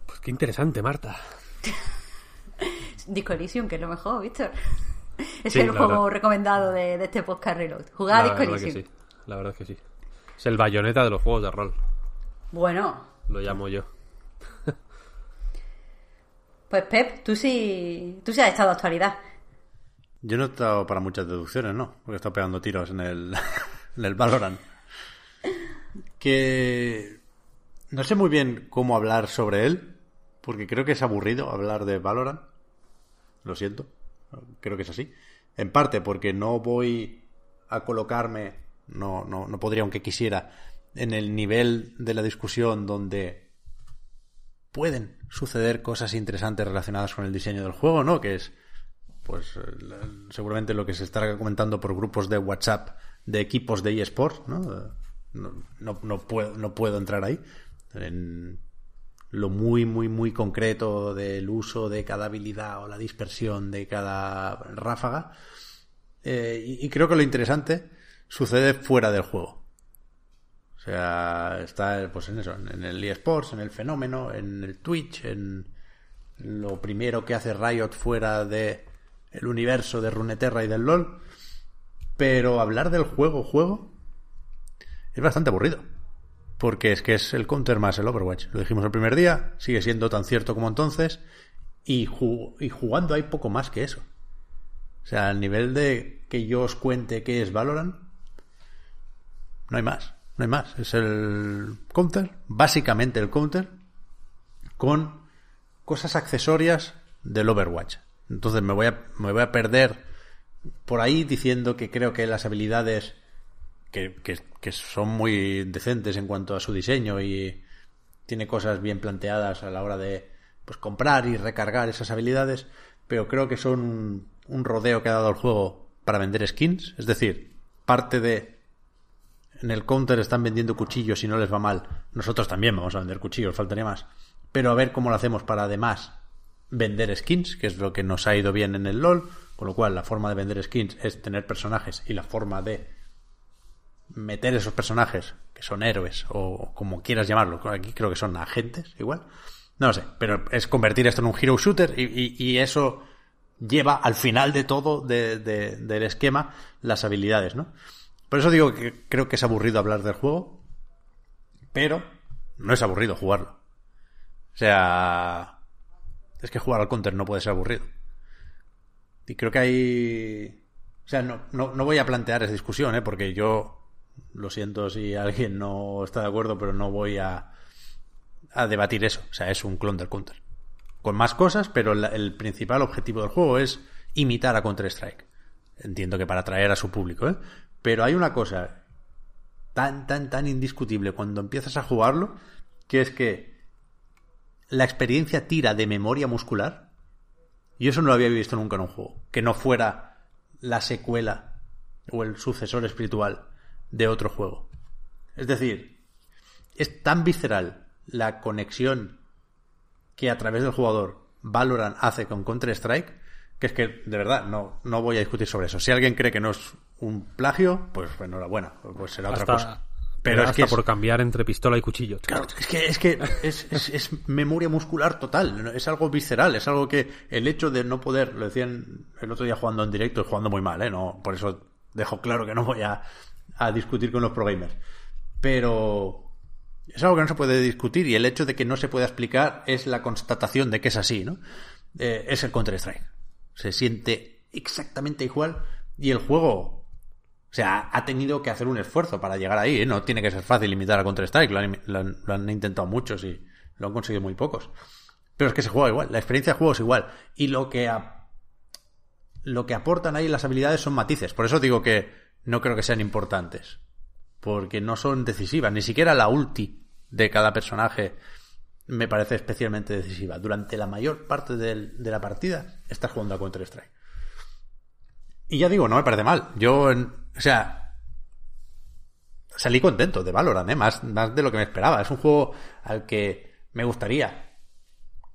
Pues qué interesante, Marta. Disco Elysium, que es lo mejor, Víctor. Es Sí, el juego verdad. recomendado de, de este podcast Reload. Jugar a Disco Elysium. sí, la verdad es que sí. Es el bayoneta de los juegos de rol, Bueno, lo llamo yo. pues Pep, tú sí, tú sí has estado a actualidad. Yo no he estado para muchas deducciones, ¿no? Porque he estado pegando tiros en el, en el Valorant. Que no sé muy bien cómo hablar sobre él, porque creo que es aburrido hablar de Valorant. Lo siento, creo que es así. En parte porque no voy a colocarme, no, no, no podría aunque quisiera, en el nivel de la discusión donde pueden suceder cosas interesantes relacionadas con el diseño del juego, ¿no? Que es pues seguramente lo que se está comentando por grupos de WhatsApp de equipos de eSports, ¿no? No, puedo, entrar ahí. En lo muy, muy, muy concreto del uso de cada habilidad o la dispersión de cada ráfaga. Eh, y creo que lo interesante sucede fuera del juego. O sea, está pues en eso, en el eSports, en el fenómeno, en el Twitch, en lo primero que hace Riot fuera de el universo de Runeterra y del LoL. Pero hablar del juego, juego, es bastante aburrido. Porque es que es el counter más el Overwatch. Lo dijimos el primer día, sigue siendo tan cierto como entonces. Y, ju- y jugando hay poco más que eso. O sea, al nivel de que yo os cuente qué es Valorant, no hay más. No hay más. Es el counter, básicamente el counter, con cosas accesorias del Overwatch. Entonces me voy a, me voy a perder por ahí diciendo que creo que las habilidades que, que- que son muy decentes en cuanto a su diseño y tiene cosas bien planteadas a la hora de pues comprar y recargar esas habilidades, pero creo que son un, un rodeo que ha dado el juego para vender skins, es decir, parte de en el counter están vendiendo cuchillos y no les va mal. Nosotros también vamos a vender cuchillos, faltaría más. Pero a ver cómo lo hacemos para además vender skins, que es lo que nos ha ido bien en el LOL. Con lo cual, la forma de vender skins es tener personajes y la forma de meter esos personajes, que son héroes o como quieras llamarlo, aquí creo que son agentes, igual. No lo sé, pero es convertir esto en un hero shooter y, eso lleva al final de todo de- de- del esquema las habilidades, ¿no? Por eso digo que creo que es aburrido hablar del juego, pero no es aburrido jugarlo. O sea, es que jugar al counter no puede ser aburrido. Y creo que hay... O sea, no, no, no voy a plantear esa discusión, ¿eh? porque yo lo siento si alguien no está de acuerdo, pero no voy a, a debatir eso. O sea, es un clon del counter. Con más cosas, pero la- el principal objetivo del juego es imitar a Counter-Strike. Entiendo que para atraer a su público, ¿eh? Pero hay una cosa tan, tan, tan indiscutible cuando empiezas a jugarlo, que es que la experiencia tira de memoria muscular. Y eso no lo había visto nunca en un juego. Que no fuera la secuela o el sucesor espiritual de otro juego. Es decir, es tan visceral la conexión que a través del jugador Valorant hace con Counter-Strike que es que, de verdad, no, no voy a discutir sobre eso. Si alguien cree que no es un plagio, pues enhorabuena, pues será otra cosa. Pero es hasta que es- por cambiar entre pistola y cuchillo. Claro, es que es, que es, es- es memoria muscular total, es algo visceral, es algo que el hecho de no poder, lo decían el otro día jugando en directo y jugando muy mal, ¿eh? No, por eso dejo claro que no voy a, a discutir con los pro gamers. Pero es algo que no se puede discutir y el hecho de que no se pueda explicar es la constatación de que es así, ¿no? Eh, es el Counter-Strike. Se siente exactamente igual y el juego, o sea, ha tenido que hacer un esfuerzo para llegar ahí, ¿eh? No tiene que ser fácil imitar a Counter-Strike, lo, lo han- intentado muchos y lo han conseguido muy pocos. Pero es que se juega igual, la experiencia de juego es igual. Y lo que, lo que aportan ahí las habilidades son matices. Por eso digo que no creo que sean importantes. Porque no son decisivas. Ni siquiera la ulti de cada personaje me parece especialmente decisiva. Durante la mayor parte del- de la partida estás jugando a Counter-Strike. Y ya digo, no me parece mal. Yo, o sea, salí contento de Valorant, ¿eh? más, más de lo que me esperaba. Es un juego al que me gustaría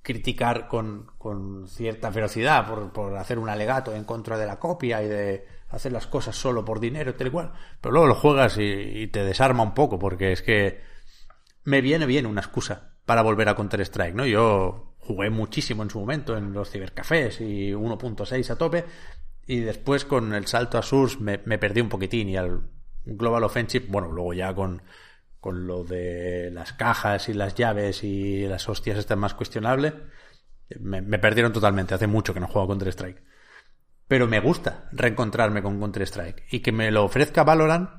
criticar con, con cierta ferocidad por, por hacer un alegato en contra de la copia y de hacer las cosas solo por dinero, tal y cual. Pero luego lo juegas y, y te desarma un poco, porque es que me viene bien una excusa para volver a Counter-Strike, ¿no? Yo jugué muchísimo en su momento en los cibercafés y 1.6 a tope, y después con el salto a Source me, perdí un poquitín y al Global Offensive, bueno, luego ya con, con lo de las cajas y las llaves y las hostias están más cuestionables, me, perdieron totalmente. Hace mucho que no juego a Counter-Strike. Pero me gusta reencontrarme con Counter-Strike. Y que me lo ofrezca Valorant,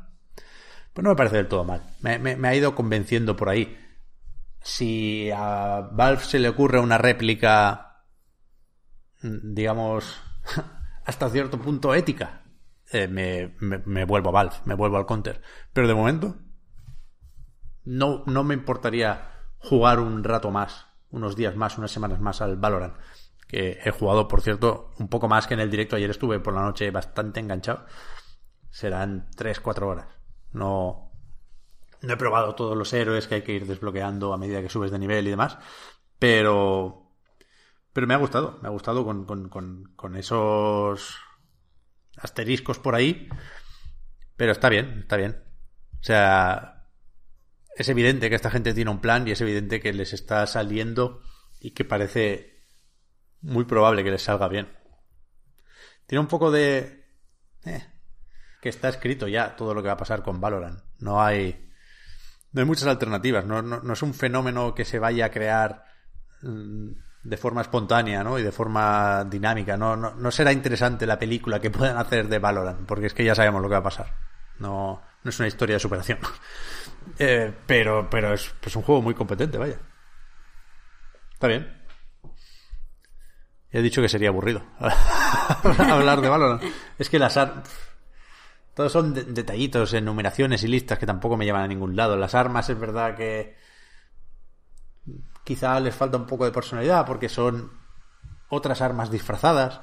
pues no me parece del todo mal. Me, me- me ha ido convenciendo por ahí. Si a Valve se le ocurre una réplica, mm, digamos, hasta cierto punto ética, eh, me, me- vuelvo a Valve, me vuelvo al Counter. Pero de momento, no, no me importaría jugar un rato más, unos días más, unas semanas más al Valorant. Que he jugado, por cierto, un poco más que en el directo. Ayer estuve por la noche bastante enganchado. Serán 3-4 horas. No, no he probado todos los héroes que hay que ir desbloqueando a medida que subes de nivel y demás. Pero. Pero me ha gustado. Me ha gustado con, con, con, esos asteriscos por ahí. Pero está bien, está bien. O sea, es evidente que esta gente tiene un plan y es evidente que les está saliendo y que parece muy probable que les salga bien. Tiene un poco de... eh, que está escrito ya todo lo que va a pasar con Valorant. No hay... No hay muchas alternativas. No, no- no es un fenómeno que se vaya a crear mm, de forma espontánea ¿no? y de forma dinámica. No, no, no será interesante la película que puedan hacer de Valorant, porque es que ya sabemos lo que va a pasar. No, no es una historia de superación. Eh, pero pero es un juego muy competente, vaya. Está bien. He dicho que sería aburrido hablar de Valorant. Es que las ar- todos son de- detallitos, enumeraciones y listas que tampoco me llevan a ningún lado. Las armas es verdad que quizá les falta un poco de personalidad porque son otras armas disfrazadas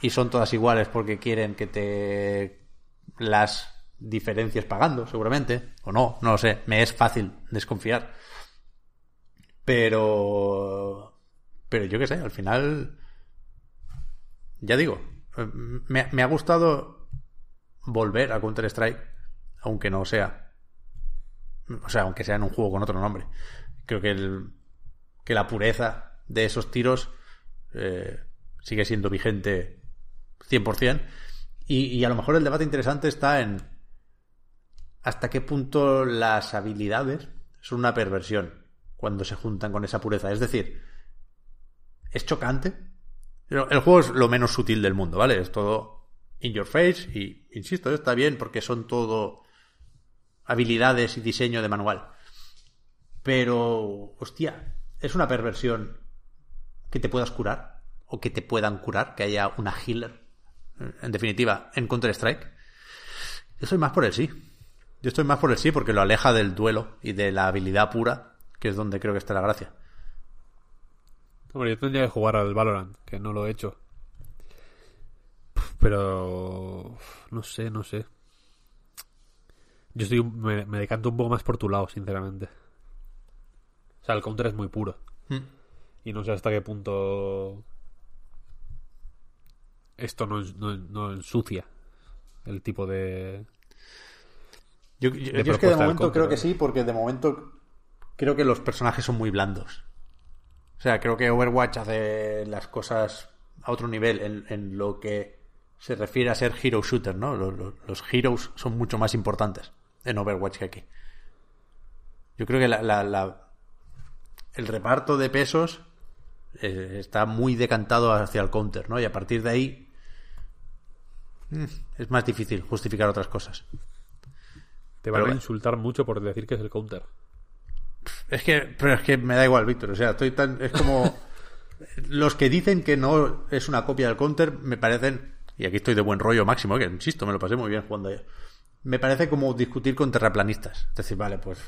y son todas iguales porque quieren que te las diferencias pagando, seguramente, o no, no lo sé, me es fácil desconfiar. Pero pero yo qué sé, al final ya digo, me, me ha gustado volver a Counter Strike, aunque no sea, o sea, aunque sea en un juego con otro nombre. Creo que el, que la pureza de esos tiros eh, sigue siendo vigente 100%. Y, y a lo mejor el debate interesante está en hasta qué punto las habilidades son una perversión cuando se juntan con esa pureza. Es decir, es chocante. El juego es lo menos sutil del mundo, ¿vale? Es todo in your face y, insisto, está bien porque son todo habilidades y diseño de manual. Pero, hostia, es una perversión que te puedas curar o que te puedan curar, que haya una healer, en definitiva, en Counter-Strike. Yo soy más por el sí. Yo estoy más por el sí porque lo aleja del duelo y de la habilidad pura, que es donde creo que está la gracia. Hombre, yo tendría que jugar al Valorant, que no lo he hecho. Pero... No sé, no sé. Yo estoy, me, me decanto un poco más por tu lado, sinceramente. O sea, el counter es muy puro. Mm. Y no sé hasta qué punto esto no, no, no ensucia el tipo de... Yo, yo- de yo es que de momento Counter, creo que sí, porque de momento creo que los personajes son muy blandos. O sea, creo que Overwatch hace las cosas a otro nivel en, en lo que se refiere a ser hero shooter, ¿no? Los, los- los heroes son mucho más importantes en Overwatch que aquí. Yo creo que la, la- la- el reparto de pesos eh, está muy decantado hacia el counter, ¿no? Y a partir de ahí mm, es más difícil justificar otras cosas. Te van Pero- a insultar mucho por decir que es el counter. Es que, pero es que me da igual, Víctor. O sea, estoy tan. Es como. Los que dicen que no es una copia del counter me parecen. Y aquí estoy de buen rollo máximo, que insisto, me lo pasé muy bien jugando ayer. Me parece como discutir con terraplanistas. Es decir, vale, pues.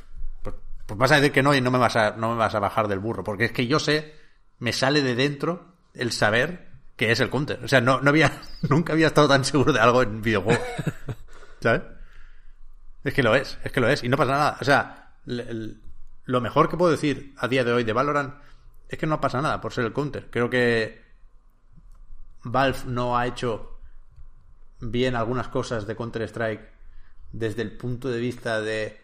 Pues, vas a decir que no y no me, vas a, no me vas a bajar del burro. Porque es que yo sé, me sale de dentro el saber que es el counter. O sea, no, no había. Nunca había estado tan seguro de algo en videojuegos. ¿Sabes? Es que lo es, es que lo es. Y no pasa nada. O sea, lo mejor que puedo decir a día de hoy de Valorant es que no pasa nada por ser el counter. Creo que Valve no ha hecho bien algunas cosas de Counter-Strike desde el punto de vista de,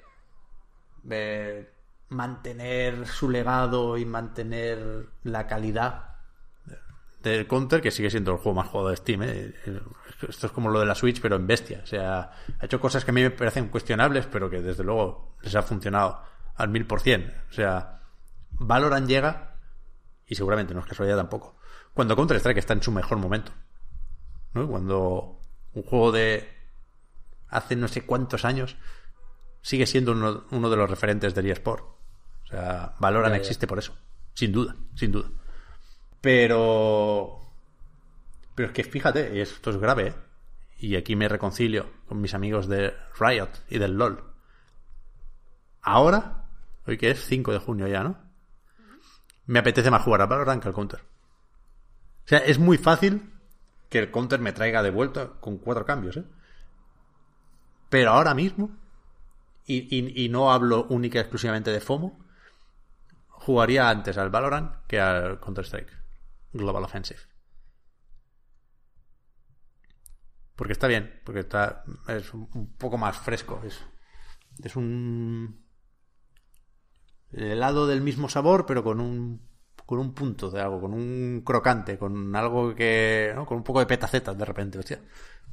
mantener su legado y mantener la calidad del Counter, que sigue siendo el juego más jugado de Steam. ¿eh? Esto es como lo de la Switch, pero en bestia. O sea, ha hecho cosas que a mí me parecen cuestionables, pero que desde luego les ha funcionado al mil por cien. O sea, Valorant llega, y seguramente no es casualidad tampoco, cuando Counter-Strike está en su mejor momento. Cuando un juego de hace no sé cuántos años sigue siendo uno, uno de los referentes del eSport. O sea, Valorant ya. existe por eso. Sin duda, sin duda. Pero. Pero es que fíjate, esto es grave, ¿eh? Y aquí me reconcilio con mis amigos de Riot y del LOL. Ahora, hoy que es 5 de junio ya, ¿no? Me apetece más jugar a Valorant que al Counter. O sea, es muy fácil que el Counter me traiga de vuelta con cuatro cambios, ¿eh? Pero ahora mismo, y, no hablo única y exclusivamente de FOMO, jugaría antes al Valorant que al Counter-Strike Global Offensive. Porque está bien, porque está es un poco más fresco. Es, es un helado del mismo sabor, pero con un con un punto de algo, con un crocante, con algo que. con un poco de petacetas de repente, hostia.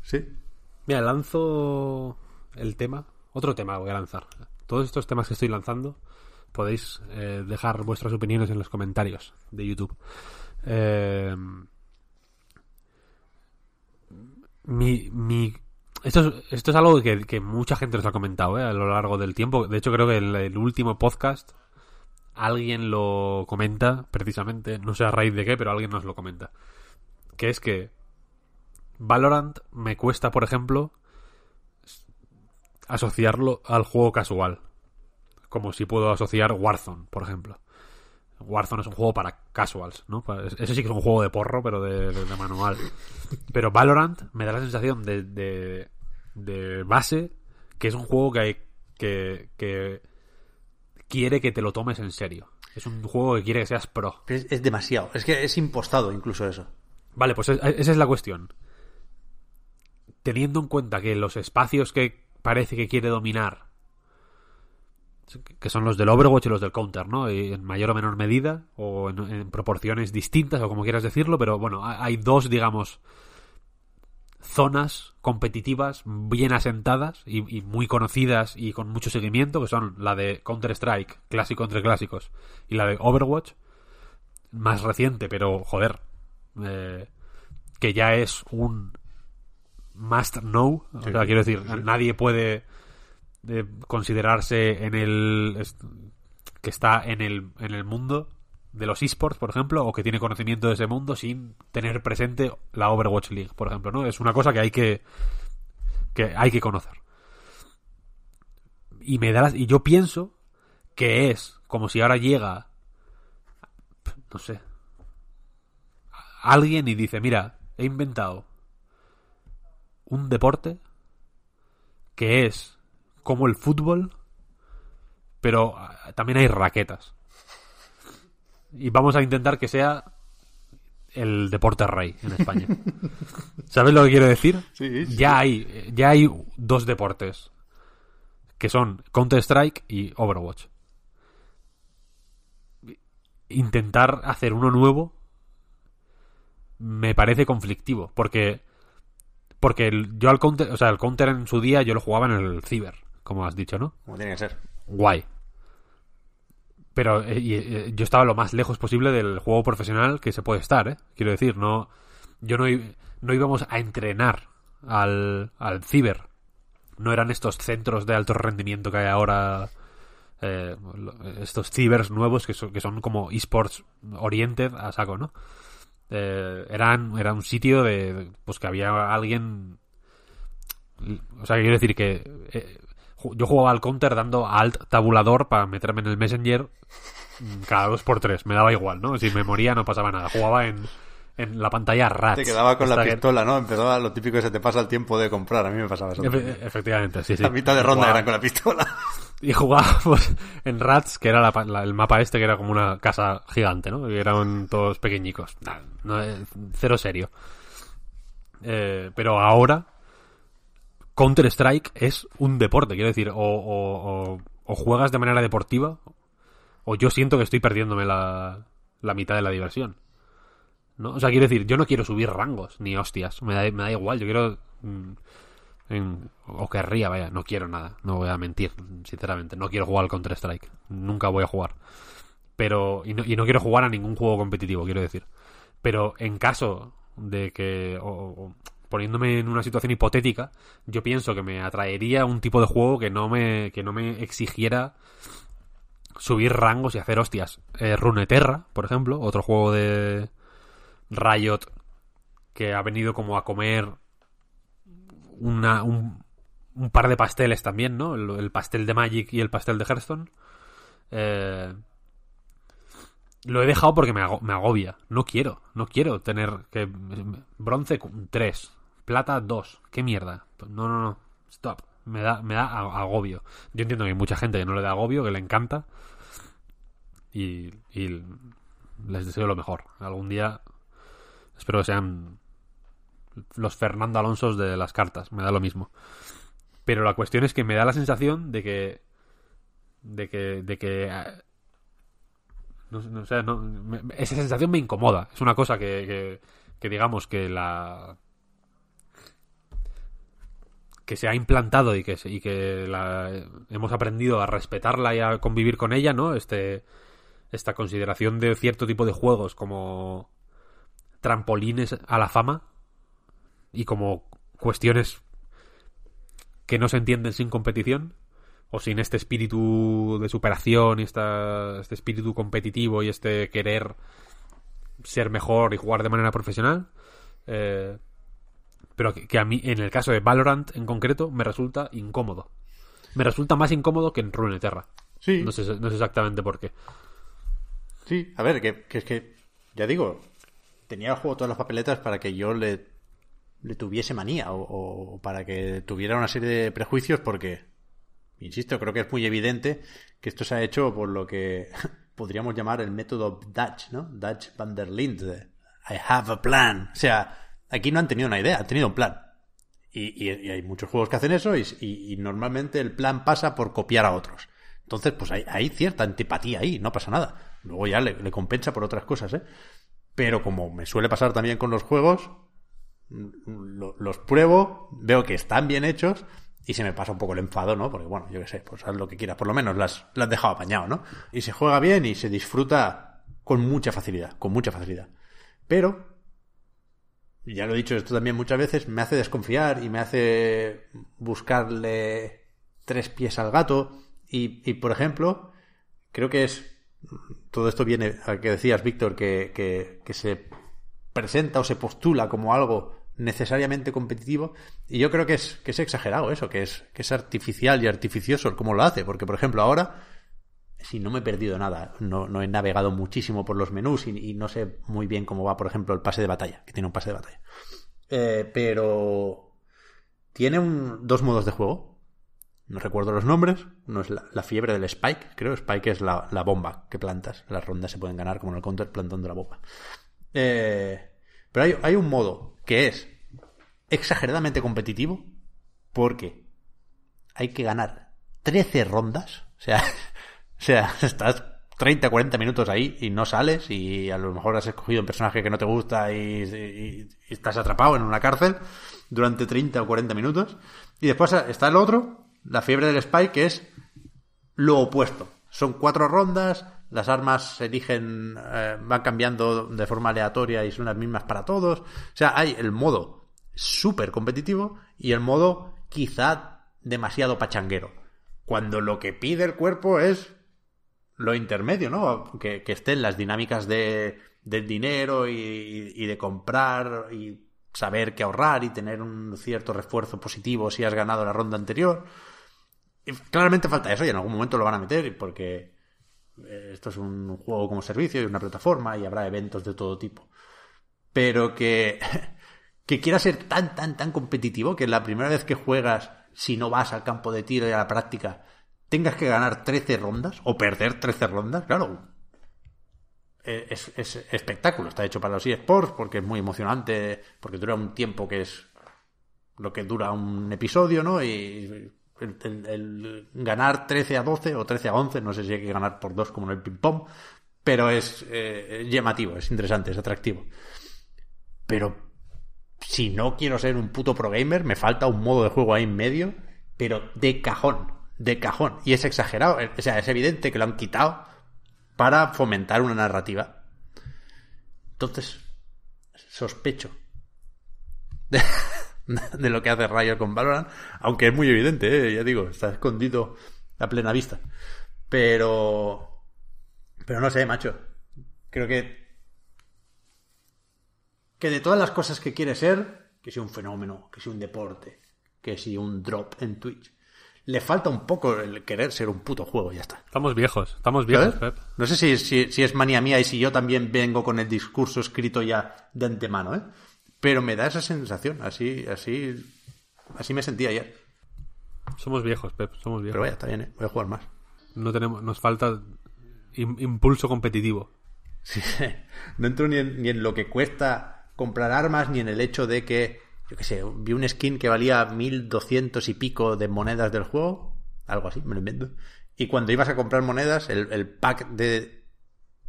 Sí. Mira, lanzo el tema. Otro tema voy a lanzar. Todos estos temas que estoy lanzando podéis eh, dejar vuestras opiniones en los comentarios de YouTube. Eh, mi, mi, esto, es, esto es algo que, que mucha gente nos ha comentado eh, a lo largo del tiempo. De hecho, creo que el, el último podcast alguien lo comenta precisamente. No sé a raíz de qué, pero alguien nos lo comenta. Que es que Valorant me cuesta, por ejemplo, asociarlo al juego casual. Como si puedo asociar Warzone, por ejemplo. Warzone es un juego para casuals, ¿no? Eso sí que es un juego de porro, pero de, de- de manual. Pero Valorant me da la sensación de, de, de base que es un juego que, hay, que, que quiere que te lo tomes en serio. Es un juego que quiere que seas pro. Es, es demasiado. Es que es impostado incluso eso. Vale, pues es- esa es la cuestión. Teniendo en cuenta que los espacios que parece que quiere dominar, que son los del Overwatch y los del Counter, ¿no? Y en mayor o menor medida, o en, proporciones distintas, o como quieras decirlo, pero bueno, ha- hay dos, digamos, zonas competitivas bien asentadas y, y muy conocidas y con mucho seguimiento, que son la de Counter-Strike, clásico entre clásicos, y la de Overwatch, más reciente, pero joder, eh, que ya es un must know. O sea, quiero decir, nadie puede eh, considerarse en el que está en el, en el mundo de los esports, por ejemplo, o que tiene conocimiento de ese mundo sin tener presente la Overwatch League, por ejemplo, ¿no? Es una cosa que hay que que hay que conocer. Y me da las- y yo pienso que es como si ahora llega no sé, alguien y dice, mira, he inventado un deporte que es como el fútbol, pero ah, también hay raquetas. Y vamos a intentar que sea el deporte rey en España. ¿Sabes lo que quiero decir? Sí, sí. Ya hay ya hay dos deportes que son Counter Strike y Overwatch. Intentar hacer uno nuevo me parece conflictivo porque porque el- yo al counter, o sea, el counter en su día yo lo jugaba en el ciber, como has dicho, ¿no? Como tiene que ser. Guay. pero eh, y, eh, yo estaba lo más lejos posible del juego profesional que se puede estar, ¿eh? Quiero decir, no, yo no, no íbamos a entrenar al, al ciber. No eran estos centros de alto rendimiento que hay ahora, eh, estos cibers nuevos que son, que son como esports oriented a saco, ¿no? Eh, eran, era un sitio de, pues que había alguien, o sea, quiero decir que eh, yo jugaba al counter dando alt tabulador para meterme en el messenger mm, cada dos por tres, me daba igual, ¿no? Si me moría no pasaba nada, jugaba en, en la pantalla RATS. Te quedaba con la pistola, ¿no? Empezaba lo típico que se te pasa el tiempo de comprar. A mí me pasaba eso. Efe- efectivamente, sí, sí. La mitad de ronda Jugaba- eran con la pistola. Y jugábamos en Rats, que era la la- el mapa este, que era como una casa gigante, ¿no? Eran todos pequeñicos. Nah, no, eh, cero serio. Eh, pero ahora, Counter-Strike es un deporte, quiero decir. O, o- o- o juegas de manera deportiva, o yo siento que estoy perdiéndome la, la mitad de la diversión. ¿no? O sea, quiero decir, yo no quiero subir rangos, ni hostias. Me da, me da igual, yo quiero... mm, o querría, vaya, no quiero nada, no voy a mentir, sinceramente, no quiero jugar al Counter-Strike, nunca voy a jugar. Pero, y no, quiero jugar a ningún juego competitivo, quiero decir. Pero en caso de que, o poniéndome en una situación hipotética, yo pienso que me atraería un tipo de juego que no me, que no me exigiera subir rangos y hacer hostias. Eh, Runeterra, por ejemplo, otro juego de Riot que ha venido como a comer una, un, un par de pasteles también, ¿no? El, el pastel de Magic y el pastel de Hearthstone. Eh, lo he dejado porque me, ago- me agobia. No quiero, no quiero tener que... Bronce 3, plata 2. ¿Qué mierda? No, no, no. Stop. Me da, me da agobio. Yo entiendo que hay mucha gente que no le da agobio, que le encanta. Y, y les deseo lo mejor. Algún día espero que sean los Fernando Alonsos de las cartas, me da lo mismo. Pero la cuestión es que me da la sensación de que. de que. de que. eh, No, no esa sensación me incomoda. Es una cosa que, que, que digamos que la. que se ha implantado y que, y que la, hemos aprendido a respetarla y a convivir con ella, ¿no? Este, esta consideración de cierto tipo de juegos como trampolines a la fama y como cuestiones que no se entienden sin competición o sin este espíritu de superación y esta, este espíritu competitivo y este querer ser mejor y jugar de manera profesional eh, pero que, que a mí en el caso de Valorant en concreto me resulta incómodo. Me resulta más incómodo que en Runeterra Sí. no sé, no sé exactamente por qué. Sí, a ver, que, que es que, ya digo, tenía el juego todas las papeletas para que yo le, le tuviese manía o, para que tuviera una serie de prejuicios porque, insisto, creo que es muy evidente que esto se ha hecho por lo que podríamos llamar el método Dutch, ¿no? Dutch van der Linde. I have a plan. O sea, aquí no han tenido una idea, han tenido un plan. Y, hay muchos juegos que hacen eso y, normalmente el plan pasa por copiar a otros. Entonces, pues hay, hay cierta antipatía ahí, no pasa nada. Luego ya le, le compensa por otras cosas, ¿eh? Pero como me suele pasar también con los juegos, los pruebo, veo que están bien hechos y se me pasa un poco el enfado, ¿no? Porque bueno, yo qué sé, pues haz lo que quieras, por lo menos las, las has dejado apañado, ¿no? Y se juega bien y se disfruta con mucha facilidad, con mucha facilidad. Pero, ya lo he dicho esto también muchas veces, me hace desconfiar y me hace buscarle tres pies al gato. Y, y, por ejemplo, creo que es. Todo esto viene a que decías, Víctor, que, que, que se presenta o se postula como algo necesariamente competitivo. Y yo creo que es, que es exagerado eso, que es, que es artificial y artificioso el cómo lo hace. Porque, por ejemplo, ahora, si no me he perdido nada, no, no he navegado muchísimo por los menús y, no sé muy bien cómo va, por ejemplo, el pase de batalla, que tiene un pase de batalla. Eh, pero tiene un, dos modos de juego. No recuerdo los nombres. Uno es la, la fiebre del Spike, creo. Spike es la, la, bomba que plantas. Las rondas se pueden ganar como en el counter plantando la bomba. Eh, pero hay, hay un modo que es exageradamente competitivo porque hay que ganar 13 rondas. O sea, o sea, estás 30, 40 minutos ahí y no sales y a lo mejor has escogido un personaje que no te gusta y, y, estás atrapado en una cárcel durante 30 o 40 minutos. Y después está el otro, la fiebre del Spike, que es lo opuesto. Son cuatro rondas, las armas se eligen, eh, van cambiando de forma aleatoria y son las mismas para todos. O sea, hay el modo súper competitivo y el modo quizá demasiado pachanguero. Cuando lo que pide el cuerpo es lo intermedio, ¿no? Que, estén las dinámicas de, del dinero y, y de comprar y saber que ahorrar y tener un cierto refuerzo positivo si has ganado la ronda anterior. Claramente falta eso y en algún momento lo van a meter porque eh, esto es un juego como servicio y una plataforma y habrá eventos de todo tipo. Pero que, que quiera ser tan, tan, tan competitivo que la primera vez que juegas, si no vas al campo de tiro y a la práctica, tengas que ganar 13 rondas o perder 13 rondas, claro. eh, Es, es espectáculo, está hecho para los eSports porque es muy emocionante, porque dura un tiempo que es lo que dura un episodio, ¿no? Y el, ganar 13 a 12 o 13 a 11, no sé si hay que ganar por dos como en el ping-pong, pero es eh, llamativo, es interesante, es atractivo. Pero si no quiero ser un puto pro gamer, me falta un modo de juego ahí en medio, pero de cajón, de cajón. Y es exagerado, o sea, es evidente que lo han quitado para fomentar una narrativa. Entonces, sospecho de, lo que hace Riot con Valorant, aunque es muy evidente, ¿eh? ya digo, está escondido a plena vista. Pero, pero no sé, macho. Creo que que de todas las cosas que quiere ser, que sea un fenómeno, que sea un deporte, que sea un drop en Twitch, le falta un poco el querer ser un puto juego, ya está. Estamos viejos, estamos viejos. No sé si, si, si es manía mía y si yo también vengo con el discurso escrito ya de antemano, ¿eh? Pero me da esa sensación, así, así, así me sentí ayer. Somos viejos, Pep, somos viejos. Pero vaya, está bien, ¿eh? Voy a jugar más. No tenemos, nos falta im- impulso competitivo. Sí, no entro ni en, ni en lo que cuesta comprar armas, ni en el hecho de que, yo qué sé, vi un skin que valía 1200 y pico de monedas del juego, algo así, me lo invento. Y cuando ibas a comprar monedas, el, el pack de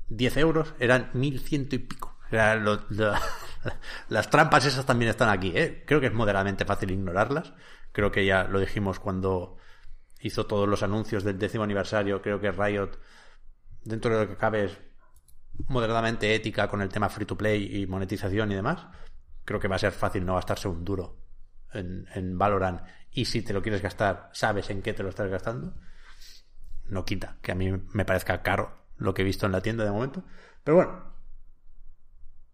10 euros eran 1100 y pico. Las trampas esas también están aquí, ¿eh? Creo que es moderadamente fácil ignorarlas. Creo que ya lo dijimos cuando hizo todos los anuncios del décimo aniversario. Creo que Riot, dentro de lo que cabe, es moderadamente ética con el tema free to play y monetización y demás, creo que va a ser fácil no gastarse un duro en, en Valorant. Y si te lo quieres gastar, sabes en qué te lo estás gastando. No quita que a mí me parezca caro lo que he visto en la tienda de momento. Pero bueno,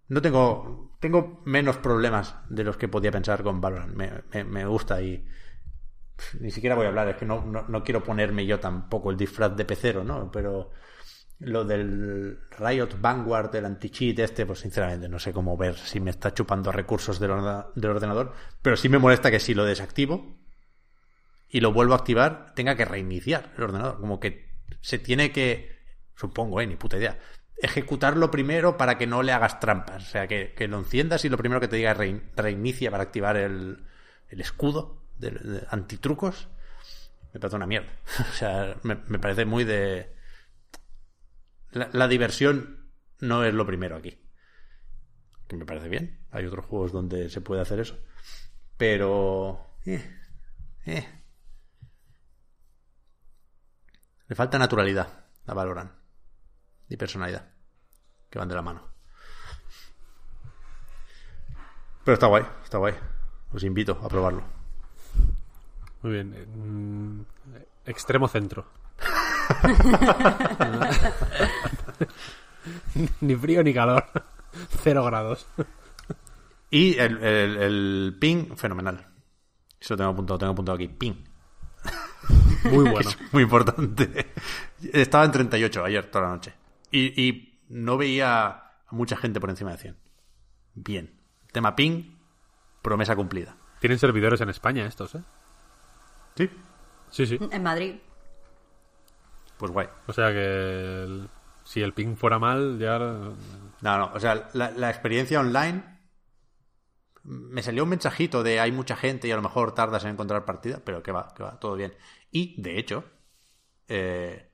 no tengo. Tengo menos problemas de los que podía pensar con Valorant. Me, me- me gusta y. Ni siquiera voy a hablar, es que no, no, no quiero ponerme yo tampoco el disfraz de pecero, ¿no? Pero lo del Riot Vanguard, del anti-cheat este, pues sinceramente no sé cómo ver si me está chupando recursos del, del ordenador, pero sí me molesta que si lo desactivo y lo vuelvo a activar, tenga que reiniciar el ordenador. Como que se tiene que, supongo, eh, ni puta idea, ejecutarlo primero para que no le hagas trampas. O sea, que, que lo enciendas y lo primero que te diga es rein- reinicia para activar el, el escudo de, de antitrucos. Me parece una mierda. O sea, me, me parece muy de... La, la diversión no es lo primero aquí. Que me parece bien. Hay otros juegos donde se puede hacer eso. Pero... eh, eh. Le falta naturalidad a Valorant. Y personalidad. Que van de la mano. Pero está guay, está guay. Os invito a probarlo. Muy bien. eh, mm, extremo centro. ni frío ni calor. Cero grados. Y el, el- el ping, fenomenal. Eso lo tengo apuntado, tengo apuntado aquí. Ping. Muy bueno. es muy importante. Estaba en 38 ayer toda la noche. Y, y no veía a mucha gente por encima de 100. Bien. Tema ping, promesa cumplida. Tienen servidores en España estos, ¿eh? Sí. Sí, sí. En Madrid. Pues guay. O sea que el- si el ping fuera mal, ya... No, no. O sea, la, la experiencia online. Me salió un mensajito de hay mucha gente y a lo mejor tardas en encontrar partida, pero que va, que va, todo bien. Y, de hecho, eh,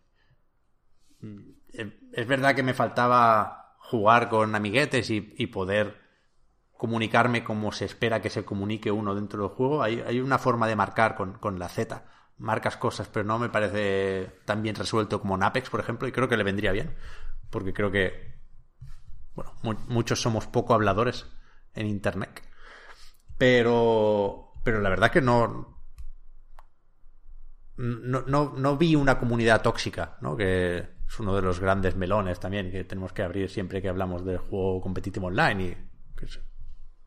eh, es verdad que me faltaba jugar con amiguetes y, poder comunicarme como se espera que se comunique uno dentro del juego. Hay, hay una forma de marcar con, con la Z marcas cosas, pero no me parece tan bien resuelto como Napex, por ejemplo, y creo que le vendría bien, porque creo que, bueno, mu- muchos somos poco habladores en Internet, pero, pero la verdad que no, no, no, no vi una comunidad tóxica, ¿no? Que es uno de los grandes melones también que tenemos que abrir siempre que hablamos del juego competitivo online y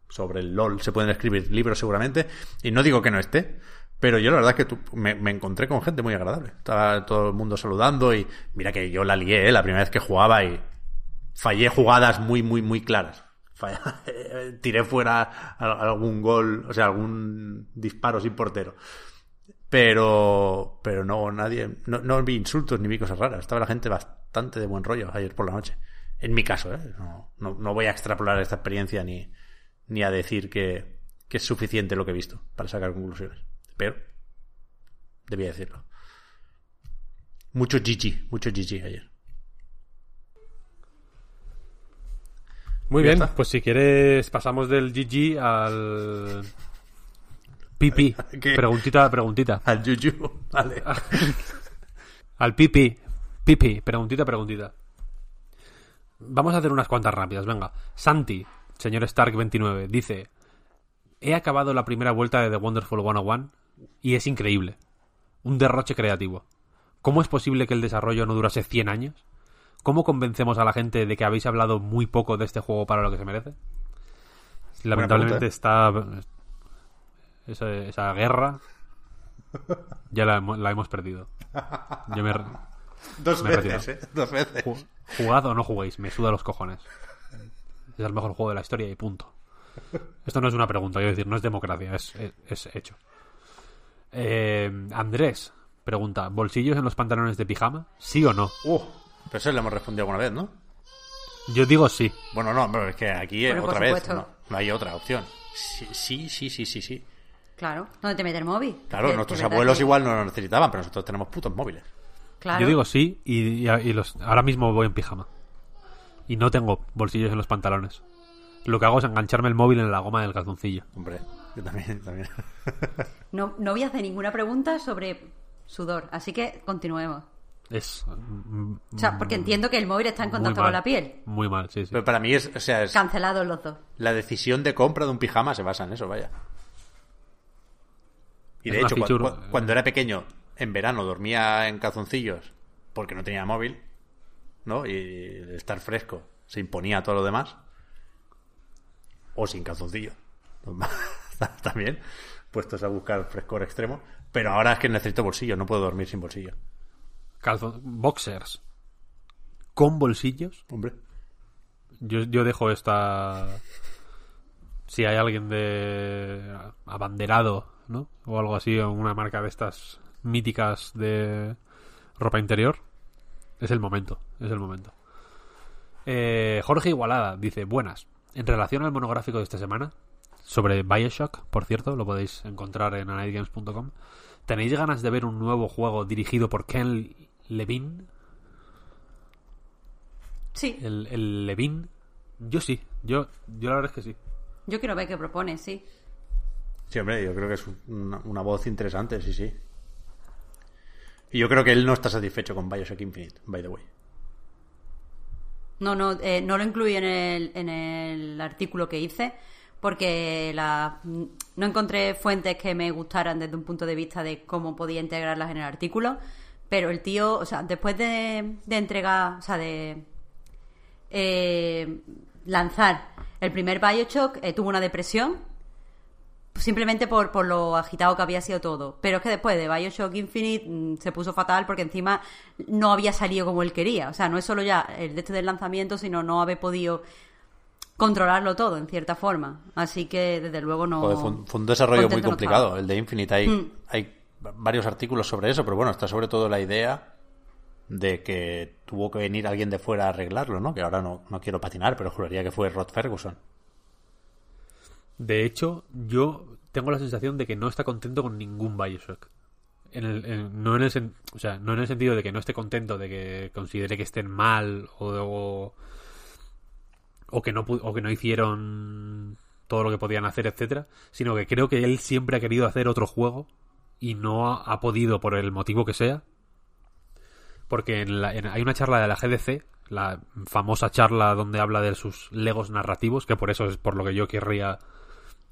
sobre el LOL se pueden escribir libros seguramente. Y no digo que no esté, pero yo la verdad es que tú- me, encontré con gente muy agradable. Estaba todo el mundo saludando y mira que yo la lié ¿eh? la primera vez que jugaba y fallé jugadas muy, muy, muy claras. Tiré fuera al- algún gol, o sea, algún disparo sin portero. Pero, pero no, nadie, no, no vi insultos ni vi cosas raras. Estaba la gente bastante de buen rollo ayer por la noche. En mi caso, ¿eh? No, no, no voy a extrapolar esta experiencia ni, ni a decir que, que es suficiente lo que he visto para sacar conclusiones. Pero, debía decirlo. Mucho GG, mucho GG ayer. Muy bien, está. pues si quieres pasamos del GG al pipi. ¿Qué? Preguntita, preguntita. Al Juju, vale. Al pipi. Pipi, preguntita, preguntita. Vamos a hacer unas cuantas rápidas, venga. Santi, señor Stark29, dice: He acabado la primera vuelta de The Wonderful 101 y es increíble. Un derroche creativo. ¿Cómo es posible que el desarrollo no durase 100 años? ¿Cómo convencemos a la gente de que habéis hablado muy poco de este juego para lo que se merece? Lamentablemente está. Esa, esa guerra. Ya la, la hemos perdido. Yo me. Dos Me veces, ¿eh? Dos veces. Ju- Jugad o no juguéis, me suda los cojones. Es el mejor juego de la historia y punto. Esto no es una pregunta, quiero decir, no es democracia, es, es- es hecho. Eh, Andrés pregunta: ¿bolsillos en los pantalones de pijama? ¿Sí o no? Uh, pero eso le hemos respondido alguna vez, ¿no? Yo digo sí. Bueno, no, pero es que aquí eh, Bueno, otra vez no, no hay otra opción. Sí, sí, sí, sí, sí. sí. Claro, ¿dónde te mete el móvil? Claro, nuestros abuelos igual no lo necesitaban, pero nosotros tenemos putos móviles. Claro. Yo digo sí y, y- y los, ahora mismo voy en pijama. Y no tengo bolsillos en los pantalones. Lo que hago es engancharme el móvil en la goma del calzoncillo. Hombre, yo también, también. No, no voy a hacer ninguna pregunta sobre sudor, así que continuemos. Es. mm, O sea, porque entiendo que el móvil está en contacto mal. con la piel. Muy mal, sí, sí. Pero para mí es, o sea, es Cancelados los dos. la decisión de compra de un pijama se basa en eso, vaya. Y de hecho, cu- cu- cuando era pequeño, en verano dormía en calzoncillos porque no tenía móvil, ¿no? Y estar fresco se imponía a todo lo demás. O sin calzoncillo. También, puestos a buscar frescor extremo. Pero ahora es que necesito bolsillo, no puedo dormir sin bolsillo. Calzon- boxers con bolsillos. Hombre. Yo, yo dejo esta. Si hay alguien de abanderado, ¿no? O algo así, o una marca de estas míticas de ropa interior, es el momento, es el momento. Eh, Jorge Igualada dice, buenas. En relación al monográfico de esta semana, sobre Bioshock, por cierto, lo podéis encontrar en anightgames.com, ¿tenéis ganas de ver un nuevo juego dirigido por Ken Levine? Sí, El, el Levine. Yo sí, yo, yo la verdad es que sí. yo quiero ver qué propone, sí. Sí, hombre, yo creo que es una, una voz interesante, sí, sí. Y yo creo que él no está satisfecho con Bioshock Infinite, by the way. No, no, eh, no lo incluí en el, en el artículo que hice porque la, no encontré fuentes que me gustaran desde un punto de vista de cómo podía integrarlas en el artículo. Pero el tío, o sea, después de, de entregar, o sea, de eh, lanzar el primer Bioshock, eh, tuvo una depresión simplemente por, por lo agitado que había sido todo. Pero es que después de Bioshock Infinite mm, se puso fatal porque encima no había salido como él quería. O sea, no es solo ya el de este del lanzamiento, sino no haber podido controlarlo todo, en cierta forma. Así que, desde luego, no... Joder, fue, un, fue un desarrollo muy no complicado, el de Infinite. Hay, Mm. hay varios artículos sobre eso, pero bueno, está sobre todo la idea de que tuvo que venir alguien de fuera a arreglarlo, ¿no? Que ahora no, no quiero patinar, pero juraría que fue Rod Ferguson. De hecho, yo tengo la sensación de que no está contento con ningún Bioshock. En el, en- no, en el o sea, no en el sentido de que no esté contento, de que considere que estén mal o, o, o que no o que no hicieron todo lo que podían hacer, etcétera, sino que creo que él siempre ha querido hacer otro juego y no ha, ha podido por el motivo que sea. Porque en la- hay una charla de la GDC, la famosa charla donde habla de sus legos narrativos, que por eso es por lo que yo querría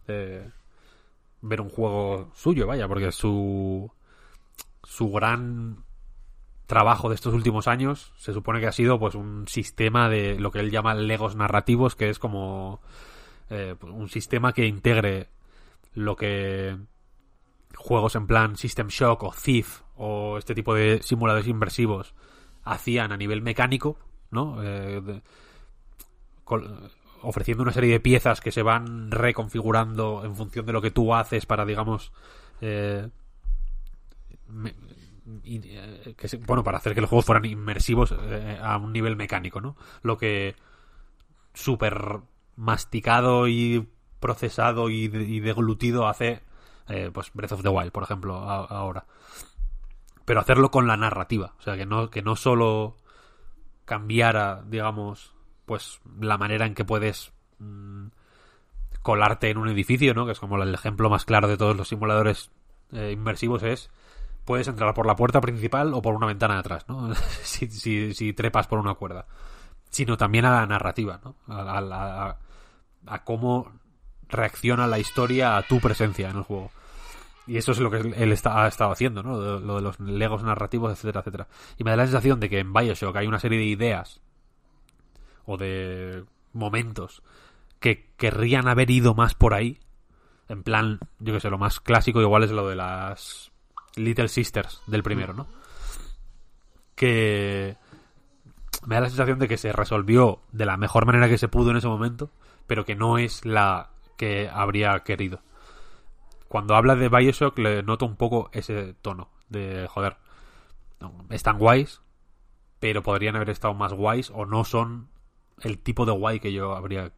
ver un juego suyo, vaya, porque su su gran trabajo de estos últimos años se supone que ha sido pues un sistema de lo que él llama legos narrativos, que es como eh, pues, un sistema que integre lo que juegos en plan System Shock o Thief o este tipo de simuladores inversivos hacían a nivel mecánico, ¿no? Eh, ofreciendo una serie de piezas que se van reconfigurando en función de lo que tú haces para, digamos, eh, eh, bueno, para hacer que los juegos fueran inmersivos eh, a un nivel mecánico, ¿no? Lo que súper masticado y procesado y, de- y deglutido hace eh, pues Breath of the Wild, por ejemplo, ahora. Pero hacerlo con la narrativa, o sea, que no, que no solo cambiara, digamos, pues la manera en que puedes mm, colarte en un edificio, ¿no? Que es como el ejemplo más claro de todos los simuladores eh, inmersivos es puedes entrar por la puerta principal o por una ventana de atrás, ¿no? si, si, si trepas por una cuerda. Sino también a la narrativa, ¿no? A, a cómo reacciona la historia a tu presencia en el juego. Y eso es lo que él está, ha estado haciendo, ¿no? Lo, lo de los legos narrativos, etcétera, etcétera. Y me da la sensación de que en Bioshock hay una serie de ideas o de momentos que querrían haber ido más por ahí. En plan, yo que sé, lo más clásico igual es lo de las Little Sisters del primero, ¿no? Que me da la sensación de que se resolvió de la mejor manera que se pudo en ese momento, pero que no es la que habría querido. Cuando habla de Bioshock le noto un poco ese tono de, joder, están guays, pero podrían haber estado más guays o no son el tipo de guay que yo habría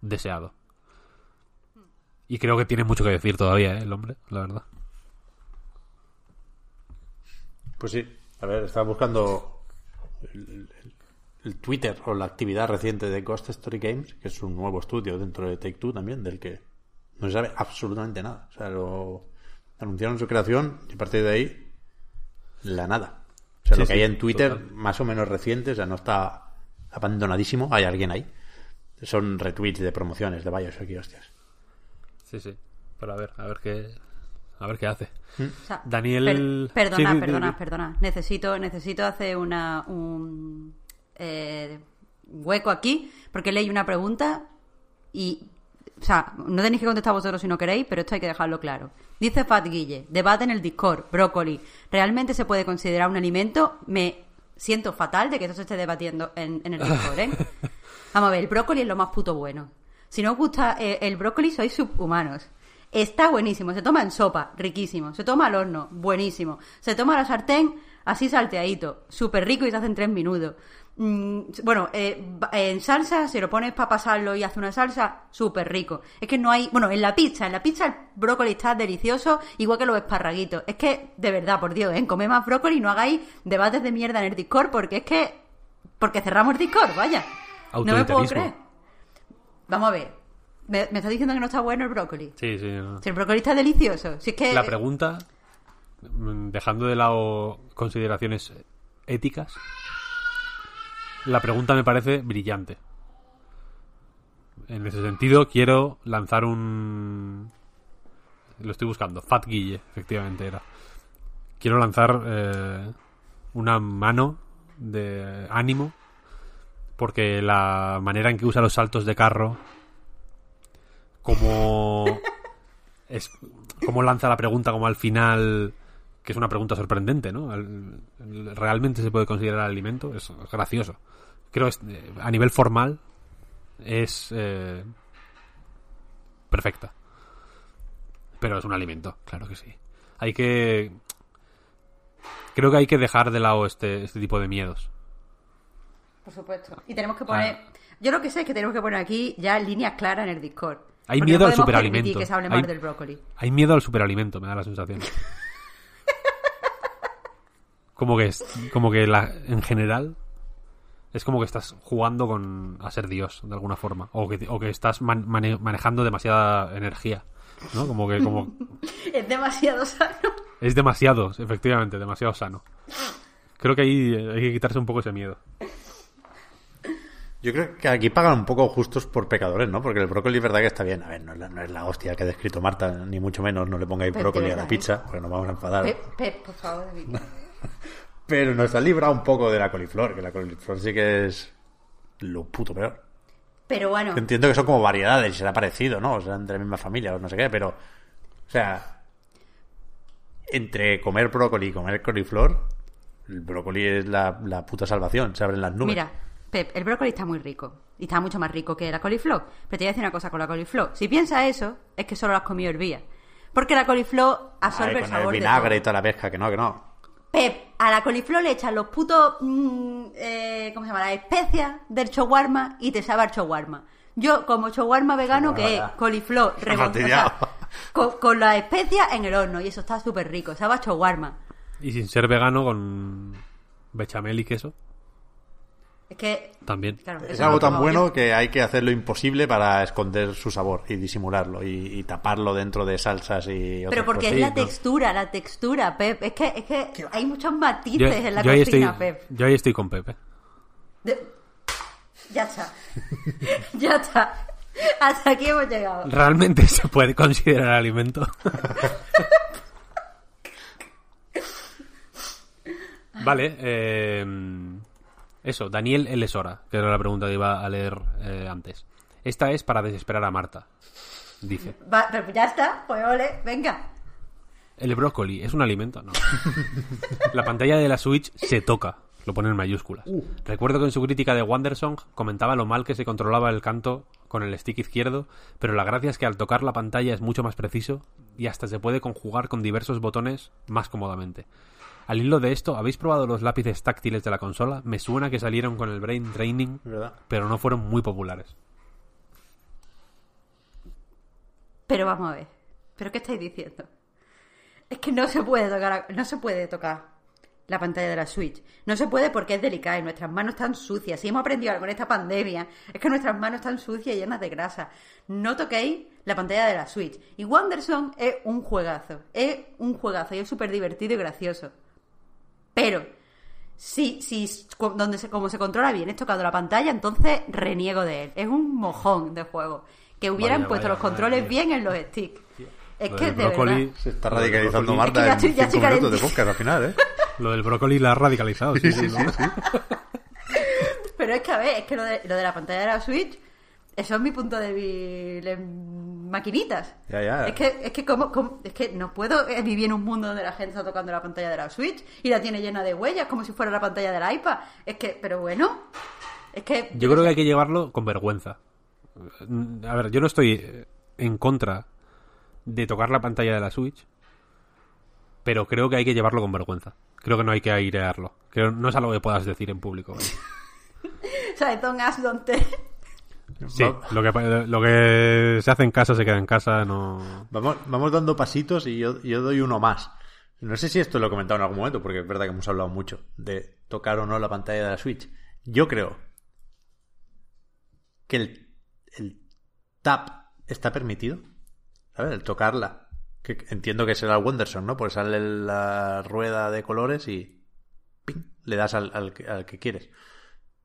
deseado. Y creo que tiene mucho que decir todavía, ¿eh? el hombre, la verdad. Pues sí, a ver, estaba buscando el, el- el Twitter o la actividad reciente de Ghost Story Games, que es un nuevo estudio dentro de Take Two también, del que no se sabe absolutamente nada. O sea, lo anunciaron su creación y a partir de ahí, la nada. O sea, Sí, lo que sí, hay en Twitter, total. más o menos reciente, o sea, no está abandonadísimo, hay alguien ahí. Son retweets de promociones de Bioshock y hostias. Sí, sí. Pero a ver, a ver qué, a ver qué hace. O sea, Daniel- per- perdona, Sí, perdona, perdona. Necesito, necesito hacer una, un eh, hueco aquí, porque leí una pregunta y. O sea, no tenéis que contestar vosotros si no queréis, pero esto hay que dejarlo claro. Dice Fat Guille, debate en el Discord, brócoli, ¿realmente se puede considerar un alimento? Me siento fatal de que esto se esté debatiendo en, en el Discord, ¿eh? Vamos a ver, el brócoli es lo más puto bueno. Si no os gusta eh, el brócoli, sois subhumanos. Está buenísimo, se toma en sopa, riquísimo. Se toma al horno, buenísimo. Se toma a la sartén, así salteadito, súper rico y se hace en tres minutos. Mm, bueno, eh, en salsa, si lo pones para pasarlo y hace una salsa, súper rico. Es que no hay. Bueno, en la pizza, en la pizza el brócoli está delicioso, igual que los esparraguitos. Es que, de verdad, por Dios, ¿eh? comed más brócoli y no hagáis debates de mierda en el Discord, porque es que. Porque cerramos el Discord, vaya. No me puedo creer. Vamos a ver. ¿Me, me estás diciendo que no está bueno el brócoli? Sí, sí. no. Si el brócoli está delicioso. Si es que. La pregunta, mm, dejando de lado consideraciones éticas, la pregunta me parece brillante. En ese sentido, quiero lanzar un... Lo estoy buscando. Fat Guille, efectivamente era. Quiero lanzar eh, una mano de ánimo porque la manera en que usa los saltos de carro como es como lanza la pregunta como al final que es una pregunta sorprendente no realmente se puede considerar alimento es gracioso creo es, eh, a nivel formal es eh, perfecta pero es un alimento claro que sí hay que creo que hay que dejar de lado este este tipo de miedos Por supuesto. Y tenemos que poner. Ah. Yo lo que sé es que tenemos que poner aquí ya líneas claras en el Discord. Hay Porque miedo no al superalimento. permitir que se hable Hay- más del brócoli. Hay miedo al superalimento, me da la sensación. como que es, como que la, en general es como que estás jugando con a ser Dios de alguna forma o que, o que estás man- mane- manejando demasiada energía, ¿no? Como que como Es demasiado sano. Es demasiado, efectivamente, demasiado sano. Creo que ahí hay que quitarse un poco ese miedo. Yo creo que aquí pagan un poco justos por pecadores, ¿no? Porque el brócoli es verdad que está bien. A ver, no es la, no es la hostia que ha descrito Marta, ni mucho menos. No le pongáis brócoli a la pizza, porque nos vamos a enfadar. Pep, Pep, por favor. Pero nos ha librado un poco de la coliflor, que la coliflor sí que es lo puto peor. Pero bueno, Entiendo que son como variedades, será parecido, ¿no? O serán de la misma familia o no sé qué, pero. O sea. Entre comer brócoli y comer coliflor, el brócoli es la, la puta salvación, se abren las nubes. mira, Pep, el brócoli está muy rico. Y está mucho más rico que la coliflor. Pero te voy a decir una cosa con la coliflor. Si piensas eso, es que solo lo has comido hervía. Porque la coliflor absorbe Ay, el sabor el de vinagre y todo. toda la pesca, que no, que no. Pep, a la coliflor le echan los putos, mm, eh, ¿cómo se llama? Las especias del shawarma y te sabe al shawarma. Yo, como shawarma vegano, que es coliflor, Se ha remon- o fastidiado. sea, con, con las especias en el horno, y eso está súper rico, sabe a shawarma. Y sin ser vegano con bechamel y queso, Es que, también. claro, Es algo tan bueno que hay que hacer lo imposible para esconder su sabor y disimularlo y, y taparlo dentro de salsas y otras Pero porque cosas. es la textura, la textura, Pep. Es que, es que hay muchos Yo, matices en la cocina, estoy, Pep. yo ahí estoy con Pepe. De- Ya está. ya está. Hasta aquí hemos llegado. ¿Realmente se puede considerar alimento? vale, eh, eso, Daniel L. Sora, que era la pregunta que iba a leer eh, antes. Esta es para desesperar a Marta, dice. Va, pero ya está, pues ole, venga. ¿El brócoli es un alimento? No. la pantalla de la Switch se toca, lo pone en mayúsculas. Recuerdo que en su crítica de Wandersong comentaba lo mal que se controlaba el canto con el stick izquierdo, pero la gracia es que al tocar la pantalla es mucho más preciso y hasta se puede conjugar con diversos botones más cómodamente. Al hilo de esto, ¿habéis probado los lápices táctiles de la consola? Me suena que salieron con el Brain Training, ¿Verdad? pero no fueron muy populares. Pero vamos a ver. ¿Pero qué estáis diciendo? Es que no se puede tocar, no se puede tocar la pantalla de la Switch. No se puede porque es delicada y nuestras manos están sucias. Si hemos aprendido algo en esta pandemia, es que nuestras manos están sucias y llenas de grasa. No toquéis la pantalla de la Switch. Y Wanderson es un juegazo. Es un juegazo y es súper divertido y gracioso. Pero, si, si donde se, como se controla bien es tocando la pantalla, entonces reniego de él. Es un mojón de juego. Que hubieran Vaya, puesto vaya, los controles bien en los sticks. Es Lo que del de brócoli- verdad. Se está radicalizando Marta Es que ya estoy- en ya minutos de podcast al final, ¿eh? Lo del brócoli la ha radicalizado. sí, sí, sí. Pero es que, a ver, es que lo de, lo de la pantalla de la Switch, eso es mi punto débil en maquinitas. Ya, ya. Es que, es que, como, como- es que no puedo eh, vivir en un mundo donde la gente está tocando la pantalla de la Switch y la tiene llena de huellas, como si fuera la pantalla del iPad. Es que, pero bueno, es que... Yo creo que hay que llevarlo con vergüenza. A ver, yo no estoy eh, en contra de tocar la pantalla de la Switch, pero creo que hay que llevarlo con vergüenza. Creo que no hay que airearlo. Creo no es algo que puedas decir en público. ¿vale? ¿Sabes? Don't ask, don't tell. Sí, lo que, lo que se hace en casa se queda en casa, no... Vamos, vamos dando pasitos y yo, yo doy uno más. No sé si esto lo he comentado en algún momento, porque es verdad que hemos hablado mucho de tocar o no la pantalla de la Switch. Yo creo que el, el tap está permitido. ¿Sabes? El tocarla. Que entiendo que será el Wonderson, ¿no? Porque sale la rueda de colores y ¡ping! le das al, al que quieres.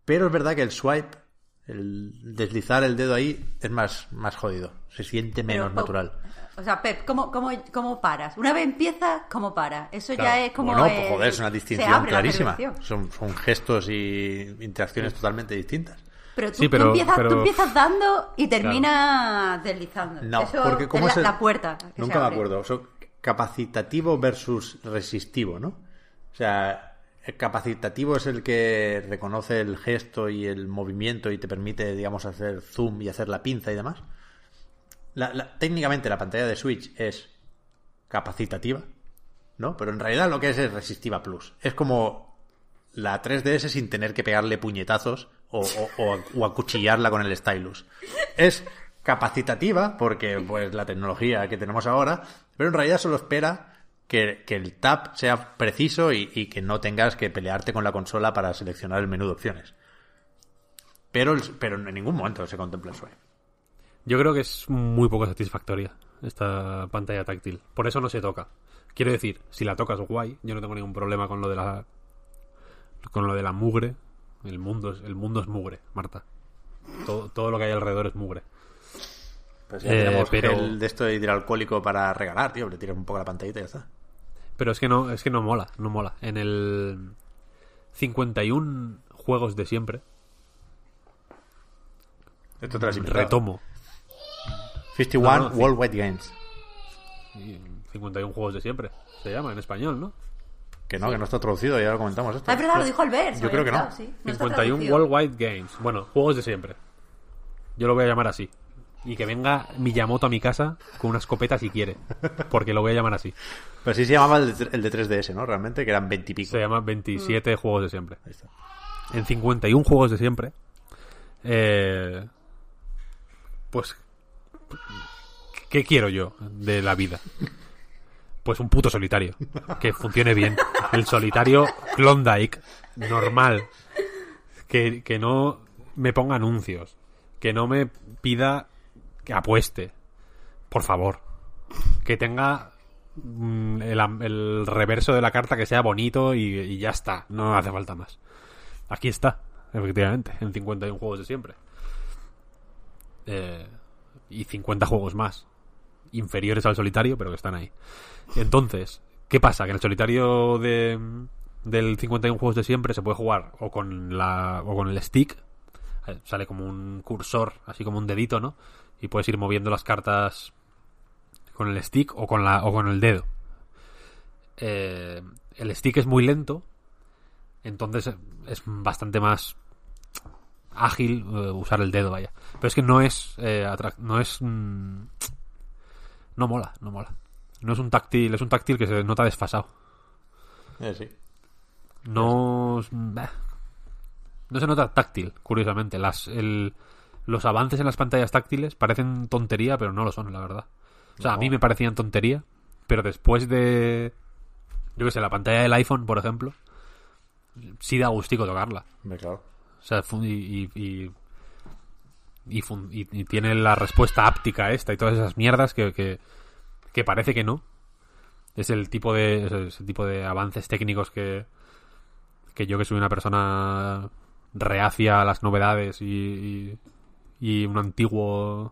Pero es verdad que el swipe, el deslizar el dedo ahí, es más, más jodido. Se siente menos Pero, natural. O sea, Pep, ¿cómo, cómo, cómo paras? Una vez empiezas, ¿cómo paras? Eso Claro. ya es como... Bueno, el- pues joder, es una distinción clarísima. Son, son gestos y interacciones totalmente distintas. Pero tú, Sí, tú pero- empiezas, pero- tú empiezas dando y terminas deslizando. No, Eso porque ¿cómo es es la, el- la puerta. que se Nunca me acuerdo. Capacitativo versus resistivo, ¿no? O sea, capacitativo es el que reconoce el gesto y el movimiento y te permite, digamos, hacer zoom y hacer la pinza y demás. La- la- técnicamente la pantalla de Switch es capacitativa, ¿no? Pero en realidad lo que es es resistiva plus. Es como la 3DS sin tener que pegarle puñetazos o- o acuchillarla con el stylus. Es capacitativa porque pues la tecnología que tenemos ahora, pero en realidad solo espera que, que el tap sea preciso y, y que no tengas que pelearte con la consola para seleccionar el menú de opciones. Pero, pero en ningún momento se contempla el swipe. Yo creo que es muy poco satisfactoria esta pantalla táctil. Por eso no se toca. Quiero decir, si la tocas guay, yo no tengo ningún problema con lo de la con lo de la mugre. El mundo es, el mundo es mugre, Marta. Todo, todo lo que hay alrededor es mugre. Pues ya Eh, tenemos pero- gel de esto de hidroalcohólico para regalar, tío. Le tiras un poco la pantallita y ya está. Pero es que no, es que no mola, no mola. En el 51 juegos de siempre, Esto te lo has inventado. retomo. 51 No, no, sí. Worldwide Games. Y 51 juegos de siempre. Se llama en español, ¿no? Que no, que no está traducido, ya lo comentamos esto. Ah, verdad, lo dijo Albert. Yo creo que no. olvidado, sí. No está 51 traducido. Worldwide Games. Bueno, juegos de siempre. Yo lo voy a llamar así. Y que venga Miyamoto a mi casa con una escopeta si quiere. Porque lo voy a llamar así. Pero sí se llamaba el de, el de 3DS, ¿no? Realmente, que eran 20 y pico. Se llama 27 juegos de siempre. Ahí está. En 51 juegos de siempre. eh, pues. ¿Qué quiero yo de la vida? Pues un puto solitario. Que funcione bien. El solitario Klondike. Normal. Que, que no me ponga anuncios. Que no me pida que apueste. Por favor. Que tenga mm, el, el reverso de la carta que sea bonito y, y ya está. No hace falta más. Aquí está, efectivamente, en 51 juegos de siempre. Eh, y 50 juegos más. Inferiores al solitario, pero que están ahí. Entonces, ¿qué pasa? Que en el solitario de, del 51 juegos de siempre se puede jugar o con, la, o con el stick. eh, Sale como un cursor, así como un dedito, ¿no? Y puedes ir moviendo las cartas con el stick o con, la, o con el dedo. Eh, el stick es muy lento, entonces es bastante más ágil eh, usar el dedo, vaya. Pero es que no es eh, no es mm, no mola, no mola. No es un táctil, es un táctil que se nota desfasado. Eh, sí. No es- bah. no se nota táctil, curiosamente. Las el- los avances en las pantallas táctiles parecen tontería, pero no lo son, la verdad. O sea, a mí me parecían tontería, pero después de yo qué sé, la pantalla del iPhone, por ejemplo, sí da gustico tocarla. Hombre, claro. O sea, y, y, y, y fun- y- y tiene la respuesta áptica esta y todas esas mierdas que, que, que parece que no. Es el tipo de, es el tipo de avances técnicos que, que yo que soy una persona reacia a las novedades y, y, un antiguo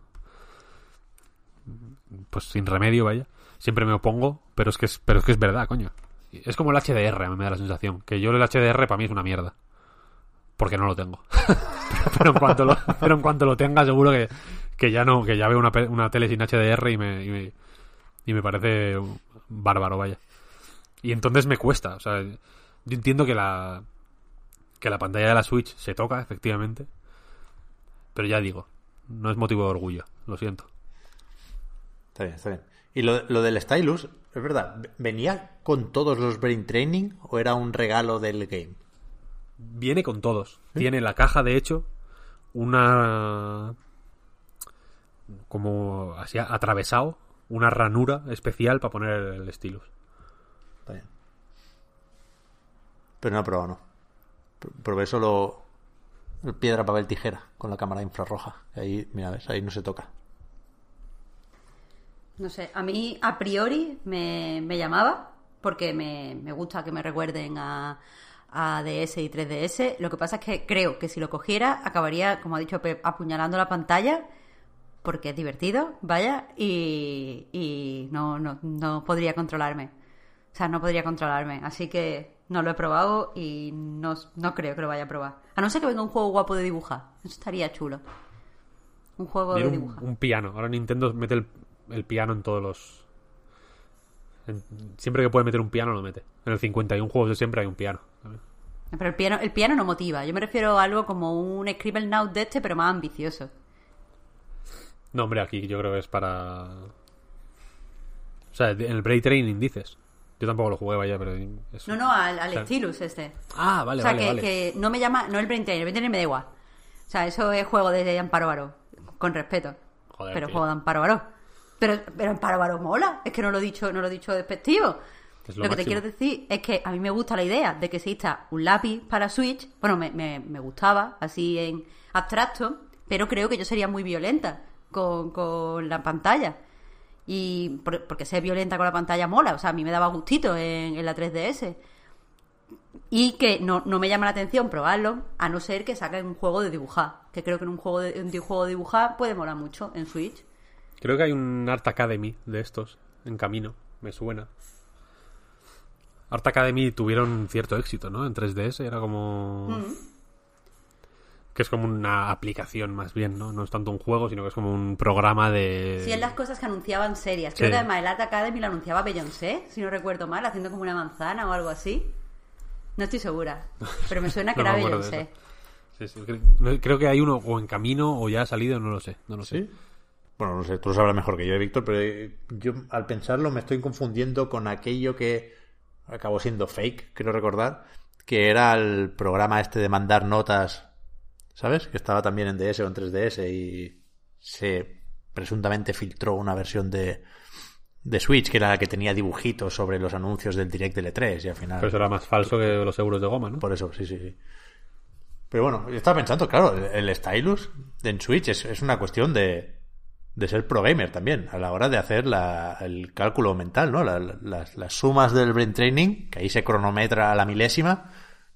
pues sin remedio, vaya. Siempre me opongo, pero es que es, pero es que es verdad, coño. Es como el HDR, a me da la sensación. Que yo el HDR para mí es una mierda. Porque no lo tengo. pero, en cuanto lo, pero en cuanto lo tenga, seguro que, que ya no, que ya veo una, una tele sin HDR y me, y me, y me parece bárbaro, vaya. Y entonces me cuesta. O sea, yo entiendo que la, que la pantalla de la Switch se toca, efectivamente. Pero ya digo, no es motivo de orgullo, lo siento. Está bien, está bien. Y lo, lo del Stylus, es verdad, ¿venía con todos los Brain Training o era un regalo del game? Viene con todos. Tiene la caja, de hecho, una. como así atravesado, una ranura especial para poner el stylus. Está bien. Pero no he probado, no. Pr- Probé solo piedra, papel, tijera con la cámara infrarroja. Ahí, mira, ves, ahí no se toca. No sé, a mí a priori me, me llamaba porque me, me gusta que me recuerden a, a DS y 3DS. Lo que pasa es que creo que si lo cogiera acabaría, como ha dicho apuñalando la pantalla porque es divertido, vaya, y, y no, no, no podría controlarme. O sea, no podría controlarme. Así que no lo he probado y no, no creo que lo vaya a probar. A no ser que venga un juego guapo de dibujar. Eso estaría chulo. Un juego Viene de un, dibujar. un piano. Ahora Nintendo mete el, el piano en todos los. en- siempre que puede meter un piano lo mete. En el 51 juegos de siempre hay un piano. Pero el piano, el piano no motiva. Yo me refiero a algo como un Scribble Note de este, pero más ambicioso. No, hombre, aquí yo creo que es para. O sea, en el Brain Training dices. Yo tampoco lo jugué, vaya, pero. es- No, no, al, al O sea, Stylus este. Ah, vale, o sea, vale, que, vale. que no me llama, no el Brain Trainer, el Brain Trainer me da igual. O sea, eso es juego de Amparo Baró, con respeto. Joder, pero tío. juego de Amparo Baró. Pero, pero Amparo Baró mola, es que no lo he dicho, no lo he dicho despectivo. Es lo lo que te quiero decir es que a mí me gusta la idea de que exista un lápiz para Switch. Bueno, me, me, me gustaba, así en abstracto, pero creo que yo sería muy violenta con, con la pantalla. Y por- porque ser violenta con la pantalla mola, o sea, a mí me daba gustito en, en la 3DS. Y que no, no me llama la atención probarlo, a no ser que saquen un juego de dibujar. Que creo que en un juego de, un juego de dibujar puede molar mucho en Switch. Creo que hay un Art Academy de estos en camino, me suena. Art Academy tuvieron cierto éxito, ¿no? En 3DS era como... Mm. Que es como una aplicación más bien, ¿no? No es tanto un juego, sino que es como un programa de... Sí, es las cosas que anunciaban serias. Creo Sí. que además el Art Academy lo anunciaba Beyoncé, si no recuerdo mal, haciendo como una manzana o algo así. No estoy segura, pero me suena que No era Beyoncé. Sí, sí, Creo que hay uno o en camino o ya ha salido, no lo sé. No lo sé. Bueno, no sé, tú lo sabrás mejor que yo, Víctor, pero eh, yo al pensarlo me estoy confundiendo con aquello que acabó siendo fake, creo recordar, que era el programa este de mandar notas, ¿sabes? Que estaba también en DS o en 3DS y se presuntamente filtró una versión de, de Switch, que era la que tenía dibujitos sobre los anuncios del Direct del E3 y al final... Pero eso era más falso que los euros de goma, ¿no? Por eso, sí, sí, sí. Pero bueno, yo estaba pensando, claro, el, el stylus en Switch es, es una cuestión de, de ser pro gamer también, a la hora de hacer la- el cálculo mental, ¿no? La- la- las, las sumas del brain training, que ahí se cronometra a la milésima,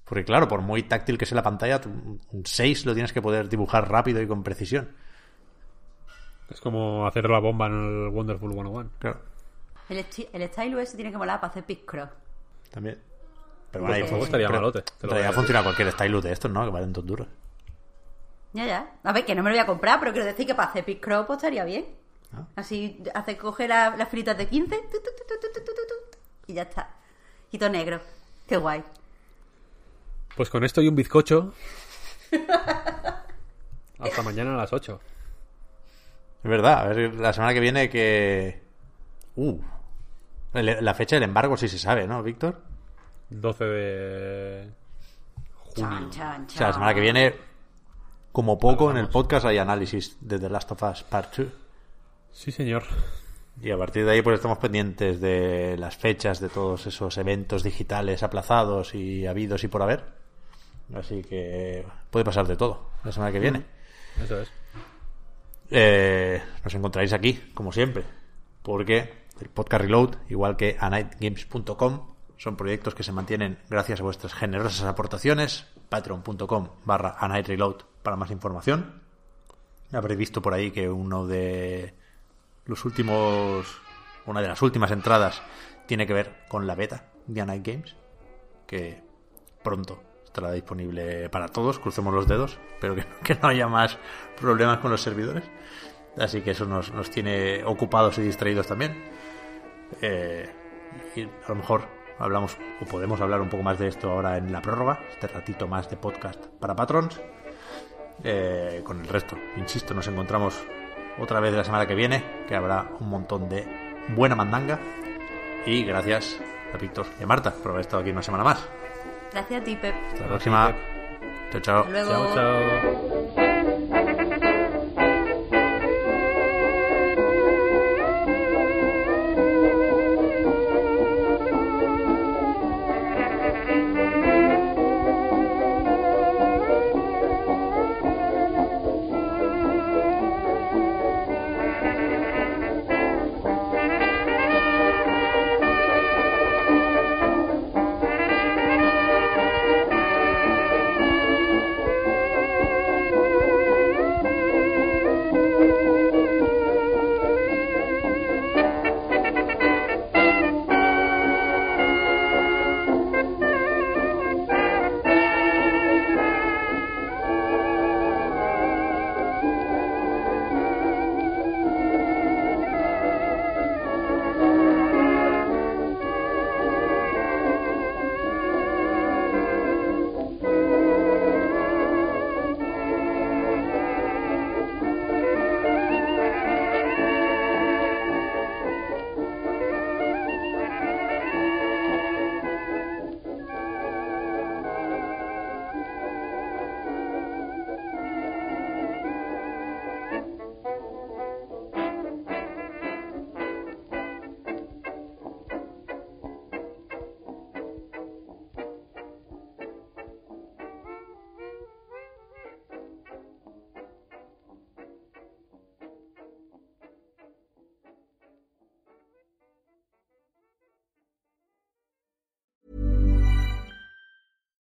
porque claro, por muy táctil que sea la pantalla, un 6 lo tienes que poder dibujar rápido y con precisión. Es como hacer la bomba en el Wonderful 101. Claro. El, el style tiene que molar para hacer picross. También. Pero bueno, ahí estaría malote. Pero funciona cualquier style de estos, ¿no? Que valen dos duros. Ya, ya. A ver, que no me lo voy a comprar, pero quiero decir que para hacer picross pues, estaría bien. Así hace coge las filitas de 15 y ya está. Y todo negro. Qué guay. Pues con esto y un bizcocho. Hasta mañana a las 8. Es verdad, a ver, la semana que viene que... Uh, la fecha del embargo sí se sabe, ¿no, Víctor? 12 de junio. Chan, chan, O sea, la semana que viene, como poco, en el podcast hay análisis de The Last of Us Part 2. Sí, señor. Y a partir de ahí, pues estamos pendientes de las fechas de todos esos eventos digitales aplazados y habidos y por haber. Así que puede pasar de todo la semana que viene. Eso es. Eh, nos encontraréis aquí, como siempre, porque el podcast Reload, igual que anightgames.com, son proyectos que se mantienen gracias a vuestras generosas aportaciones. Patreon.com barra anightreload para más información. Habréis visto por ahí que uno de los últimos, una de las últimas entradas tiene que ver con la beta de Anight Games, que pronto estará disponible para todos, crucemos los dedos, pero que, que no haya más problemas con los servidores. Así que eso nos, nos tiene ocupados y distraídos también. Eh, a lo mejor hablamos o podemos hablar un poco más de esto ahora en la prórroga, este ratito más de podcast para patrons. Eh, con el resto, insisto, nos encontramos otra vez la semana que viene, que habrá un montón de buena mandanga. Y gracias a Víctor y a Marta por haber estado aquí una semana más. Gracias a ti, Pep. Hasta la próxima. Chao, chao. Hasta luego. Chao, chao.